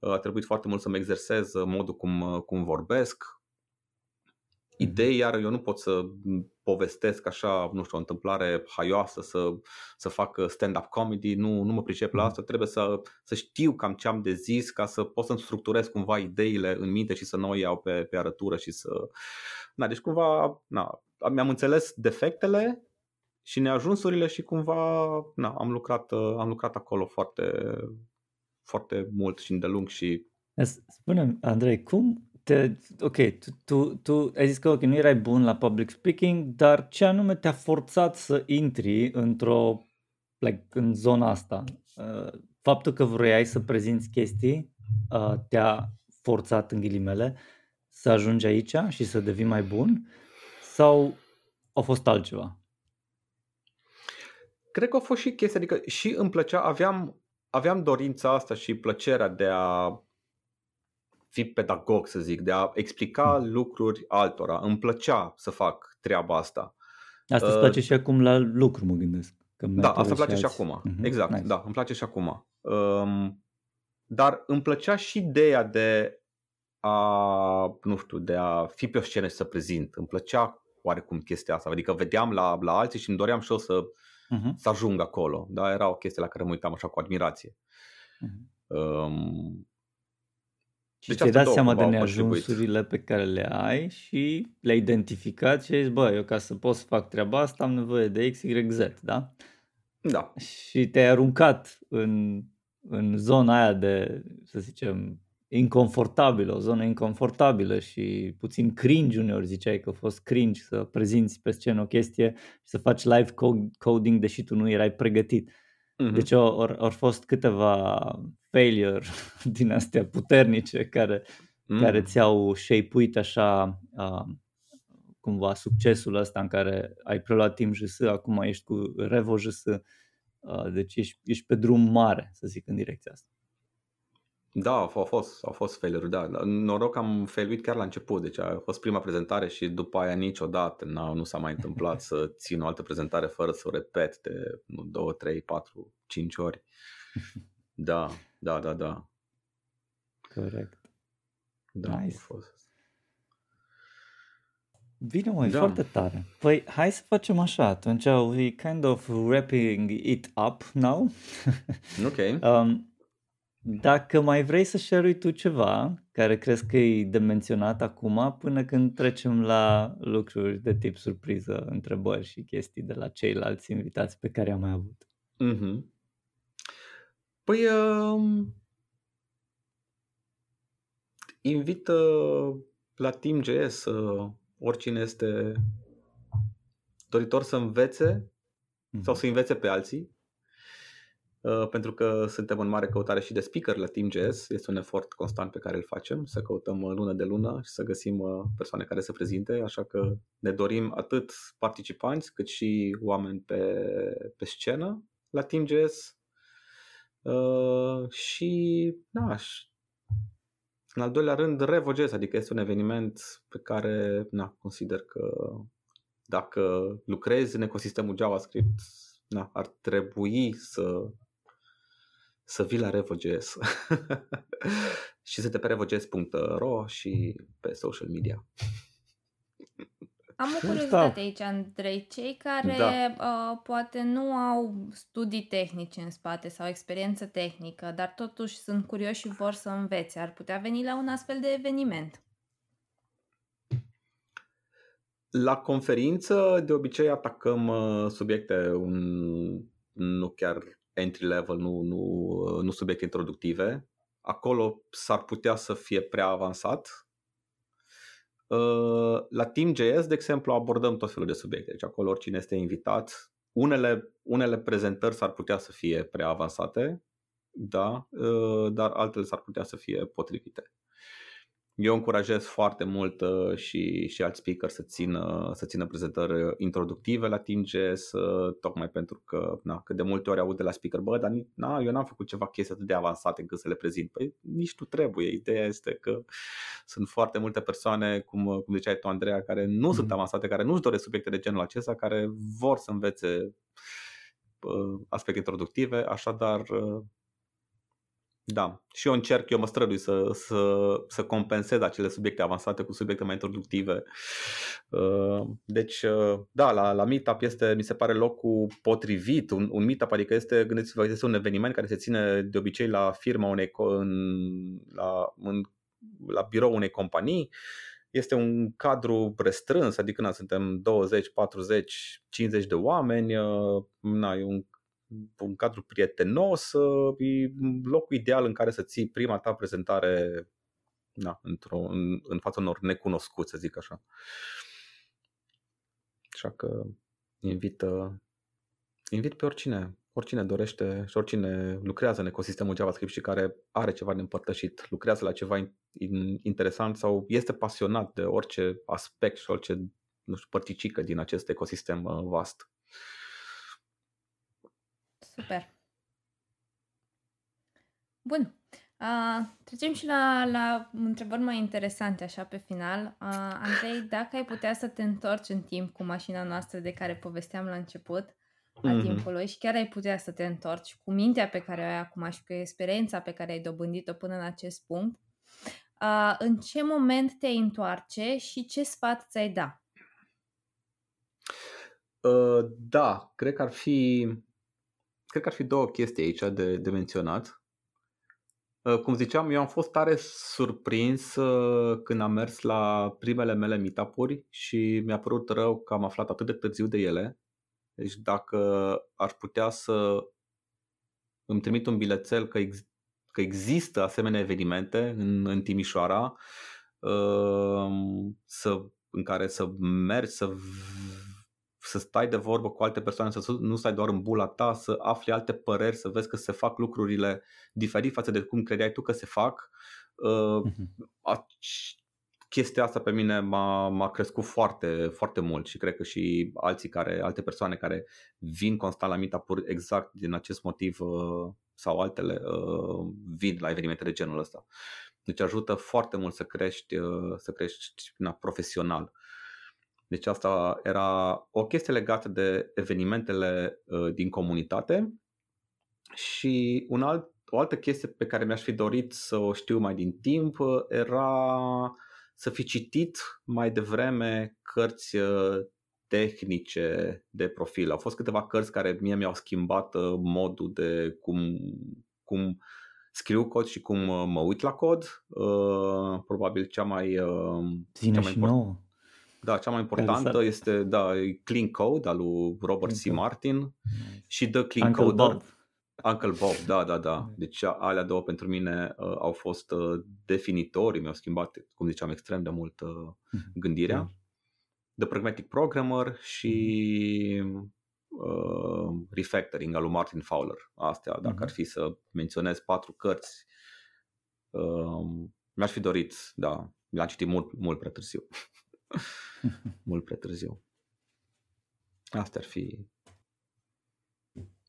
A trebuit foarte mult să-mi exersez modul cum, cum vorbesc idei, iar eu nu pot să povestesc așa, nu știu, o întâmplare haioasă, să, să fac stand-up comedy, nu, nu mă pricep la asta, trebuie să, să știu cam ce am de zis ca să pot să-mi structurez cumva ideile în minte și să nu o iau pe, pe arătură și să... Na, deci cumva na, mi-am înțeles defectele și neajunsurile și cumva na, am, lucrat, am lucrat acolo foarte, foarte mult și îndelung și... Spune, Andrei, cum te, ok, tu, tu, tu ai zis că ok, nu erai bun la public speaking, dar ce anume te-a forțat să intri într-o, like, în zona asta? Uh, faptul că vroiai să prezinți chestii uh, te-a forțat în ghilimele să ajungi aici și să devii mai bun? Sau a fost altceva? Cred că a fost și chestia, adică și îmi plăcea, aveam, aveam dorința asta și plăcerea de a fi pedagog, să zic, de a explica mm. lucruri altora. Îmi plăcea să fac treaba asta. Asta îți uh, place și acum la lucru, mă gândesc. Că da, asta îmi place și, și acum. Uh-huh. Exact, nice. da, îmi place și acum. Um, dar îmi plăcea și ideea de a, nu știu, de a fi pe o scenă și să prezint. Îmi plăcea oarecum chestia asta. Adică vedeam la, la alții și îmi doream și eu să, uh-huh. să ajung acolo. Da, era o chestie la care mă uitam așa cu admirație. Uh-huh. Um, și deci ți-ai dat seama de neajunsurile pe care le ai și le-ai identificat și ai zis, bă, eu ca să pot să fac treaba asta am nevoie de X, Y, Z, da? Da. Și te-ai aruncat în, în zona aia de, să zicem, inconfortabilă, o zonă inconfortabilă și puțin cringe uneori ziceai că a fost cringe să prezinți pe scenă o chestie și să faci live coding deși tu nu erai pregătit. Mm-hmm. Deci au, au, au fost câteva failure [laughs] din astea puternice care, mm. care ți-au shape așa uh, cumva succesul ăsta în care ai preluat timp JS, acum ești cu Revo JS, uh, deci ești, ești pe drum mare, să zic, în direcția asta. Da, au fost, au fost failure da. Noroc am failuit chiar la început, deci a fost prima prezentare și după aia niciodată nu, nu s-a mai întâmplat [laughs] să țin o altă prezentare fără să o repet de 2, 3, 4, 5 ori. [laughs] Da, da, da, da. Corect. Da, nice. a fost. Bine, măi, da. foarte tare. Păi, hai să facem așa, atunci we kind of wrapping it up now. ok. [laughs] um, dacă mai vrei să share tu ceva care crezi că e de menționat acum până când trecem la lucruri de tip surpriză, întrebări și chestii de la ceilalți invitați pe care am mai avut. Mm-hmm. Păi uh, invită la Team.js uh, oricine este doritor să învețe mm-hmm. sau să învețe pe alții Uh, pentru că suntem în mare căutare și de speaker la Team.js. Este un efort constant pe care îl facem, să căutăm uh, lună de lună și să găsim uh, persoane care să prezinte, așa că ne dorim atât participanți cât și oameni pe, pe scenă la Team.js uh, și da, în al doilea rând Revo.js, adică este un eveniment pe care na, consider că dacă lucrezi în ecosistemul JavaScript, na, ar trebui să să vii la Revo.js [laughs] și să te pe revo.js.ro și pe social media. Am o curiozitate aici, Andrei. Cei care da. uh, poate nu au studii tehnice în spate sau experiență tehnică, dar totuși sunt curioși și vor să învețe, ar putea veni la un astfel de eveniment. La conferință, de obicei, atacăm uh, subiecte un, nu chiar entry level, nu, nu, nu subiecte introductive. Acolo s-ar putea să fie prea avansat. Uh, la Team.js, de exemplu, abordăm tot felul de subiecte. Deci acolo oricine este invitat. Unele, unele prezentări s-ar putea să fie prea avansate, da, uh, dar altele s-ar putea să fie potrivite. Eu încurajez foarte mult uh, și, și alți speaker să țină, să țină prezentări introductive la TeamJS, uh, tocmai pentru că, na, că de multe ori aud de la speaker, bă, dar na, eu n-am făcut ceva chestii atât de avansate încât să le prezint. Păi nici nu trebuie. Ideea este că sunt foarte multe persoane, cum, cum ziceai tu, Andreea, care nu mm-hmm. sunt avansate, care nu-și doresc subiecte de genul acesta, care vor să învețe uh, aspecte introductive, așadar Da, și eu încerc, eu mă strădui să, să, să compensez acele subiecte avansate cu subiecte mai introductive. Uh, deci, uh, da, la, la Meetup este, mi se pare, locul potrivit. Un, un Meetup, adică este, gândiți-vă, este un eveniment care se ține de obicei la firma unei, în, la, în, la birou unei companii. Este un cadru restrâns, adică na, suntem 20, 40, 50 de oameni, uh, na, e un un cadru prietenos, e locul ideal în care să ții prima ta prezentare na, într-o, în, în fața unor necunoscuți, să zic așa. Așa că invit, invit pe oricine, oricine dorește și oricine lucrează în ecosistemul JavaScript și care are ceva de împărtășit, lucrează la ceva interesant sau este pasionat de orice aspect și orice nu știu, părticică din acest ecosistem uh, vast. Super. Bun. Uh, trecem și la, la întrebări mai interesante așa pe final. Uh, Andrei, dacă ai putea să te întorci în timp cu mașina noastră de care povesteam la început a mm-hmm. timpului și chiar ai putea să te întorci cu mintea pe care o ai acum și cu experiența pe care ai dobândit-o până în acest punct, uh, în ce moment te-ai întoarce și ce sfat ți-ai da? Uh, da, cred că ar fi cred că ar fi două chestii aici de, de menționat. Uh, cum ziceam, eu am fost tare surprins uh, când am mers la primele mele meetup și mi-a părut rău că am aflat atât de târziu de ele. Deci dacă aș putea să îmi trimit un bilețel că, ex- că există asemenea evenimente în, în Timișoara, uh, să, în care să mergi, să să stai de vorbă cu alte persoane, să nu stai doar în bula ta, să afli alte păreri, să vezi că se fac lucrurile diferit față de cum credeai tu că se fac. Uh-huh. Chestia asta pe mine m-a, m-a crescut foarte, foarte mult și cred că și alții care, alte persoane care vin constant la meetup exact din acest motiv uh, sau altele uh, vin la evenimente de genul ăsta. Deci ajută foarte mult să crești, uh, să crești na, profesional. Deci asta era o chestie legată de evenimentele uh, din comunitate și un alt, o altă chestie pe care mi-aș fi dorit să o știu mai din timp uh, era să fi citit mai devreme cărți uh, tehnice de profil. Au fost câteva cărți care mie mi-au schimbat modul de cum, cum scriu cod și cum mă uit la cod. Probabil cea mai, Zine cea mai și nouă. Da, cea mai importantă este da, Clean Code al lui Robert Clean C. Martin nice. și The Clean Uncle Coder. Bob. Uncle Bob, da, da, da. Deci alea două pentru mine uh, au fost uh, definitorii, mi-au schimbat, cum ziceam, extrem de mult uh, mhm. gândirea. Mm. The Pragmatic Programmer și uh, Refactoring al lui Martin Fowler. Astea, dacă mm. ar fi să menționez patru cărți, uh, mi-aș fi dorit, da, le-am citit mult, mult prea târziu. [laughs] [laughs] mult prea târziu. Astea ar fi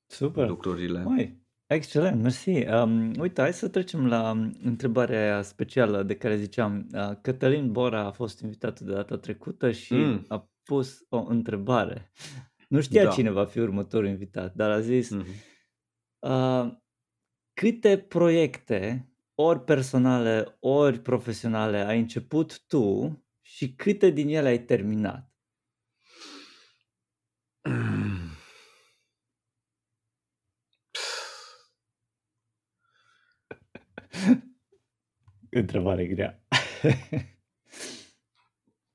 Super. lucrurile. Mai, excelent, mersi. Um, uite, hai să trecem la um, întrebarea specială de care ziceam. Uh, Cătălin Bora a fost invitat de data trecută și mm. a pus o întrebare. Nu știa da. cine va fi următorul invitat, dar a zis mm-hmm. uh, câte proiecte, ori personale, ori profesionale, ai început tu și câte din ele ai terminat? [laughs] Întrebare grea. [laughs]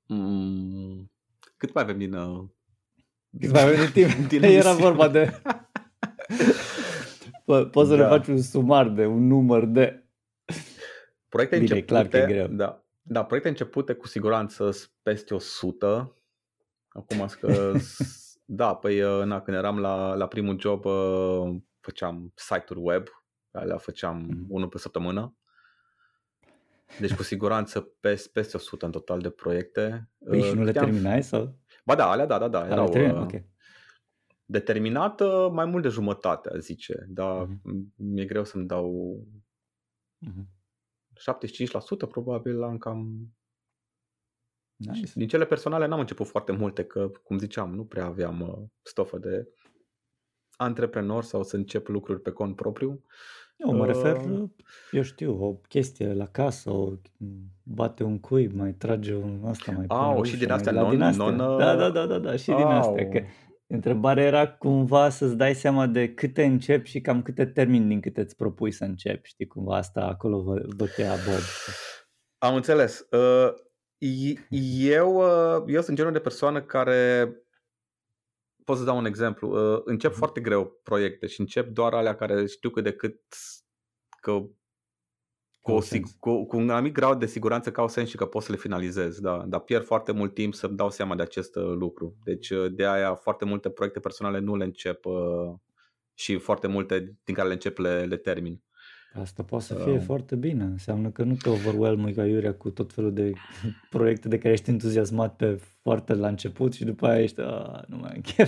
mm, cât mai avem din... Uh... Cât mai avem din timp? din [laughs] Era vorba de... Po- poți să da. ne faci un sumar de un număr de... Proiecte Bine, începute, clar că e greu. Da, da, proiecte începute cu siguranță peste 100. Acum că [laughs] da, păi uh, na, când eram la, la primul job uh, făceam site-uri web, alea făceam mm-hmm. unul pe săptămână. Deci cu siguranță peste, peste 100 în total de proiecte. Păi și nu le terminai sau? Ba da, alea da, da, da. Erau, termin, okay. Determinat mai mult de jumătate, a zice, dar mm-hmm. mi-e greu să-mi dau mm-hmm. 75% probabil am cam... Nice. Din cele personale n-am început foarte multe, că, cum ziceam, nu prea aveam uh, stofă de antreprenor sau să încep lucruri pe cont propriu Nu, mă refer, uh, eu știu, o chestie la casă, o bate un cuib, mai trage un asta, mai pune Au, și din astea, non, din astea. Non, da, da, da, da, da, și au. din astea. Că întrebarea era cumva să-ți dai seama de câte începi și cam câte termini din câte îți propui să începi, știi, cumva asta acolo vă, vă te Bob. Am înțeles. Uh, eu, uh, eu sunt genul de persoană care pot să dau un exemplu. Uh, încep mm-hmm. foarte greu proiecte și încep doar alea care știu cât de cât că cu, o, cu, cu un anumit grad de siguranță că au sens și că pot să le finalizez, da. Dar pierd foarte mult timp să-mi dau seama de acest uh, lucru. Deci de aia foarte multe proiecte personale nu le încep și foarte multe din care le încep le, le termin. Asta poate să fie uh. foarte bine. Înseamnă că nu te overwhelm ca iurea cu tot felul de [laughs] proiecte de care ești entuziasmat pe foarte la început și după aia ești, a, nu mai am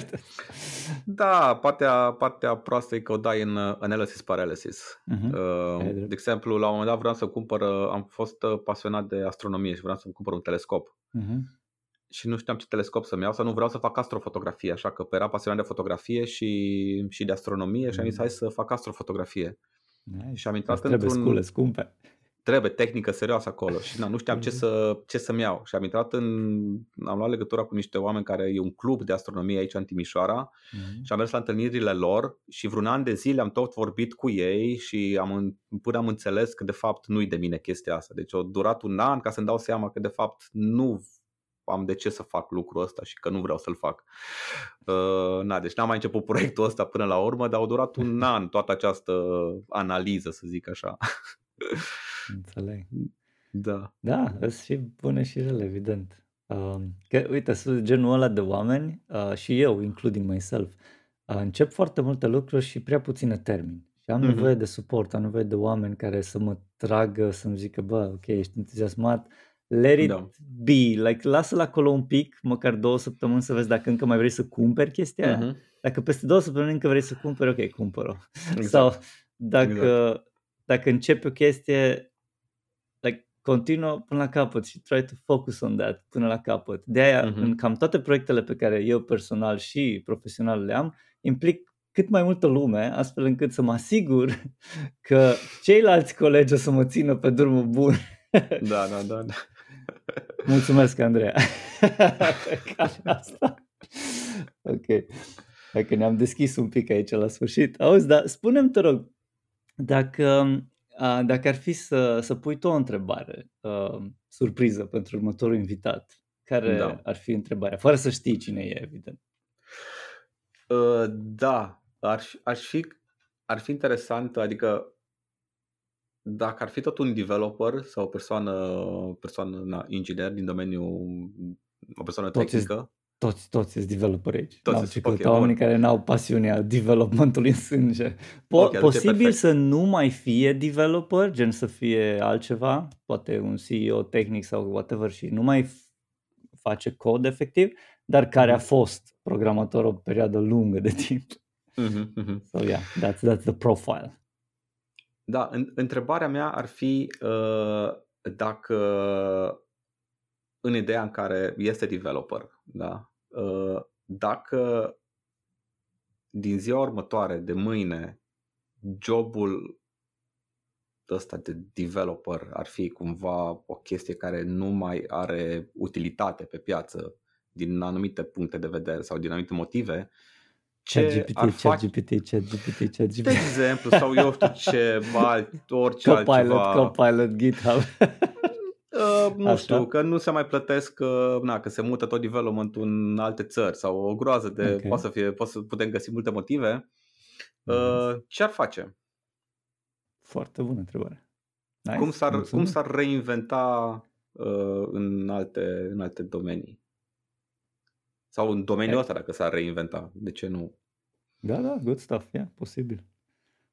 Da, partea, partea proastă e că o dai în analysis paralysis. Uh-huh. Uh, de exemplu, la un moment dat vreau să cumpăr, am fost uh, pasionat de astronomie și vreau să cumpăr un telescop. Uh-huh și nu știam ce telescop să-mi iau sau nu vreau să fac astrofotografie, așa că era pasionat de fotografie și, și de astronomie și am zis hai să fac astrofotografie. Da, și am intrat trebuie într-un... scule scumpe. Trebuie tehnică serioasă acolo și na, nu știam ce, mhm. să, ce să-mi iau. Și am intrat în... Am luat legătura cu niște oameni care e un club de astronomie aici în Timișoara mm-hmm. și am mers la întâlnirile lor și vreun an de zile am tot vorbit cu ei și am, până am înțeles că de fapt nu-i de mine chestia asta. Deci a durat un an ca să-mi dau seama că de fapt nu am de ce să fac lucrul ăsta și că nu vreau să-l fac. Uh, na, deci n-am mai început proiectul ăsta până la urmă, dar au durat un [laughs] an toată această analiză, să zic așa. Înțeleg. Da. Da, sunt și bune și rele, evident. Uh, că, uite, sunt genul ăla de oameni uh, și eu, including myself, uh, încep foarte multe lucruri și prea puține termini. Și am mm-hmm. nevoie de suport, am nevoie de oameni care să mă tragă, să-mi zică, bă, ok, ești entuziasmat, let it da. be, like lasă-l acolo un pic, măcar două săptămâni să vezi dacă încă mai vrei să cumperi chestia uh-huh. Dacă peste două săptămâni încă vrei să cumperi, ok, cumpăr-o. Exact. Sau dacă, exact. dacă începi o chestie, like, continuă până la capăt și try to focus on that până la capăt. De aia, uh-huh. în cam toate proiectele pe care eu personal și profesional le am, implic cât mai multă lume, astfel încât să mă asigur [laughs] că ceilalți colegi o să mă țină pe drumul bun. Da, da, da. da. Mulțumesc, Andreea. [laughs] asta. ok. Hai că ne-am deschis un pic aici la sfârșit. Auzi, dar spune-mi, te rog, dacă, dacă ar fi să, să pui tu o întrebare uh, surpriză pentru următorul invitat, care da. ar fi întrebarea? Fără să știi cine e, evident. Uh, da, ar, ar, fi, ar fi interesant, adică dacă ar fi tot un developer sau o persoană, persoană na, inginer din domeniul, o persoană toți tehnică. Toți, toți sunt developer aici. Toți sunt, okay, oamenii care n-au pasiunea developmentului în sânge. Po- okay, posibil să nu mai fie developer, gen să fie altceva, poate un CEO tehnic sau whatever și nu mai face cod efectiv, dar care a mhm. fost programator o perioadă lungă de timp. Mm-hmm, mm-hmm. So yeah, that's, that's the profile. Da, în, întrebarea mea ar fi uh, dacă în ideea în care este developer, da, uh, dacă din ziua următoare, de mâine, jobul ăsta de developer ar fi cumva o chestie care nu mai are utilitate pe piață din anumite puncte de vedere sau din anumite motive, ce ChatGPT, ar face... ChatGPT, ChatGPT, ChatGPT. De exemplu, sau eu știu ce, alt, orice Copilot, altceva. Copilot, GitHub. [laughs] Uh, nu Așa? știu, că nu se mai plătesc, uh, na, că se mută tot development în alte țări sau o groază de, okay. poate să fie, poate să putem găsi multe motive. Uh, ce ar face? Foarte bună întrebare. Nice. Cum, s-ar, cum s-ar reinventa uh, în, alte, în alte domenii? Sau în domeniul ăsta dacă s-ar reinventa. De ce nu? Da, da, good stuff, yeah, posibil.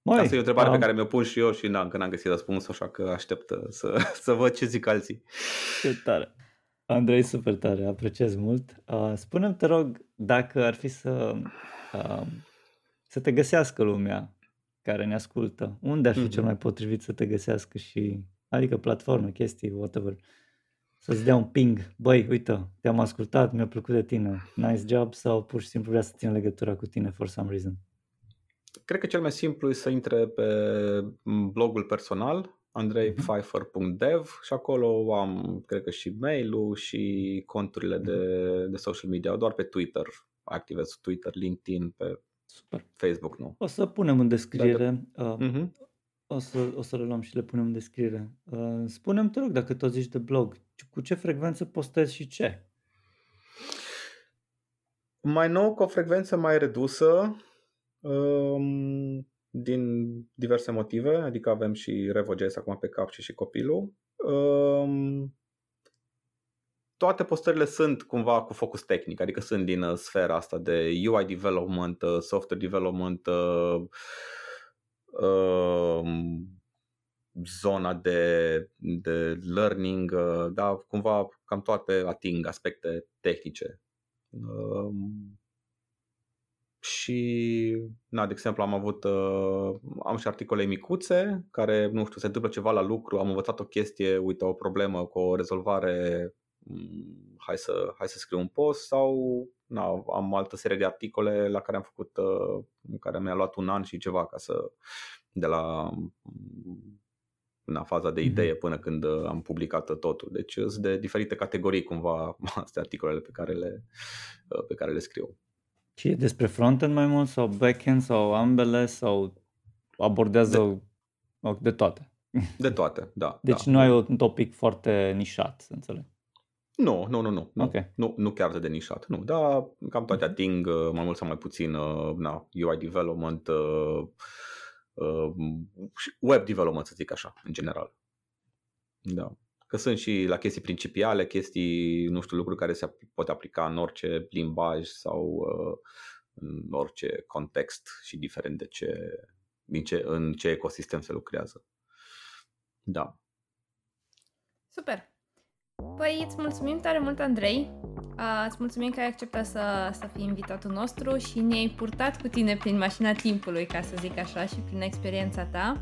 Mai, Asta e o întrebare um, pe care mi-o pun și eu și n-am, că n-am găsit răspuns, așa că aștept uh, să, [laughs] să văd ce zic alții. Ce tare. Andrei, super tare, apreciez mult. Uh, spune-mi, te rog, dacă ar fi să, uh, să te găsească lumea care ne ascultă, unde ar fi mm-hmm. cel mai potrivit să te găsească și, adică platforme, chestii, whatever, uh, să-ți dea un ping, băi, uite, te-am ascultat, mi-a plăcut de tine, nice job sau pur și simplu vrea să țin legătura cu tine for some reason? cred că cel mai simplu e să intre pe blogul personal andreipfeiffer.dev și acolo am, cred că și mail-ul și conturile de, de social media, doar pe Twitter, activez Twitter, LinkedIn, pe Super. Facebook nu. O să punem în descriere, dacă... uh, uh-huh. o, să, o să le luăm și le punem în descriere. Uh, spune-mi, te rog, dacă tot zici de blog, cu ce frecvență postezi și ce? Mai nou, cu o frecvență mai redusă, um, din diverse motive, adică avem și Revo.js acum pe cap și și copilul. Um, toate postările sunt cumva cu focus tehnic, adică sunt din uh, sfera asta de UI development, uh, software development, uh, uh, zona de, de learning, uh, da, cumva cam toate ating aspecte tehnice. Uh, și, na, de exemplu, am avut, uh, am și articole micuțe care, nu știu, se întâmplă ceva la lucru, am învățat o chestie, uite, o problemă cu o rezolvare, mm, hai să, hai să scriu un post sau na, am altă serie de articole la care am făcut, uh, care mi-a luat un an și ceva ca să, de la mm, na, faza de mhm. idee până când uh, am publicat totul. Deci sunt de diferite categorii cumva [laughs] astea articolele pe care le, uh, pe care le scriu. Și e despre frontend mai mult sau backend sau ambele sau abordează de, de toate? De toate, da. [laughs] Deci da. nu ai un topic foarte nișat, să înțeleg. Nu, nu, nu, nu. Nu, okay. nu, nu chiar de nișat. Nu, dar cam toate mhm. ating uh, mai mult sau mai puțin uh, na, UI development, uh, uh, web development, să zic așa, în general. Da. Că sunt și la chestii principiale, chestii, nu știu, lucruri care se pot aplica în orice limbaj sau uh, în orice context și diferent de ce, din ce, în ce ecosistem se lucrează. Da. Super! Păi îți mulțumim tare mult, Andrei. Uh, îți mulțumim că ai acceptat să, să fii invitatul nostru și ne-ai purtat cu tine prin mașina timpului, ca să zic așa, și prin experiența ta.